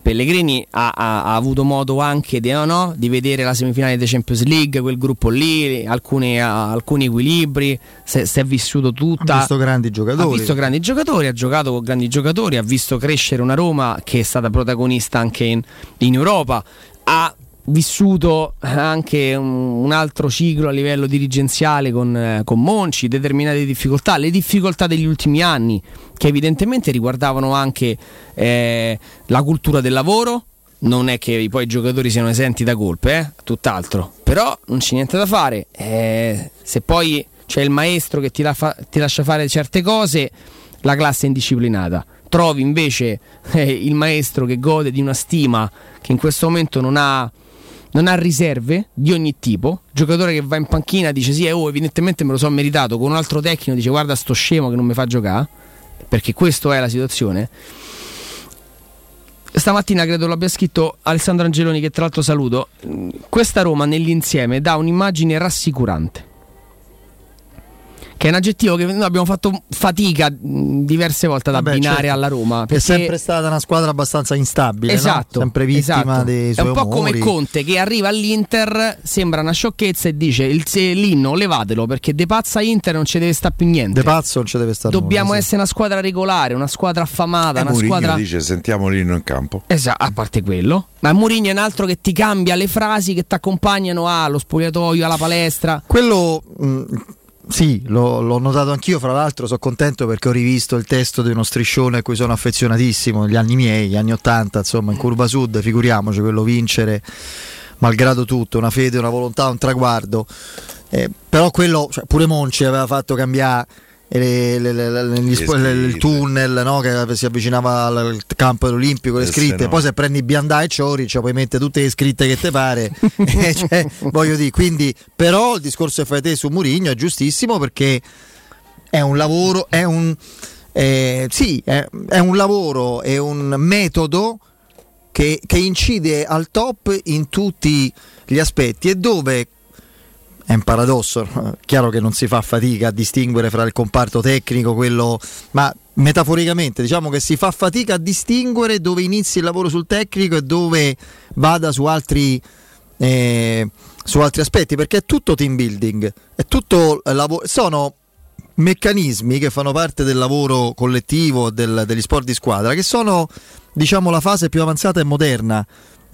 Pellegrini ha, ha- ha avuto modo anche di, no, no, di vedere la semifinale dei Champions League, quel gruppo lì, alcuni, ha- alcuni equilibri, si è vissuto tutta. Ha visto grandi Ha giocatori. visto grandi giocatori, ha giocato con grandi giocatori, ha visto crescere una Roma che è stata protagonista anche in, in Europa, ha vissuto anche un, altro ciclo a livello dirigenziale con, con Monci, determinate difficoltà, le difficoltà degli ultimi anni che evidentemente riguardavano anche eh, la cultura del lavoro. Non è che poi i giocatori siano esenti da colpe, eh? tutt'altro. Però non c'è niente da fare. Eh, se poi c'è il maestro che ti, la fa- ti lascia fare certe cose, la classe è indisciplinata. Trovi invece eh, il maestro che gode di una stima che in questo momento non ha, non ha riserve di ogni tipo. Giocatore che va in panchina dice: Sì, eh, oh, evidentemente me lo so meritato. Con un altro tecnico dice: Guarda, sto scemo che non mi fa giocare. Perché questa è la situazione. Stamattina credo l'abbia scritto Alessandro Angeloni, che tra l'altro saluto. Questa Roma nell'insieme dà un'immagine rassicurante. Che è un aggettivo che noi abbiamo fatto fatica diverse volte ad Vabbè, abbinare certo. alla Roma. È perché- sempre stata una squadra abbastanza instabile, no? Esatto, sempre vittima esatto. dei È suoi un po' come umori. Conte che arriva all'Inter, sembra una sciocchezza e dice il, se- l'inno levatelo perché de pazza Inter non ci deve stare più niente. De pazzo non ci deve stare Dobbiamo nulla, sì. essere una squadra regolare, una squadra affamata, E una squadra dice sentiamo l'inno in campo. Esatto, a parte quello. Ma Mourinho è un altro che ti cambia le frasi che ti accompagnano allo spogliatoio, alla palestra. Quello mh, sì, l'ho, l'ho notato anch'io, fra l'altro sono contento perché ho rivisto il testo di uno striscione a cui sono affezionatissimo, gli anni miei, gli anni 80, insomma, in Curva Sud, figuriamoci, quello vincere malgrado tutto, una fede, una volontà, un traguardo. Eh, però quello, cioè, pure Monci aveva fatto cambiare le- le- le- le- il tunnel no, che si avvicinava al campo olimpico, le Eh, scritte, no. poi se prendi Biandà e Ciori, cioè, puoi mettere tutte le scritte che ti pare. Cioè, voglio dire, quindi, però il discorso che fai te su Murigno è giustissimo perché è un lavoro, è un eh, sì, è, è un lavoro, è un metodo che, che incide al top in tutti gli aspetti e dove è un paradosso, no? chiaro che non si fa fatica a distinguere fra il comparto tecnico, quello, ma metaforicamente diciamo che si fa fatica a distinguere dove inizi il lavoro sul tecnico e dove vada su altri, eh, su altri aspetti, perché è tutto team building, è tutto lavoro, sono meccanismi che fanno parte del lavoro collettivo del- degli sport di squadra, che sono diciamo la fase più avanzata e moderna.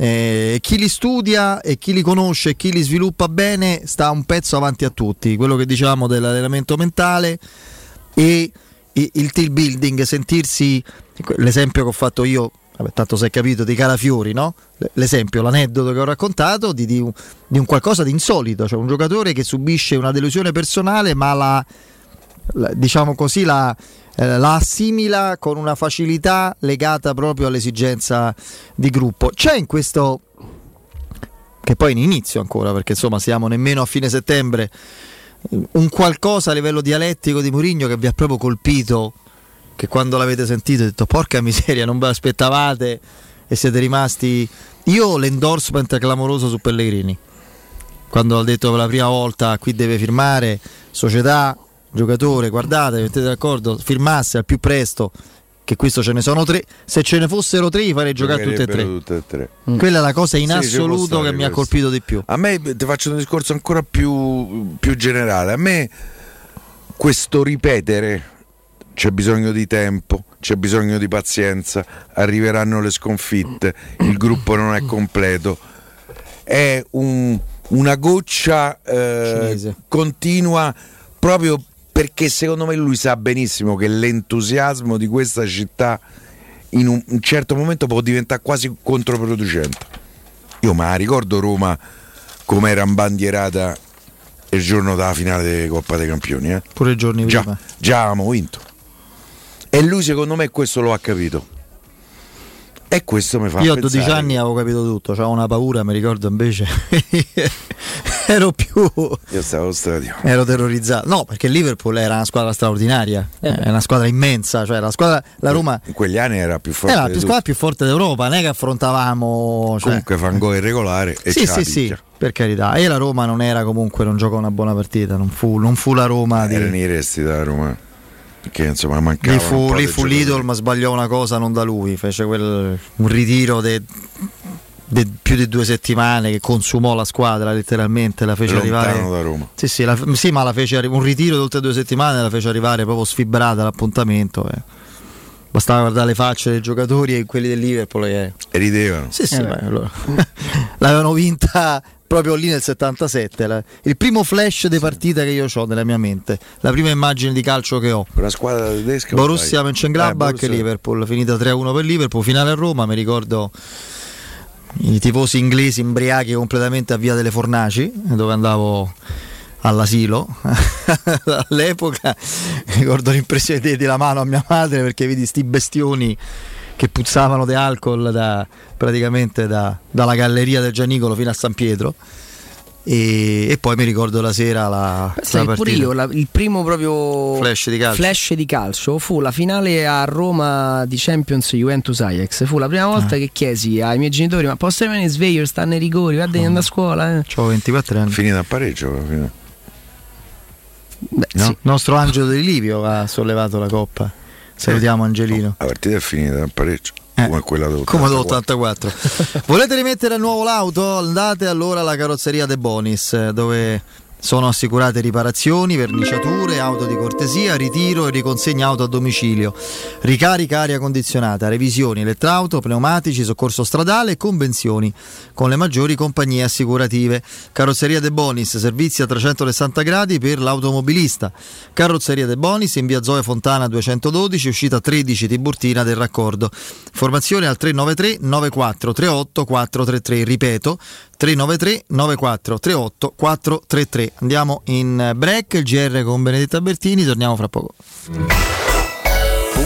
Eh, chi li studia e chi li conosce e chi li sviluppa bene sta un pezzo avanti a tutti. Quello che diciamo dell'allenamento mentale e il team building, sentirsi l'esempio che ho fatto io, vabbè, tanto si è capito, di Calafiori, no? L'esempio, l'aneddoto che ho raccontato di, di un, di un qualcosa di insolito, cioè un giocatore che subisce una delusione personale ma la, la- diciamo così la, eh, la assimila con una facilità legata proprio all'esigenza di gruppo. C'è in questo che poi in inizio ancora, perché insomma siamo nemmeno a fine settembre, un qualcosa a livello dialettico di Mourinho che vi ha proprio colpito, che quando l'avete sentito avete detto porca miseria, non ve l'aspettavate e siete rimasti... Io ho l'endorsement clamoroso su Pellegrini, quando ha detto per la prima volta qui deve firmare, società, giocatore, guardate, mettete d'accordo, firmasse al più presto che questo ce ne sono tre. Se ce ne fossero tre, li farei giocare tutte e tre. Tutte e tre. Mm. Quella è la cosa in Sì, assoluto che mi ha questo. colpito di più. A me ti faccio un discorso ancora più, più generale. A me questo ripetere c'è bisogno di tempo, c'è bisogno di pazienza, arriveranno le sconfitte, il gruppo non è completo. È un- una goccia eh, continua proprio perché secondo me lui sa benissimo che l'entusiasmo di questa città in un, un certo momento può diventare quasi controproducente. Io me la ricordo Roma come era imbandierata il giorno della finale di Coppa dei Campioni. eh. Pure i giorni Già, prima. già avevamo vinto. E lui secondo me questo lo ha capito. E questo mi fa Io a pensare 12 anni avevo capito tutto, avevo una paura, mi ricordo invece. ero più. Io stavo allo stadio. Ero terrorizzato. No, perché il Liverpool era una squadra straordinaria, è una squadra immensa, cioè la squadra la Roma In quegli anni era più forte. era la più squadra più forte d'Europa, non è che affrontavamo cioè- Comunque Fangò irregolare e Sì, sì, sì, per carità. E la Roma non era comunque, non giocò una buona partita, non fu, non fu la Roma di... Erano i resti da Roma. Perché insomma mancava. Lì fu, lì fu Lidl, ma sbagliò una cosa non da lui, fece quel, un ritiro de, de più di due settimane che consumò la squadra letteralmente, la fece Lontano arrivare... da Roma. Sì, sì, la- sì, ma la fece un ritiro di oltre due settimane la fece arrivare proprio sfibrata l'appuntamento. eh. Bastava guardare le facce dei giocatori e quelli del Liverpool. eh. E ridevano. Sì, sì, Eh beh, allora. l'avevano vinta proprio lì nel 77. la- il primo flash di partita che io ho nella mia mente, la prima immagine di calcio che ho. Una squadra tedesca. Borussia Eh, Mönchengladbach Borussia- e Liverpool, finita 3-1 per Liverpool, finale a Roma, mi ricordo i tifosi inglesi imbriachi completamente a Via delle Fornaci, dove andavo all'asilo all'epoca ricordo l'impressione di di la mano a mia madre perché vedi sti bestioni che puzzavano di alcol da, praticamente da- dalla galleria del Gianicolo fino a San Pietro e, e poi mi ricordo la sera la, la Sai, pure partita. io, la- il primo proprio Flash di calcio. flash di calcio fu la finale a Roma di Champions Juventus Ajax. Fu la prima volta Ah. che chiesi ai miei genitori: Ma posso rimanere sveglio? Stanno i rigori, guarda, che andare a scuola. Eh. Ho 24 anni. Finita a pareggio. Beh, No? sì. Il nostro Angelo Di Livio ha sollevato la coppa. Salutiamo Angelino. La partita è finita a pareggio. Eh, Come quella del Come d'84. Volete rimettere a nuovo l'auto? Andate allora alla carrozzeria De Bonis, dove sono assicurate riparazioni, verniciature, auto di cortesia, ritiro e riconsegna auto a domicilio, ricarica aria condizionata, revisioni elettrauto, pneumatici, soccorso stradale e convenzioni con le maggiori compagnie assicurative. Carrozzeria De Bonis, servizi a 360 gradi per l'automobilista. Carrozzeria De Bonis in via Zoe Fontana 212, uscita 13 Tiburtina del raccordo. Informazione al 393 94 38 433, ripeto 393 94 38 433. Andiamo in break, il GR con Benedetta Bertini, torniamo fra poco.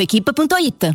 tuequipa.it.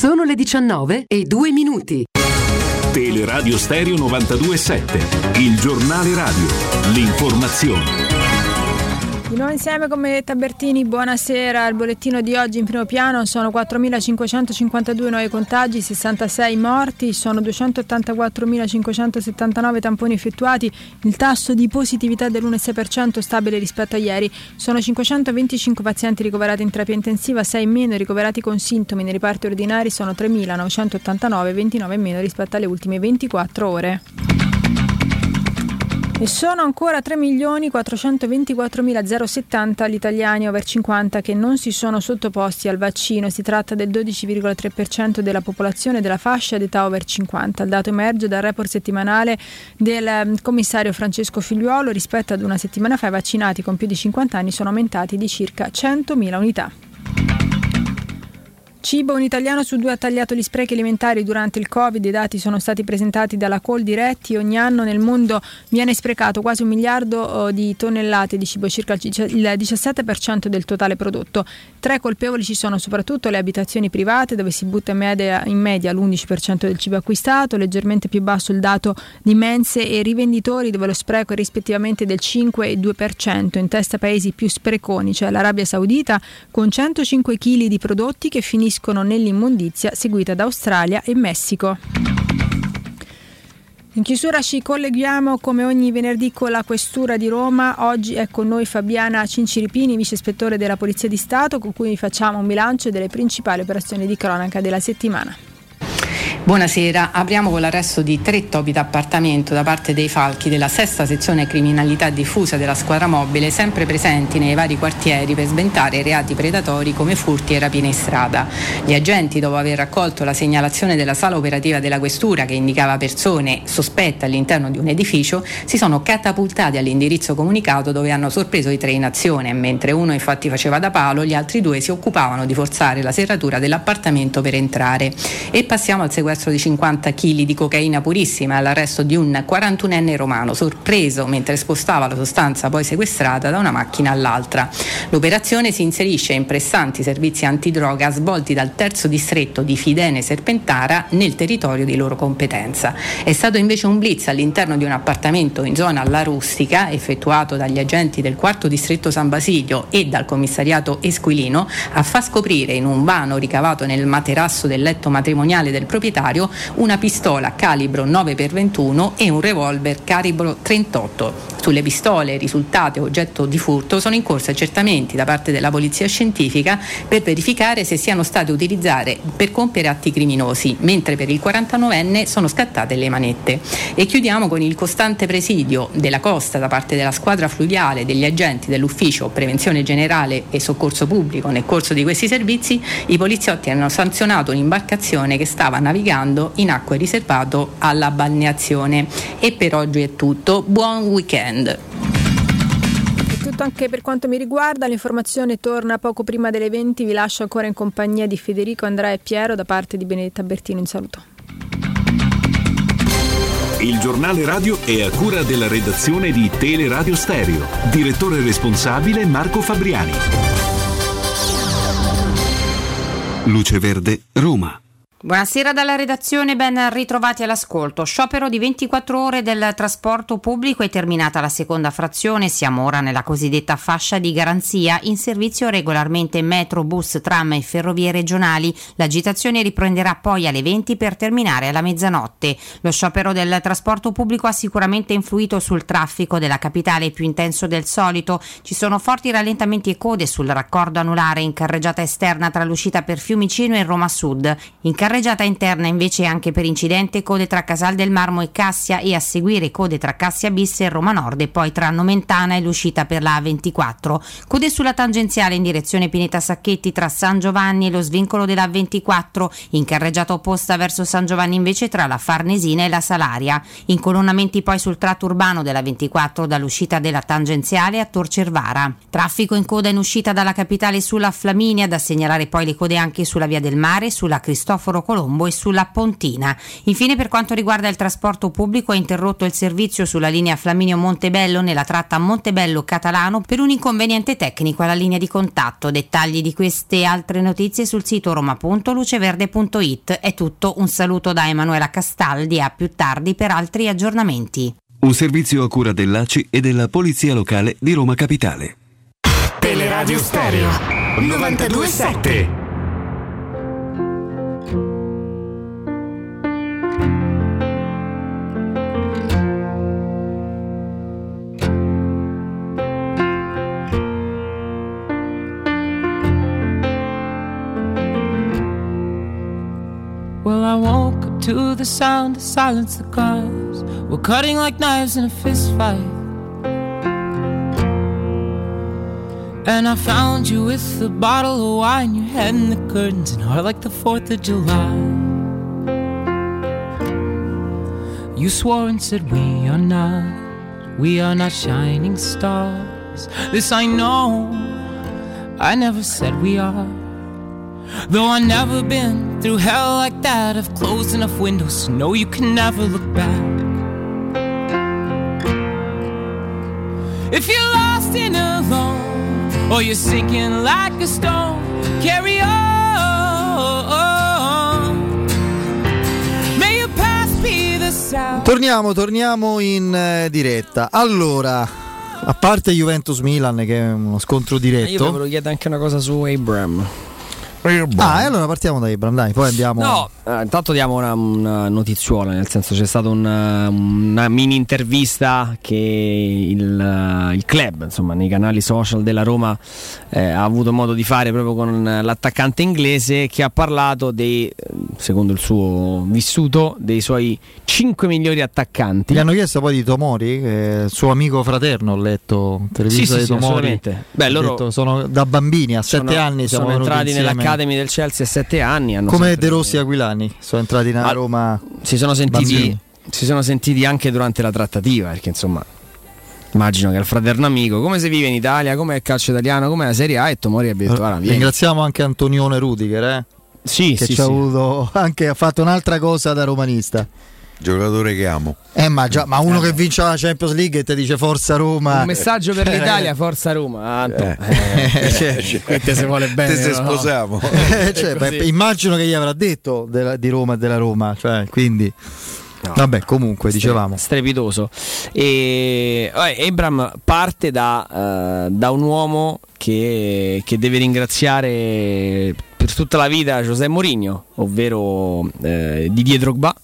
Sono le 19 e 2 minuti. Teleradio Stereo 927, il giornale radio, l'informazione. Di nuovo insieme con Benedetta Bertini, buonasera. Il bollettino di oggi in primo piano sono 4.552 nuovi contagi, 66 morti, sono 284.579 tamponi effettuati, il tasso di positività dell'1,6% stabile rispetto a ieri, sono 525 pazienti ricoverati in terapia intensiva, 6 in meno ricoverati con sintomi, nei reparti ordinari sono 3.989, 29 in meno rispetto alle ultime 24 ore. E sono ancora 3.424.070 gli italiani over 50 che non si sono sottoposti al vaccino. Si tratta del 12,3% della popolazione della fascia d'età over 50. Il dato emerge dal report settimanale del commissario Francesco Figliuolo. Rispetto ad una settimana fa i vaccinati con più di 50 anni sono aumentati di circa 100.000 unità. Cibo, un italiano su due ha tagliato gli sprechi alimentari durante il Covid, i dati sono stati presentati dalla Call Diretti, ogni anno nel mondo viene sprecato quasi un miliardo oh, di tonnellate di cibo, circa il 17% del totale prodotto. Tre colpevoli ci sono soprattutto le abitazioni private dove si butta in media, in media l'11% del cibo acquistato, leggermente più basso il dato di mense e rivenditori dove lo spreco è rispettivamente del 5 e 2%, in testa paesi più spreconi, cioè l'Arabia Saudita con 105 kg di prodotti che finiscono finiscono nell'immondizia, seguita da Australia e Messico. In chiusura ci colleghiamo come ogni venerdì con la Questura di Roma. Oggi è con noi Fabiana Cinciripini, vice ispettore della Polizia di Stato, con cui facciamo un bilancio delle principali operazioni di cronaca della settimana. Buonasera, apriamo con l'arresto di tre topi d'appartamento da parte dei falchi della sesta sezione criminalità diffusa della squadra mobile, sempre presenti nei vari quartieri per sventare reati predatori come furti e rapine in strada. Gli agenti, dopo aver raccolto la segnalazione della sala operativa della questura che indicava persone sospette all'interno di un edificio, si sono catapultati all'indirizzo comunicato dove hanno sorpreso i tre in azione, mentre uno infatti faceva da palo, gli altri due si occupavano di forzare la serratura dell'appartamento per entrare. E passiamo al sequestro di 50 kg di cocaina purissima e all'arresto di un 41enne romano sorpreso mentre spostava la sostanza poi sequestrata da una macchina all'altra. L'operazione si inserisce in pressanti servizi antidroga svolti dal terzo distretto di Fidene Serpentara nel territorio di loro competenza. È stato invece un blitz all'interno di un appartamento in zona La Rustica effettuato dagli agenti del quarto distretto San Basilio e dal commissariato Esquilino a far scoprire in un vano ricavato nel materasso del letto matrimoniale del proprietario proprietario una pistola calibro 9x21 e un revolver calibro 38. Sulle pistole risultate oggetto di furto sono in corso accertamenti da parte della polizia scientifica per verificare se siano state utilizzate per compiere atti criminosi, mentre per il 49enne sono scattate le manette. E chiudiamo con il costante presidio della costa da parte della squadra fluviale degli agenti dell'ufficio prevenzione generale e soccorso pubblico nel corso di questi servizi, i poliziotti hanno sanzionato un'imbarcazione che stava navigando in acque riservato alla balneazione. E per oggi è tutto. Buon weekend! weekend. È tutto anche per quanto mi riguarda, l'informazione torna poco prima delle 20, vi lascio ancora in compagnia di Federico, Andrea e Piero da parte di Benedetta Bertino, in saluto. Il giornale radio è a cura della redazione di Teleradio Stereo, direttore responsabile Marco Fabriani. Luce Verde, Roma. Buonasera dalla redazione, ben ritrovati all'ascolto. Sciopero di 24 ore del trasporto pubblico è terminata la seconda frazione, siamo ora nella cosiddetta fascia di garanzia, in servizio regolarmente metro, bus, tram e ferrovie regionali. L'agitazione riprenderà poi alle 20 per terminare alla mezzanotte. Lo sciopero del trasporto pubblico ha sicuramente influito sul traffico della capitale più intenso del solito. Ci sono forti rallentamenti e code sul raccordo anulare in carreggiata esterna tra l'uscita per Fiumicino e Roma Sud. In carreggiata interna invece anche per incidente code tra Casal del Marmo e Cassia e a seguire code tra Cassia Bis e Roma Nord e poi tra Nomentana e l'uscita per la A24. Code sulla tangenziale in direzione Pineta Sacchetti tra San Giovanni e lo svincolo della A24, in carreggiata opposta verso San Giovanni invece tra la Farnesina e la Salaria. Incolonnamenti poi sul tratto urbano della 24 dall'uscita della tangenziale a Tor Cervara. Traffico in coda in uscita dalla capitale sulla Flaminia, da segnalare poi le code anche sulla Via del Mare, sulla Cristoforo Colombo e sulla Pontina. Infine per quanto riguarda il trasporto pubblico è interrotto il servizio sulla linea Flaminio Montebello nella tratta Montebello Catalano per un inconveniente tecnico alla linea di contatto. Dettagli di queste altre notizie sul sito roma.luceverde.it. È tutto, un saluto da Emanuela Castaldi, a più tardi per altri aggiornamenti. Un servizio a cura dell'ACI e della Polizia Locale di Roma Capitale. Teleradio Stereo 927 Well, I woke up to the sound of silence. The cars were cutting like knives in a fist fight. And I found you with a bottle of wine, your head in the curtains, and heart like the 4th of July. You swore and said, We are not, we are not shining stars. This I know, I never said we are. Though I've never been through hell like that, I've closed enough windows to know you can never look back. If you're lost and alone, or you're sinking like a stone, carry on. May your past be the sound. Torniamo, torniamo in eh, diretta. Allora, a parte Juventus-Milan che è uno scontro Io diretto. volevo chiedere anche una cosa su Abram. Ah, e allora partiamo da Ibram, dai, poi andiamo. No, eh, intanto diamo una, una notizuola, nel senso c'è stata una, una mini intervista che il, eh, il club, insomma, nei canali social della Roma eh, ha avuto modo di fare proprio con l'attaccante inglese che ha parlato dei, eh, secondo il suo vissuto, dei suoi 5 migliori attaccanti. Gli hanno chiesto poi di Tomori, il suo amico fraterno, ho letto in televisione Sì, di sì, Tomori. Beh, loro detto, sono da bambini, a sette sono- anni siamo sono entrati insieme. nell'Academy del Chelsea a 7 anni. Come De Rossi e Aquilani, sono entrati nella Ah, Roma. si sono sentiti si sono sentiti anche durante la trattativa perché insomma immagino che il fraterno amico come si vive in Italia come è il calcio italiano come è la Serie A e Tomori ha detto guarda vieni Ringraziamo anche Antonione Rudiger, eh? Sì, che sì, ci ha sì. avuto anche ha fatto un'altra cosa da romanista. Giocatore che amo. Eh, ma, già, ma uno che vince la Champions League e ti dice Forza Roma. un messaggio per Eh, l'Italia Forza Roma Anto. Eh. Eh, Cioè, qui te si vuole bene Te se no? sposiamo. eh, cioè, beh, immagino che gli avrà detto della- di Roma e della Roma, cioè, quindi vabbè, comunque dicevamo. strepitoso e Abram parte da, eh, da un uomo che, che deve ringraziare per tutta la vita José Mourinho ovvero eh, Didier Drogba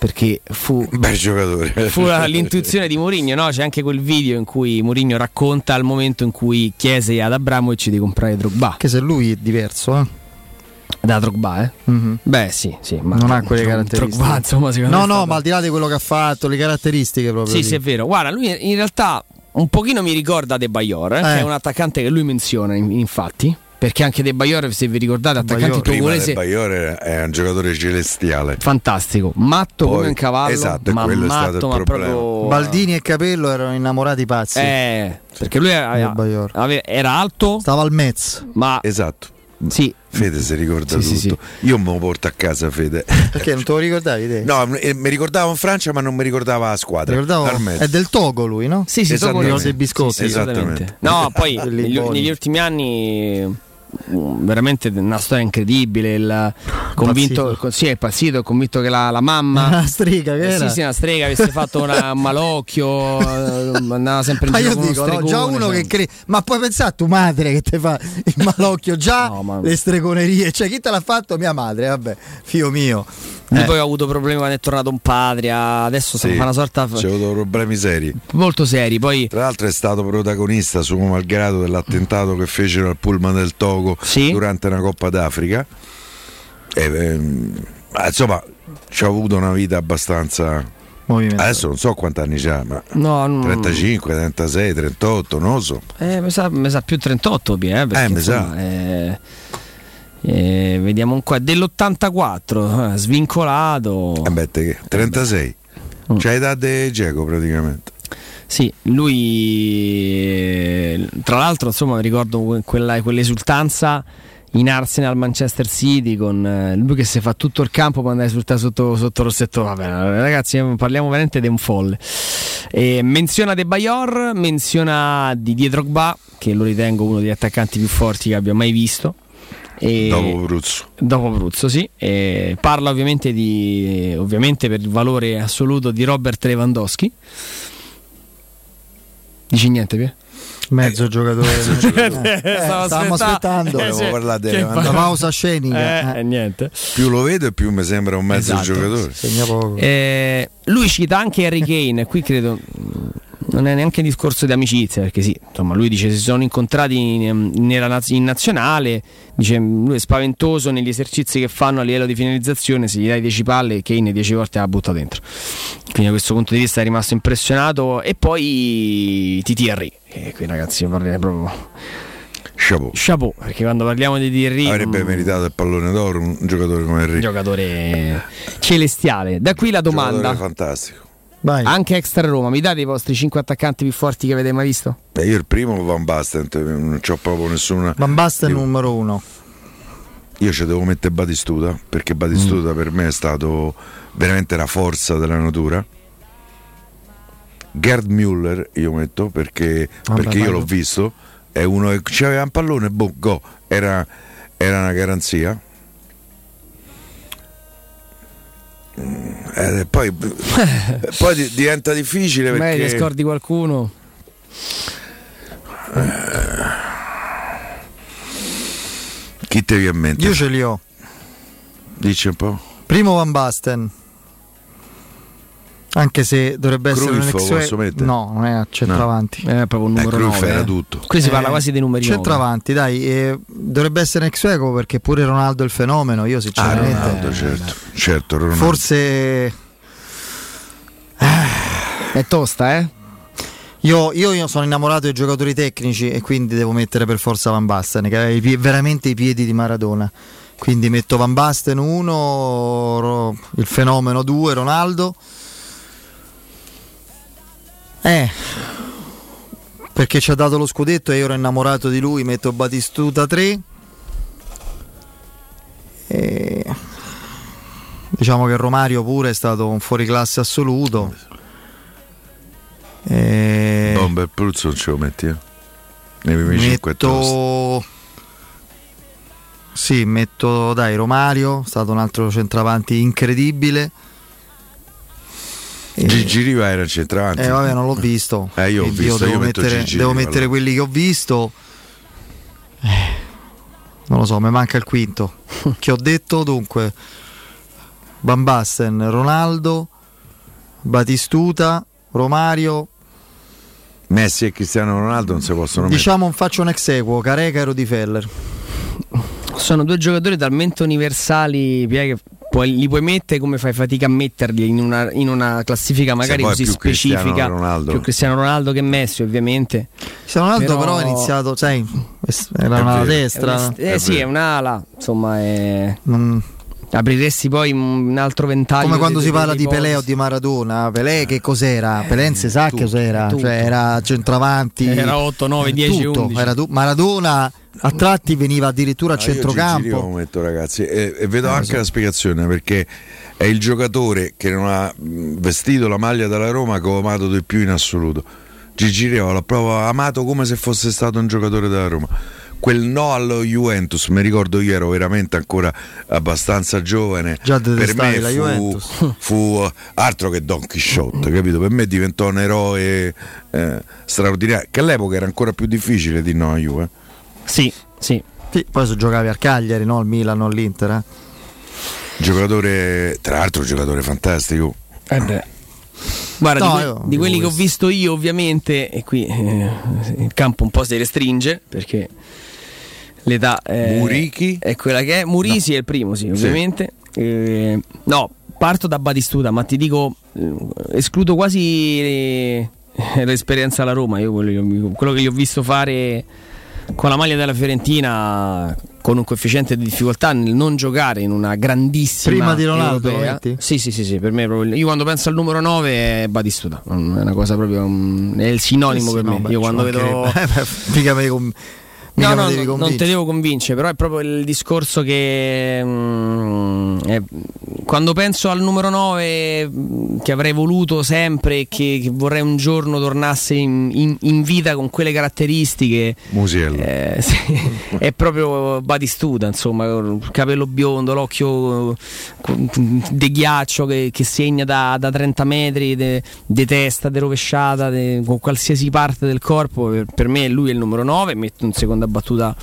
perché fu Bel giocatore. fu l'intuizione di Mourinho, no? C'è anche quel video in cui Mourinho racconta il momento in cui chiese ad Abramovic di comprare Drogba. Che se lui è diverso, eh? Da Drogba, eh? Mhm. Beh, sì, sì, ma non ha quelle caratteristiche. Drogba, insomma, secondo no, no, stato- ma al di là di quello che ha fatto, le caratteristiche proprio. Sì, lì. sì, è vero. Guarda, lui in realtà un pochino mi ricorda De Bayor, eh, Eh. che è un attaccante che lui menziona, in- infatti. Perché anche De Bayor, se vi ricordate, attaccante togolese del Bayor è- è un giocatore celestiale. fantastico, matto Poi- come un cavallo, esatto, ma quello è stato matto, il ma problema. proprio Baldini e Capello erano innamorati pazzi. Eh, perché lui Bayor. aveva- era alto, Stava al Metz. ma Esatto. sì, Fede si ricorda Sì, sì, tutto. Io me lo porto a casa, Fede. Perché non te lo ricordavi te? No, eh, mi ricordavo in Francia, ma non mi ricordava la squadra. Ricordavo- mezzo. è del Togo lui, no? Sì, sì. Togo dei biscotti. Sì, sì, Esattamente. esattamente. No, poi Quelli negli, negli ultimi anni veramente una storia incredibile. Il convinto, Impazzito. sì, è impazzito, è convinto che la, la mamma. Una strega che Eh, era. Sì, sì, una strega avesse fatto una- un malocchio, eh, andava sempre in Ma giro io con uno dico, no, già uno cioè. che crede, ma puoi pensare a tua madre che ti fa il malocchio, già No, ma- le stregonerie, cioè chi te l'ha fatto? Mia madre, vabbè, figlio mio. Eh. poi ha avuto problemi quando è tornato in patria, adesso Sì, fa una sorta C'è avuto problemi seri. molto seri. Poi Tra l'altro è stato protagonista, suo malgrado, dell'attentato che fecero al pullman del Togo Sì. durante una Coppa d'Africa. E, ma insomma, ci ha avuto una vita abbastanza. Movimento. Adesso non so quanti anni c'ha, ma no, no, 35, 36, 38, non lo so. Eh, mi, sa, mi sa più 38 Pie, eh, perché, Eh, mi sa. eh, eh, vediamo un qua dell'84 eh, svincolato Eh beh, te che? 36. Mm. C'ha età di Geco praticamente. Sì lui tra l'altro insomma ricordo que- quella, quell'esultanza in Arsenal Manchester City con eh, lui che si fa tutto il campo andare a esultare sotto, sotto rossetto vabbè ragazzi eh, parliamo veramente di un folle e menziona De Bayor menziona Didier Drogba che lo ritengo uno degli attaccanti più forti che abbia mai visto e Dopo Bruzzo. dopo Abruzzo, sì. E parla ovviamente di ovviamente per il valore assoluto di Robert Lewandowski. Dici niente, Pie? Mezzo giocatore. Eh, Eh, stavo stavamo aspettando. Eh, Volevo parlare. La pausa scenica. Eh, eh. niente. Più lo vedo e più mi sembra un mezzo Esatto. giocatore. Segna poco. Eh, lui cita anche Harry Kane, qui credo non è neanche discorso di amicizia, perché sì, insomma, lui dice si sono incontrati in, naz- in nazionale, dice lui è spaventoso negli esercizi che fanno a livello di finalizzazione, se gli dai 10 palle Kane 10 volte la butta dentro. Quindi da questo punto di vista è rimasto impressionato e poi Henry, che qui ragazzi parlerei proprio Chapeau. chapeau, perché quando parliamo di Titi Henry Avrebbe mm, meritato il pallone d'oro un giocatore come Henry. giocatore celestiale. Da qui la domanda. Giocatore fantastico. Vai. Anche extra Roma, mi date i vostri 5 attaccanti più forti che avete mai visto? Beh, io il primo Van Basten, non c'ho proprio nessuna. Van Basten numero uno. io ci devo mettere Batistuta perché Batistuta per me è stato veramente la forza della natura. Gerd Müller io metto perché, Vabbè, perché io l'ho visto, è uno che c'aveva un pallone, boh, go, era, era una garanzia. Eh, poi, poi di- diventa difficile Meglio perché scordi qualcuno. chi te viene in mente? Io ce li ho. Dici un po'. Primo Van Basten. Anche se dovrebbe essere Cruyff un ex mettere? No, non è a centravanti. È proprio un Eh, numero Cruyff 9. era eh. tutto. Qui si Eh, parla quasi dei numeri 9. Centravanti, dai, eh, dovrebbe essere un ex equo perché pure Ronaldo è il fenomeno. Io Ah, sinceramente. Ronaldo, certo, certo, Ronaldo. Forse È tosta, eh? io, io- io sono innamorato dei giocatori tecnici e quindi devo mettere per forza Van Basten, che aveva i pie- veramente i piedi di Maradona. Quindi metto Van Basten 1, il fenomeno 2, Ronaldo. Eh, perché ci ha dato lo scudetto e io ero innamorato di lui, metto Batistuta 3. E... Diciamo che Romario pure è stato un fuoriclasse assoluto. E... Bomber Pruzzo non ce lo metti, eh? Nei primi. Metto... Sì, metto dai Romario, è stato un altro centravanti incredibile. E- Gigi Riva era centravanti. Eh vabbè, non l'ho visto. Eh, io ho visto, devo io mettere, devo mettere quelli che ho visto. Eh, non lo so, mi manca il quinto. che ho detto dunque Van Basten, Ronaldo, Batistuta, Romario. Messi e Cristiano Ronaldo non si possono Diciamo faccio un ex equo, Careca e Rudi Feller. Sono due giocatori talmente universali, Pia, che puoi- li puoi mettere come fai fatica a metterli in una, in una classifica magari così più Cristiano specifica. Ronaldo. Più Cristiano Ronaldo che Messi, ovviamente. Cristiano Ronaldo però, ha iniziato, sai, era È una destra. Eh sì, è un'ala, insomma, è... Non- apriresti poi un altro ventaglio. Come quando di- si parla di di Pelé o di Maradona, Pelé che cos'era? Pelé non si sa che cos'era, tutto. cioè era centravanti, Era 8, 9, 10, tutto, 11. era tu- Maradona a tratti veniva addirittura a Ah, io Gigi centrocampo. metto ragazzi e, e vedo Eh, anche so. la spiegazione perché è il giocatore che non ha vestito la maglia della Roma che ho amato di più in assoluto Gigi l'ho proprio amato come se fosse stato un giocatore della Roma quel no allo Juventus mi ricordo io ero veramente ancora abbastanza giovane Già per me la fu, Juventus. fu altro che Don Quixote capito? per me diventò un eroe eh, straordinario che all'epoca era ancora più difficile di no a Juve Sì, sì. Sì, poi se giocavi al Cagliari, no? al Milan, no? all'Inter. eh. giocatore tra l'altro un giocatore fantastico Eh beh. Guarda, No, di, que- di quelli che ho visto io, ovviamente, e qui eh, il campo un po' si restringe perché l'età eh, Murichi? è quella che è. Murisi è il primo, sì, ovviamente. Eh, no, parto da Batistuta, ma ti dico, eh, escludo quasi eh, l'esperienza alla Roma. Io quello, che- quello che gli ho visto fare con la maglia della Fiorentina con un coefficiente di difficoltà nel non giocare in una grandissima Prima di Ronaldo? Sì, sì, sì, sì, per me è proprio- io quando penso al numero 9 è Batistuta, è una cosa proprio mm, è il sinonimo Sì, per sì, me. no, beh, io quando vedo mancherebbe. Eh, me, mica No, no, devi no, non te devo convincere, però è proprio il discorso che mm, è- quando penso al numero 9 mm, che avrei voluto sempre e che, che vorrei un giorno tornasse in, in- in vita con quelle caratteristiche, Musiello eh, sì, è proprio Batistuta, insomma, il capello biondo, l'occhio di ghiaccio che, che segna da, da 30 metri, di testa, di rovesciata, de- con qualsiasi parte del corpo. Per, per me lui è il numero 9, metto in seconda battuta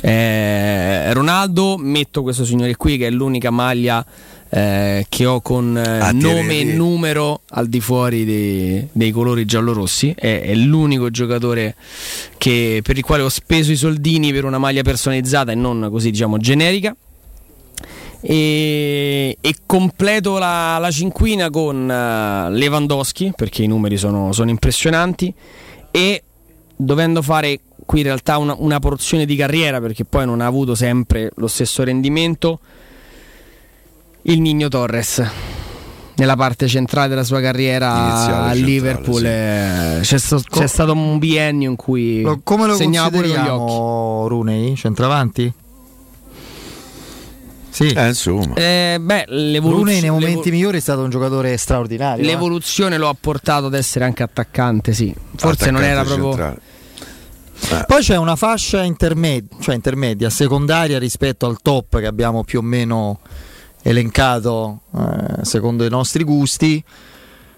eh, Ronaldo, metto questo signore qui che è l'unica maglia eh, che ho con eh, Ah, nome e numero al di fuori dei, dei colori giallorossi. È, è l'unico giocatore che- per il quale ho speso i soldini per una maglia personalizzata e non così diciamo generica. E, e completo la, la cinquina con eh, Lewandowski perché i numeri sono, sono impressionanti e dovendo fare qui in realtà una, una porzione di carriera perché poi non ha avuto sempre lo stesso rendimento il Nino Torres nella parte centrale della sua carriera Iniziale, a centrale, Liverpool sì. eh, c'è, sto- c'è stato un biennio in cui Lo- Come lo segnava pure gli occhi consideriamo Runei? Centravanti? Sì. Eh, insomma. Eh, beh, Brune nei momenti l'evo- migliori è stato un giocatore straordinario. eh. L'evoluzione lo ha portato ad essere anche attaccante, sì. Forse non era Attaccante proprio. centrale. Poi c'è una fascia intermedia, cioè intermedia, secondaria rispetto al top che abbiamo più o meno elencato eh, secondo i nostri gusti,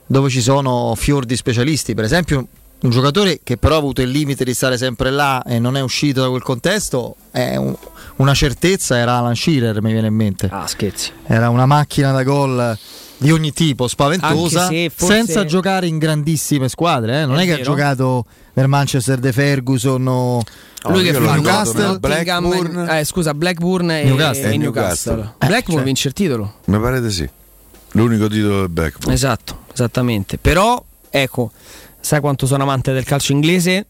dove ci sono fior di specialisti. Per esempio, un giocatore che però ha avuto il limite di stare sempre là e non è uscito da quel contesto, è un- una certezza, era Alan Shearer, mi viene in mente. Ah, scherzi. Era una macchina da gol di ogni tipo, spaventosa, se forse- senza giocare in grandissime squadre. eh. Non è, È che ha vero. giocato per Manchester de Ferguson o Lui che fa Newcastle, Nottingham, eh, scusa, Blackburn e Newcastle. e Newcastle. Newcastle. Blackburn Eh, vince il titolo. Mi pare di sì. L'unico titolo del Blackburn. Esatto, esattamente. Però, ecco, sai quanto sono amante del calcio inglese?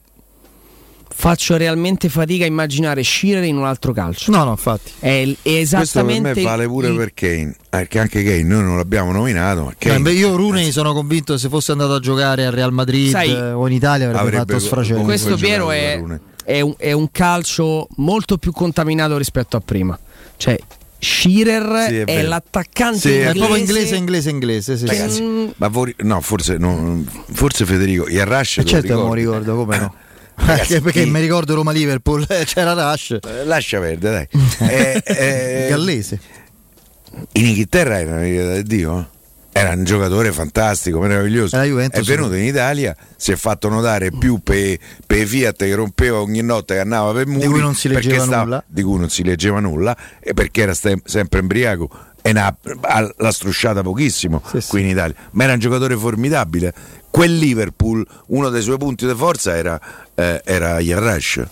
Faccio realmente fatica a immaginare Shearer in un altro calcio. No, no, infatti. È, è Questo per esattamente me vale pure il- per Kane, perché anche Kane noi non l'abbiamo nominato. ma Kane beh, io Rooney sono convinto che se fosse andato a giocare al Real Madrid Sai, o in Italia avrebbe, avrebbe fatto sfracello. Questo Piero è, è un, è un calcio molto più contaminato rispetto a prima. Cioè, Shearer Sì, è è, l'attaccante Sì, è inglese. È proprio inglese, inglese, inglese. Sì, Ragazzi, sì. ma voi- no, forse, no, forse Federico, il Rush Eh, lo certo che me lo ricordi? ricordo, come no? Ragazzi, Anche perché chi- mi ricordo Roma-Liverpool, eh, c'era Rush. Eh, Lascia perdere, dai. Eh, eh, Gallese. In Inghilterra era di Dio. eh. Era un giocatore fantastico, meraviglioso. È venuto in Italia, si è fatto notare più per pe Fiat che rompeva ogni notte che andava per muri. cui non si leggeva stava- nulla. Di cui non si leggeva nulla e perché era sempre embriaco e l'ha strusciata pochissimo qui in Italia. Ma era un giocatore formidabile. Quel Liverpool, uno dei suoi punti di forza era, eh, era Yarrash.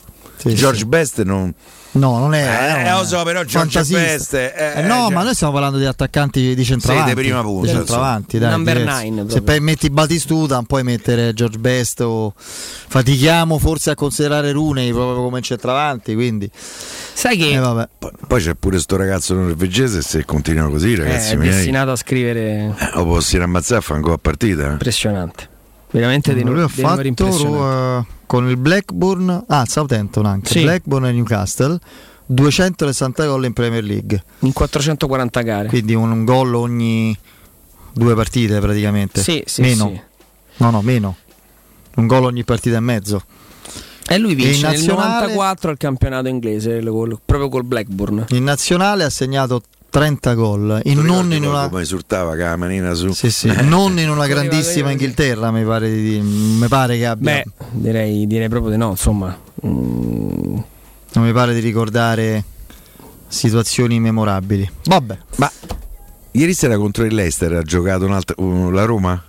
George Best non, No, non è. Eh, è un lo so, però Giorgio. Best, eh, Eh, no, eh, ma noi stiamo parlando di attaccanti di centravanti. Sì, di prima punta, Di centravanti, dai, Number nine, Se poi metti Batistuta, non puoi mettere George Best o fatichiamo forse a considerare Rooney proprio come centravanti, quindi Sai che eh, vabbè. Poi, poi c'è pure sto ragazzo norvegese, se continua così, ragazzi è miei, destinato a scrivere eh, lo posso ammazzare a fare un gol a partita. eh. impressionante. Veramente dei, Lui ha fatto impressionanti. eh, con il Blackburn, ah, Southampton anche, Sì. Blackburn e Newcastle 260 gol in Premier League. In 440 gare. Quindi un, un gol ogni due partite praticamente. Sì, sì, meno. sì. No, no, meno. Un gol ogni partita e mezzo. E lui vince in nel nazionale- 94 il campionato inglese, proprio col Blackburn. In nazionale ha segnato 30 gol, Tu non in una come esultava che la manina su sì, sì, non in una grandissima Inghilterra, mi pare, di, mi pare che abbia. Beh, direi, direi proprio di no, insomma. Mm, Non mi pare di ricordare situazioni memorabili. Vabbè. Ma ieri sera contro il Leicester ha giocato un'altra, uh, la Roma?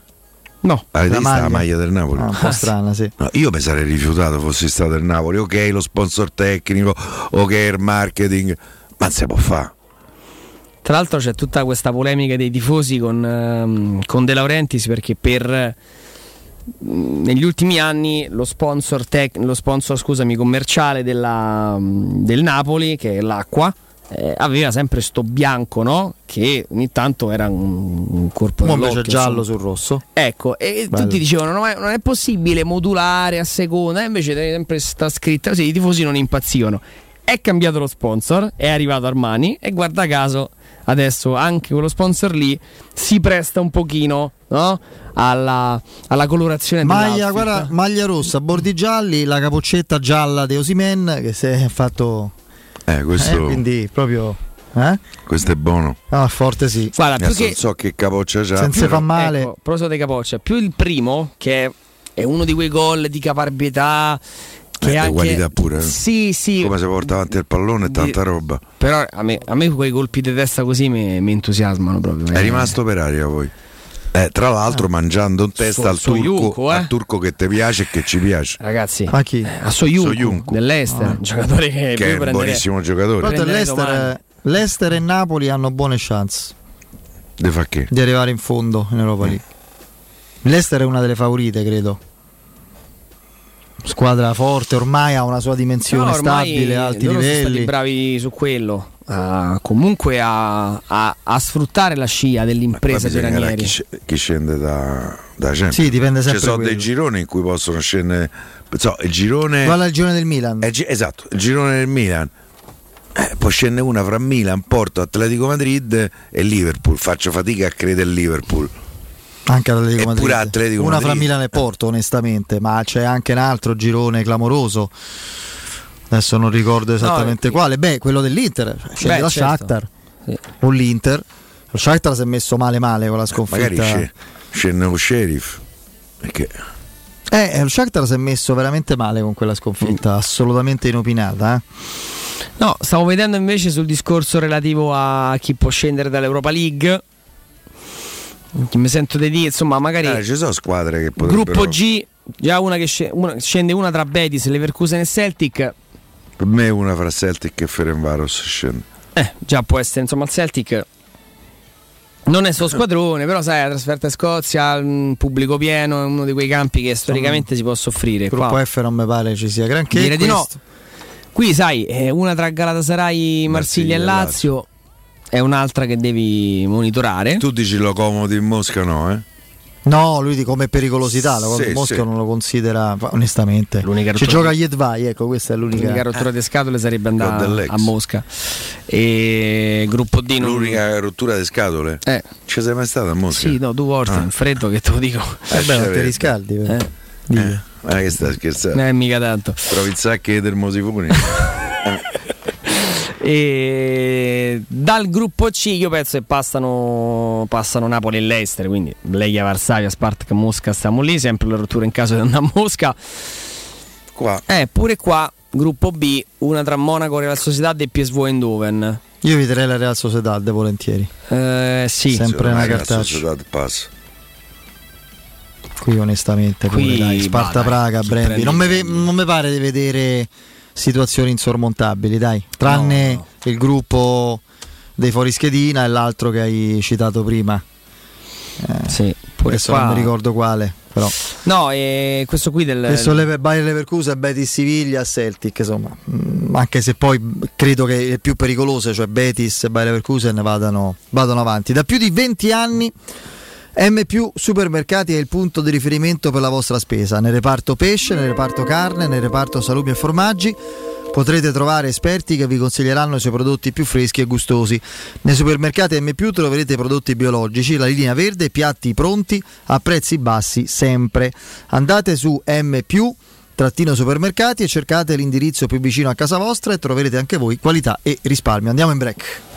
No. Avete La visto la maglia? maglia del Napoli? Ah, un po' strana, sì. No, io mi sarei rifiutato fossi stato il Napoli, ok lo sponsor tecnico, ok il marketing, ma non si può fare. Tra l'altro c'è tutta questa polemica dei tifosi con, ehm, con De Laurentiis perché per mm, negli ultimi anni lo sponsor, tec- lo sponsor scusami, commerciale della, mm, del Napoli, che è l'acqua, eh, aveva sempre sto bianco, no? Che ogni tanto era un, un corpo Mo invece giallo sul rosso. Ecco, e Bello. tutti dicevano non è, non è possibile modulare a seconda, e invece sempre sta scritta così, i tifosi non impazzivano. È cambiato lo sponsor, è arrivato Armani e guarda caso adesso anche quello sponsor lì si presta un pochino no? alla, alla colorazione Maglia, guarda, maglia rossa, bordi gialli, la capoccetta gialla di Osimen che si è fatto Eh, questo, eh, quindi proprio eh? questo è buono. Ah, forte sì. Guarda, più che non so che capoccia c'ha. Senza però- fa male. Ecco, a proposito di capoccia, più il primo che è, è uno di quei gol di caparbietà che Eh, di anche qualità pure, eh. Sì, sì. Come si porta avanti il pallone e Di- tanta roba. Però a me, a me quei colpi di testa così mi, mi entusiasmano proprio. È eh. rimasto per aria poi. Eh, tra l'altro mangiando in testa So- al, turco, Soyuncu, eh. al turco che ti piace e che ci piace. Ragazzi, A chi? a Soyuncu, Soyuncu. dell'Ester, un giocatore che, che è un buonissimo giocatore. Però l'Ester, l'Ester e Napoli hanno buone chance De fa che? di arrivare in fondo in Europa League. L'Ester è una delle favorite, credo. Squadra forte, ormai ha una sua dimensione No, stabile, alti loro sono stati livelli. bravi su quello. a- comunque a, a- a sfruttare la scia Poi dell'impresa bisognerà Ranieri. chi, chi scende da, da Champions. Sì, dipende Ci sempre sono quello. dei gironi in cui possono scendere. So, il girone. Guarda il girone del Milan. è gi- esatto, il girone del Milan. Eh, può scendere una fra Milan, Porto, Atletico Madrid e Liverpool. Faccio fatica a credere Liverpool. Anche Atletico Eppure Madrid. Atletico Una fra Madrid. Milan e Porto, onestamente, ma c'è anche un altro girone clamoroso. Adesso non ricordo esattamente quale. Beh, quello dell'Inter. cioè, Scende Beh, la certo. Shakhtar o l'Inter. Lo Shakhtar si è messo male male con la Magari sconfitta. sce- scende lo sheriff. Perché Eh, lo Shakhtar si è messo veramente male con quella sconfitta, assolutamente inopinata. eh. No, stavo vedendo invece sul discorso relativo a chi può scendere dall'Europa League. Mi sento di dire, insomma, magari Eh, ci sono squadre che potrebbero. gruppo G, già una che sce- una- scende una tra Betis, Leverkusen e Celtic. Per me una fra Celtic e Ferenvaros scende. Eh, già può essere, insomma, il Celtic non è suo squadrone, però sai, la trasferta in Scozia, un pubblico pieno, è uno di quei campi che storicamente si può soffrire. Il gruppo Qua, F non mi pare ci sia granché. direi di no. Qui sai, è una tra Galatasaray, Marsiglia e Lazio, è un'altra che devi monitorare. Tu dici lo comodi in Mosca, no? Eh? No, lui di come pericolosità, la cosa Sì, di Mosca sì. non lo considera onestamente. L'unica Ci rottura- gioca Jedvai, ecco, questa è l'unica. L'unica rottura di scatole sarebbe dell'ex. a Mosca. E gruppo D non... L'unica rottura di scatole? Eh. Ci sei mai stato a Mosca? Sì, no, due volte, Ah. in freddo che te lo dico. Eh, beh, non ti riscaldi. Eh. Eh, ma che stai scherzando? Eh, mica tanto. Trovi il sacco di termosifoni. E dal gruppo C io penso che passano, passano Napoli e Leicester, quindi Leia Varsavia, Spartak Mosca, stiamo lì, sempre la rottura in caso di andare a Mosca. Qua. Eh, pure qua, gruppo B, una tra Monaco, Real Sociedad e PSV Eindhoven. Io eviterei la Real Sociedad volentieri. Eh, sì. Sempre una Ragazzi, cartaccia. Sociedad passa. Qui onestamente, pure, Qui, dai, Sparta va, dai, Praga, chi Brembi. prende Non mi, i ve- non mi pare di vedere situazioni insormontabili, dai. Tranne il gruppo dei fuorischedina e l'altro che hai citato prima. Eh, sì, pure adesso qua- non mi ricordo quale, però. No, e questo qui del... Adesso Lever- Bayer Leverkusen, Betis Siviglia, Celtic, insomma, mm, anche se poi credo che le più pericolose, cioè Betis e Bayer Leverkusen, vadano, vadano avanti. Da più di 20 anni M Supermercati è il punto di riferimento per la vostra spesa. Nel reparto pesce, nel reparto carne, nel reparto salumi e formaggi potrete trovare esperti che vi consiglieranno i suoi prodotti più freschi e gustosi. Nei supermercati M troverete prodotti biologici, la linea verde piatti pronti a prezzi bassi sempre. Andate su M trattino supermercati e cercate l'indirizzo più vicino a casa vostra e troverete anche voi qualità e risparmio. Andiamo in break.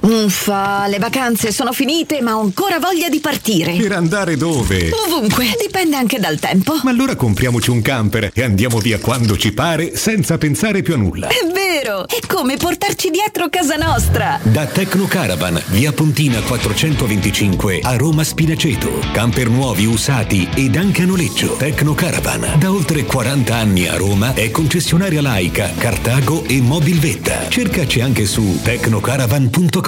Uffa, le vacanze sono finite, ma ho ancora voglia di partire. Per andare dove? Ovunque, dipende anche dal tempo. Ma allora compriamoci un camper e andiamo via quando ci pare senza pensare più a nulla. È vero, è come portarci dietro casa nostra. Da Tecno Caravan, via Pontina 425 a Roma Spinaceto. Camper nuovi, usati ed anche a noleggio. Tecno Caravan, da oltre 40 anni a Roma, è concessionaria laica, Cartago e Mobilvetta. Cercaci anche su tecnocaravan.com.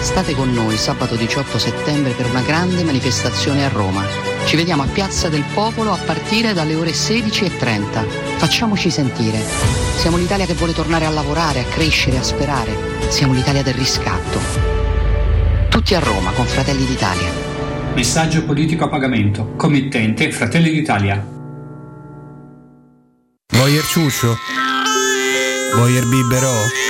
State con noi sabato 18 settembre per una grande manifestazione a Roma. Ci vediamo a Piazza del Popolo a partire dalle ore 16.30. Facciamoci sentire. Siamo l'Italia che vuole tornare a lavorare, a crescere, a sperare. Siamo l'Italia del riscatto. Tutti a Roma con Fratelli d'Italia. Messaggio politico a pagamento. Committente Fratelli d'Italia. Voyer ciuscio? Voyer biberò?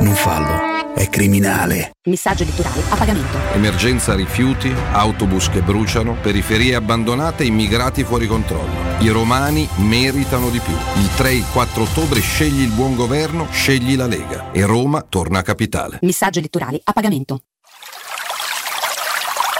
Non fallo, è criminale. Messaggio elettorale a pagamento. Emergenza rifiuti, autobus che bruciano, periferie abbandonate, immigrati fuori controllo. I romani meritano di più. Il 3 e il 4 ottobre scegli il buon governo, scegli la Lega e Roma torna capitale. Messaggio elettorale a pagamento.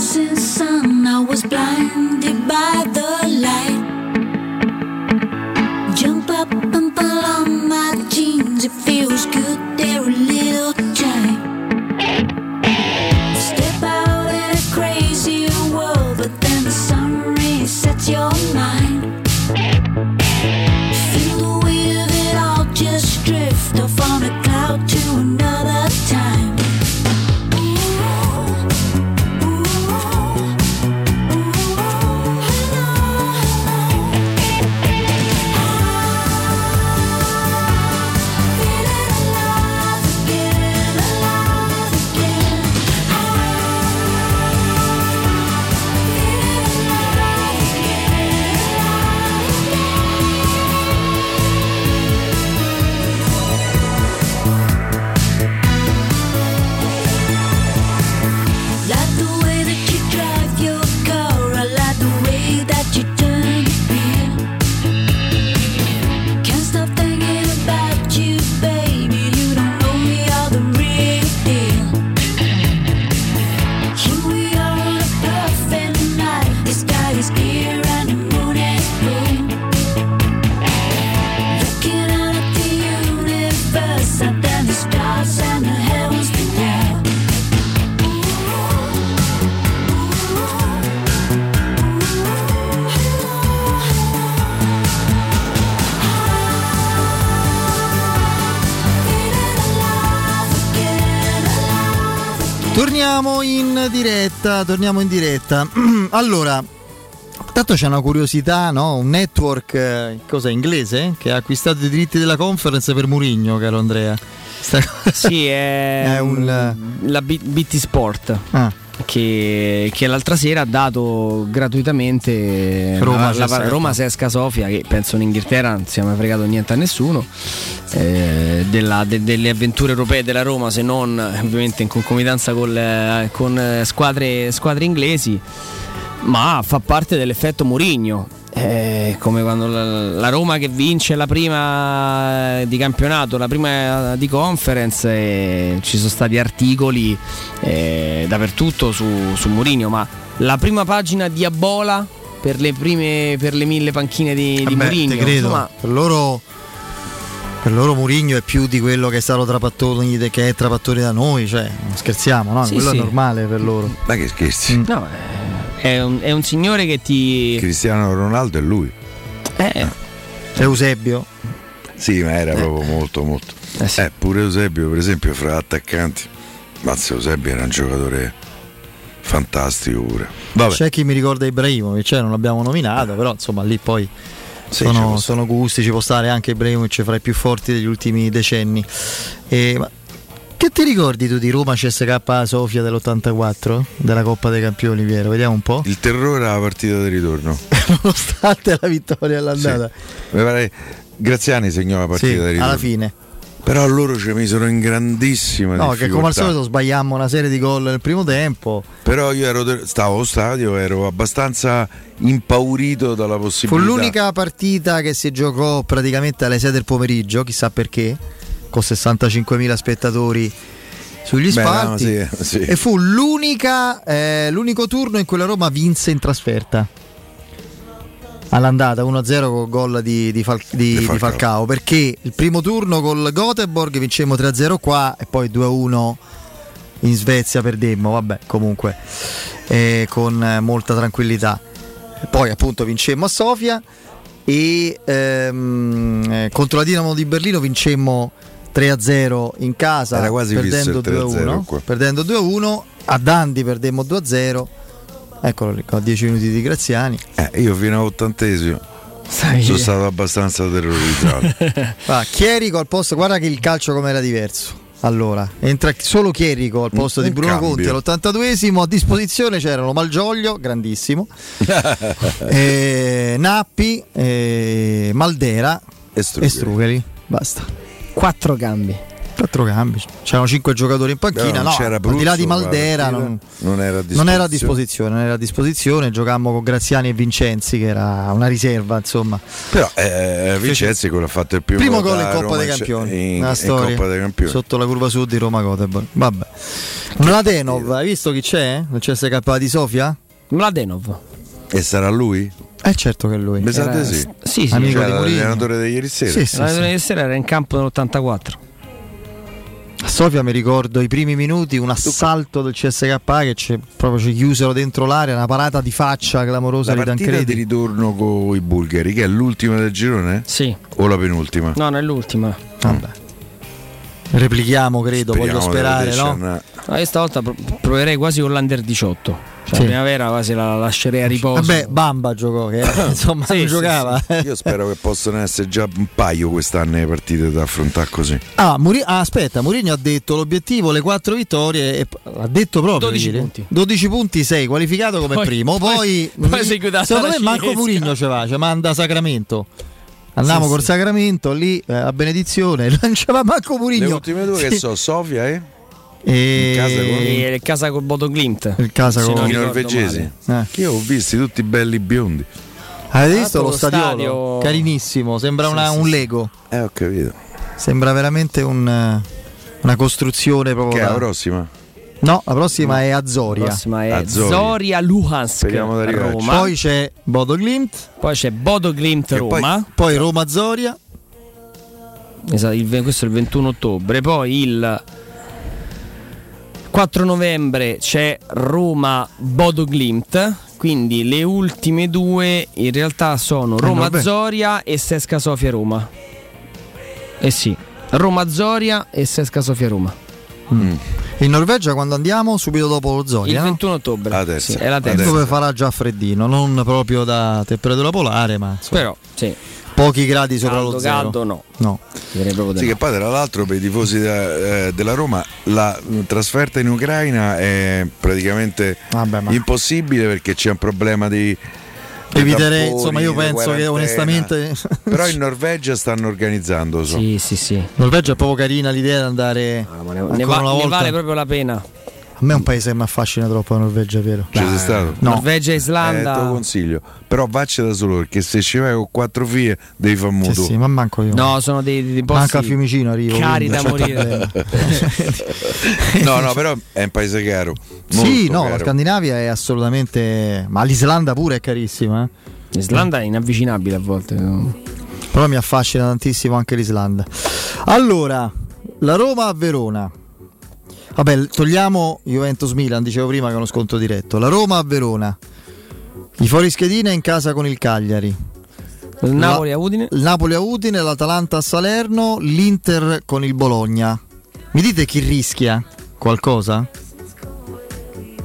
rising sun. I was blinded by the light. Jump up and pull on my jeans. It feels good. Torniamo in diretta, torniamo in diretta. allora, tanto c'è una curiosità, no? Un network, eh, cosa inglese, che ha acquistato i diritti della conference per Murigno, caro Andrea. Sta Sì, è, È un- la B- BT Sport. Ah. Che, che l'altra sera ha dato gratuitamente Roma, la- la- Sesca. Roma Sesca Sofia, che penso in Inghilterra non sia mai fregato niente a nessuno, eh, della- de- delle avventure europee della Roma, se non eh, ovviamente in concomitanza con, le- con, eh, squadre, squadre inglesi, ma fa parte dell'effetto Murigno. È come quando la, la Roma che vince la prima di campionato, la prima di conference, ci sono stati articoli eh, dappertutto su, su Mourinho, ma la prima pagina diabola per le prime per le mille panchine di, di Mourinho. te credo. Insomma, Per loro, per loro Murigno è più di quello che è stato Trapattoni, che è Trapattoni da noi, cioè non scherziamo, no? Sì, quello sì. è normale per loro. Ma che scherzi? no, eh, è, un, è un signore che ti. Cristiano Ronaldo è lui. Eh, Eusebio. Sì, ma era proprio molto, molto. Eh, pure Eusebio, per esempio, fra attaccanti. Mazza Eusebio era un giocatore fantastico pure. Vabbè. C'è chi mi ricorda Ibrahimovic, cioè non l'abbiamo nominato, però insomma lì poi Sì, sono, sono gusti, ci può stare anche Ibrahimovic fra i più forti degli ultimi decenni. E, ma che ti ricordi tu di Roma CSK Sofia dell'84? Della Coppa dei Campioni, Piero? Vediamo un po'. Il terrore alla partita di ritorno. Nonostante la vittoria all'andata. Mi pare Graziani segnò la partita Sì, di ritorno. alla fine. Però loro ci misero in grandissima No, che come al difficoltà. solito sbagliammo una serie di gol nel primo tempo. Però io ero, stavo allo stadio, ero abbastanza impaurito dalla Fu possibilità. l'unica partita che si giocò praticamente alle 6 del pomeriggio, chissà perché, con 65.000 spettatori sugli Beh, no, spalti. sì, sì. E fu l'unica, eh, l'unico turno in cui la Roma vinse in trasferta. All'andata 1-0 col gol di, di Fal- di- di Falcao. Falcao. Perché il primo turno col Göteborg vincemmo 3-0 qua e poi 2-1 in Svezia perdemmo. Vabbè, comunque eh, con eh, molta tranquillità. Poi appunto vincemmo a Sofia e ehm, eh, contro la Dinamo di Berlino vincemmo 3-0 in casa Era quasi perdendo visto il 3-0 2-1. qua. Perdendo 2-1 a Dandi perdemmo 2-0. Eccolo lì, con 10 minuti di Graziani. Eh, io fino all'ottantesimo sono stato abbastanza terrorizzato. Va, Chierico al posto, guarda che il calcio com'era diverso. Allora, entra solo Chierico al posto Un- di un Bruno. Conti all'82esimo. A disposizione c'erano Malgioglio, grandissimo, eh, Nappi, eh, Maldera e. Strugheri. Basta. Quattro cambi. Quattro cambi. C'erano cinque giocatori in panchina. Non no, c'era al di là di Bruzzo, Maldera non, non era a non era a disposizione. Non era a disposizione. Giocammo con Graziani e Vincenzi, che era una riserva, insomma. Però eh, Vincenzi quello ha fatto il primo, Primo gol in Coppa Roma dei Campioni. in, in storia. Coppa dei Campioni. Sotto la curva sud di Roma Göteborg. Vabbè. Mladenov, hai visto chi c'è? Nel CSK di Sofia? Mladenov. E sarà lui? Eh certo che è lui. Sa Era- di sì. Sì, sì. Amico Cioè, di l'allenatore di ieri sera. Sì, sì, La sì. ieri sera era in campo nell'84. A Sofia mi ricordo i primi minuti, un assalto del CSK che ci, proprio ci chiusero dentro l'area, una parata di faccia clamorosa La di partita di Tancredi. ritorno con i bulgari, che è l'ultima del girone? Sì. O la penultima? No, non è l'ultima. Vabbè. Replichiamo, credo, voglio Speriamo di sperare, no? No, io stavolta pro- proverei quasi con l'Under 18. Cioè, Sì. La primavera quasi la lascerei a riposo. Vabbè, Bamba giocò, che insomma Sì, non sì, giocava. Io spero che possano essere già un paio quest'anno le partite da affrontare così. Ah, Muri- ah, aspetta, Mourinho ha detto l'obiettivo le quattro vittorie e ha detto proprio 12 ieri. punti. 12 punti, 6 qualificato come Poi- primo. poi- Poi, poi secondo me cinesca. Mourinho ce va, ci manda Sacramento. Andiamo Sì, col sì. Sacramento lì eh, a benedizione, non ce va manco Mourinho. Le ultime due che so, Sofia e E... con- E il casa col Bodo Glimt. Il casa con- i norvegesi. Eh. Che io ho visti tutti belli biondi. Avete visto lo l'altro lo stadiolo? stadio- Carinissimo, sembra Sì, una- sì, un. Lego. Eh, ho capito. Sembra veramente un, eh, una costruzione proprio. Che è la prossima? No, la prossima è Azoria. La prossima è Azzurri. Zoria Luhansk Speriamo di arrivarci. Roma. Poi c'è Bodo Glimt, Poi c'è Bodo Glimt Che poi- Roma. poi Roma Zoria. Esatto, il questo è il 21 ottobre. Poi il 4 novembre c'è Roma Bodo Glimt. Quindi le ultime due in realtà sono Roma vabbè. Zoria e Sesca Sofia Roma. Eh sì, Roma Zoria e Sesca Sofia Roma. In Norvegia quando andiamo? Subito dopo lo Il Zoria. no? 21 ottobre. La terza. Sì, è la terza. Dove farà già freddino, non proprio da temperatura polare, ma insomma, Però, sì, pochi gradi sopra caldo, lo zero. caldo no. No. Sì, che poi tra l'altro per i tifosi da- eh, della Roma la trasferta in Ucraina è praticamente Vabbè, ma impossibile perché c'è un problema di... eviterei, tamponi, insomma, io penso che onestamente Però in Norvegia stanno organizzando so. Sì, sì, sì. Norvegia è proprio carina l'idea di andare Ah, ne, ne va- una ne vale proprio la pena. A me è un paese che mi affascina troppo la Norvegia, vero? Ci sei stato? No. Norvegia e Islanda. Eh, te lo consiglio. Però vacci da solo perché se ci vai con quattro figlie devi fare mutuo. Sì, sì, ma manco io. No, sono dei, dei posti Manca a Fiumicino arrivo. cari quindi da c'è morire. No, no, però è un paese caro. sì, no, la caro. Scandinavia è assolutamente. Ma l'Islanda pure è carissima. eh. L'Islanda è inavvicinabile a volte. no? Però mi affascina tantissimo anche l'Islanda. Allora, la Roma a Verona. Vabbè, togliamo Juventus Milan, dicevo prima che è uno sconto diretto. La Roma a Verona. I fuorischedina in casa con il Cagliari. Il Napoli a Udine. Il Napoli a Udine, l'Atalanta a Salerno, l'Inter con il Bologna. Mi dite chi rischia qualcosa?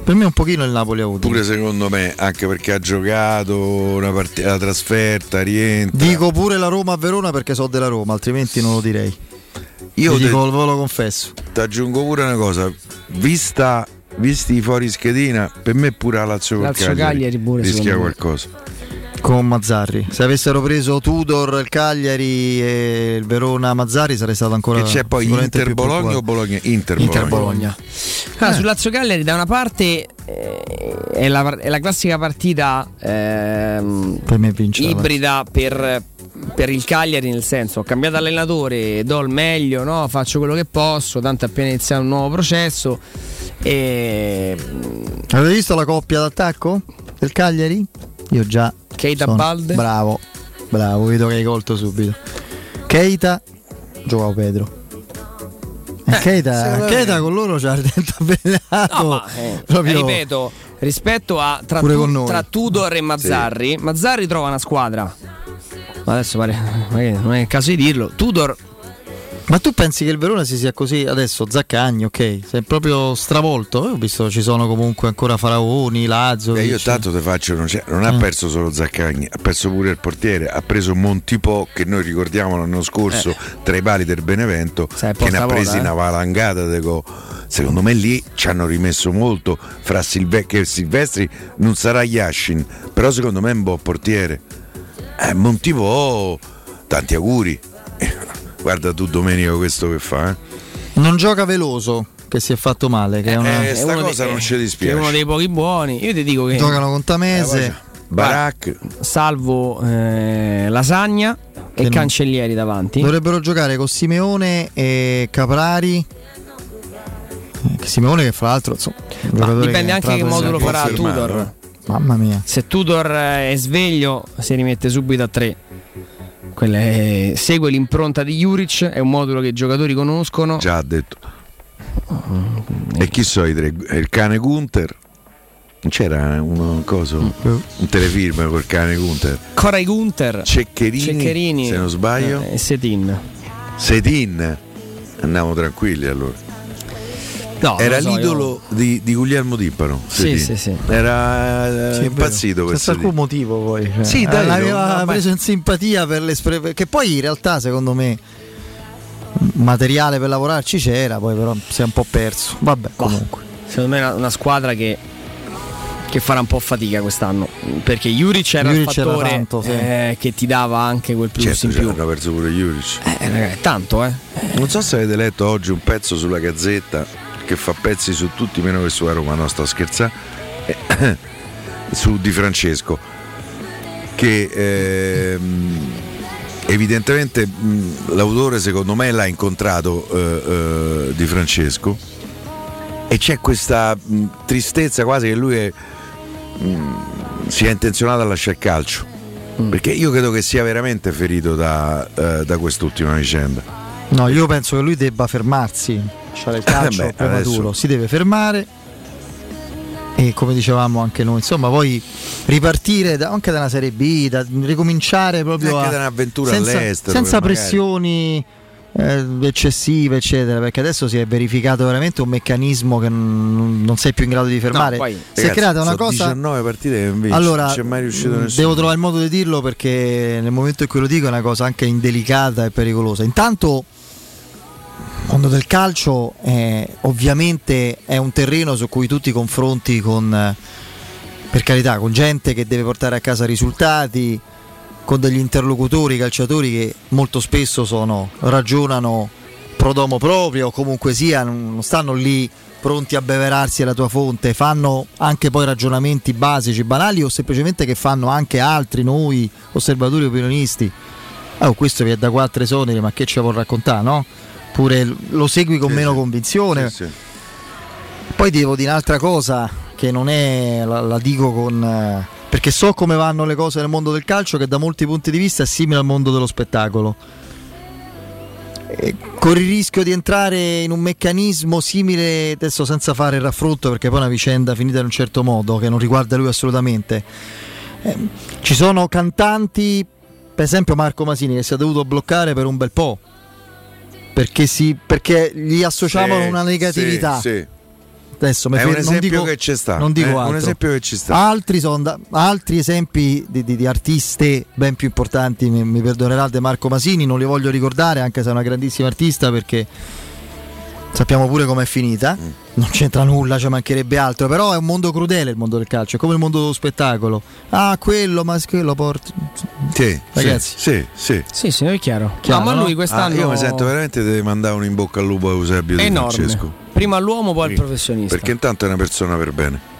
Per me un pochino il Napoli a Udine. Pure secondo me, anche perché ha giocato una partita, la trasferta, rientra. Dico pure la Roma a Verona perché so della Roma, altrimenti non lo direi. Io te- dico, ve lo confesso. Ti aggiungo pure una cosa, vista, visti i fuori schedina, per me pure la Lazio Cagliari, Cagliari pure, rischia qualcosa. Con Mazzarri. Se avessero preso Tudor, il Cagliari e il Verona Mazzarri sarei stato ancora e c'è poi Inter Bologna o Bologna? Inter, Inter Bologna. Bologna. Allora, sul Lazio Cagliari da una parte eh, è, la, è la classica partita ehm, Per ibrida per, per il Cagliari, nel senso ho cambiato allenatore, do il meglio, no? faccio quello che posso, tanto appena iniziato un nuovo processo. E Avete visto la coppia d'attacco del Cagliari? Io già. Keita sono- Balde. Bravo, bravo, vedo che hai colto subito. Keita, Joao Pedro. Keita, Eh, secondo me- Keita con loro il dente avvelenato. No, ma, eh, proprio- ripeto, rispetto a tra, Tu- tra Tudor e Mazzarri, Mazzarri trova una squadra. Ma adesso pare, non è il caso di dirlo. Tudor Ma tu pensi che il Verona si sia così adesso? Zaccagni, ok, è proprio stravolto. Ho visto ci sono comunque ancora Faraoni, Lazio. Eh, io tanto ti faccio, non, non ha Mm. perso solo Zaccagni, ha perso pure il portiere, ha preso Montipò che noi ricordiamo l'anno scorso Eh. tra i pali del Benevento, che ne ha presi eh. una valangata. go- Secondo me lì ci hanno rimesso molto fra Silve- che Silvestri non sarà Yashin, però secondo me è un buon portiere. Eh, Montipò, tanti auguri. Guarda tu Domenico questo che fa. Eh? Non gioca veloso che si è fatto male. Che eh, è una eh, sta cosa dei, non ci dispiace. È uno dei pochi buoni. Io ti dico che. Giocano con Tamese. Eh, Barak. Salvo eh, Lasagna che e non... Cancellieri davanti. Dovrebbero giocare con Simeone e Caprari. Eh, Simeone che fra l'altro insomma, dipende che anche che modulo farà Tudor. Mamma mia. Se Tudor eh, è sveglio si rimette subito a tre è- segue l'impronta di Juric, è un modulo che i giocatori conoscono. Già ha detto. E chi sono i tre? Il cane Gunther? Non c'era uno coso, un telefilm col cane Gunther? Corai Gunther, Ceccherini, Ceccherini, se non sbaglio. eh, e Setin. Sedin. Andiamo tranquilli allora. No, Era so, l'idolo di, di Guglielmo Timpano. Sì, sì, sì. Era eh, Sì, è impazzito per Senza alcun motivo poi. cioè. Sì, dai, Eh, l'aveva no, ma- preso in simpatia per l'espressione. Che poi in realtà, secondo me, materiale per lavorarci c'era, poi però si è un po' perso. Vabbè, comunque. Secondo me è una, una squadra che, che farà un po' fatica quest'anno. Perché Juric era Juric il era fattore tanto, sì. eh, che ti dava anche quel plus Certo, in cioè, più. hanno perso pure Juric. Eh, ragazzi, tanto, eh. Non so se avete letto oggi un pezzo sulla Gazzetta che fa pezzi su tutti meno che sulla Roma, no sto scherzando, Eh, su Di Francesco, che ehm, evidentemente l'autore secondo me l'ha incontrato eh, eh, Di Francesco e c'è questa mh, tristezza quasi che lui è, mh, sia intenzionato a lasciare il calcio. Perché io credo che sia veramente ferito da, eh, da quest'ultima vicenda. No, io penso che lui debba fermarsi. Lasciare il calcio Eh beh, prematuro. adesso- Si deve fermare. E come dicevamo anche noi, insomma, poi ripartire da- anche da una Serie B, da, ricominciare proprio Anche a, da un'avventura senza, all'estero, senza pressioni eh, eccessive, eccetera, perché adesso si è verificato veramente un meccanismo che non, non sei più in grado di fermare. poi- si è Ragazzi, creata una sono cosa 19 partite che non vince, allora, non c'è mai riuscito nessuno. devo trovare il modo di dirlo perché nel momento in cui lo dico è una cosa anche indelicata e pericolosa. Intanto, il mondo del calcio è, ovviamente è un terreno su cui tu ti confronti con, per carità, con gente che deve portare a casa risultati, con degli interlocutori calciatori che molto spesso sono, ragionano pro domo proprio o comunque sia, non stanno lì pronti a beverarsi alla tua fonte, fanno anche poi ragionamenti basici, banali o semplicemente che fanno anche altri, noi, osservatori opinionisti. Oh, questo vi è da quattro esoneri, ma che ci vuol raccontare, no? Pure lo segui con Sì, meno sì. convinzione. Sì, sì. Poi devo dire un'altra cosa che non è, la, la dico con... eh, perché so come vanno le cose nel mondo del calcio che da molti punti di vista è simile al mondo dello spettacolo. E corri il rischio di entrare in un meccanismo simile, adesso senza fare il raffronto perché poi è una vicenda finita in un certo modo che non riguarda lui assolutamente. Eh, ci sono cantanti, per esempio Marco Masini, che si è dovuto bloccare per un bel po'. Perché, si, perché gli associavano Sì, una negatività. sì, sì. Adesso mi È fer- un esempio dico- che ci sta. Non dico È un altro. esempio che ci sta. Altri, da- altri esempi di, di- di artiste ben più importanti, mi, mi perdonerà De Marco Masini, non li voglio ricordare anche se è una grandissima artista perché sappiamo pure com'è finita. Mm. Non c'entra nulla, ci mancherebbe altro, però è un mondo crudele il mondo del calcio, è come il mondo dello spettacolo. Ah, quello, ma quello porta. Sì, Ragazzi. Sì, sì. Sì, sì, è chiaro. Chiaro, no, ma lui quest'anno Ah, io mi sento veramente di mandare un in bocca al lupo a Eusebio Di enorme. Francesco. Prima l'uomo, poi il professionista. Perché intanto è una persona per bene.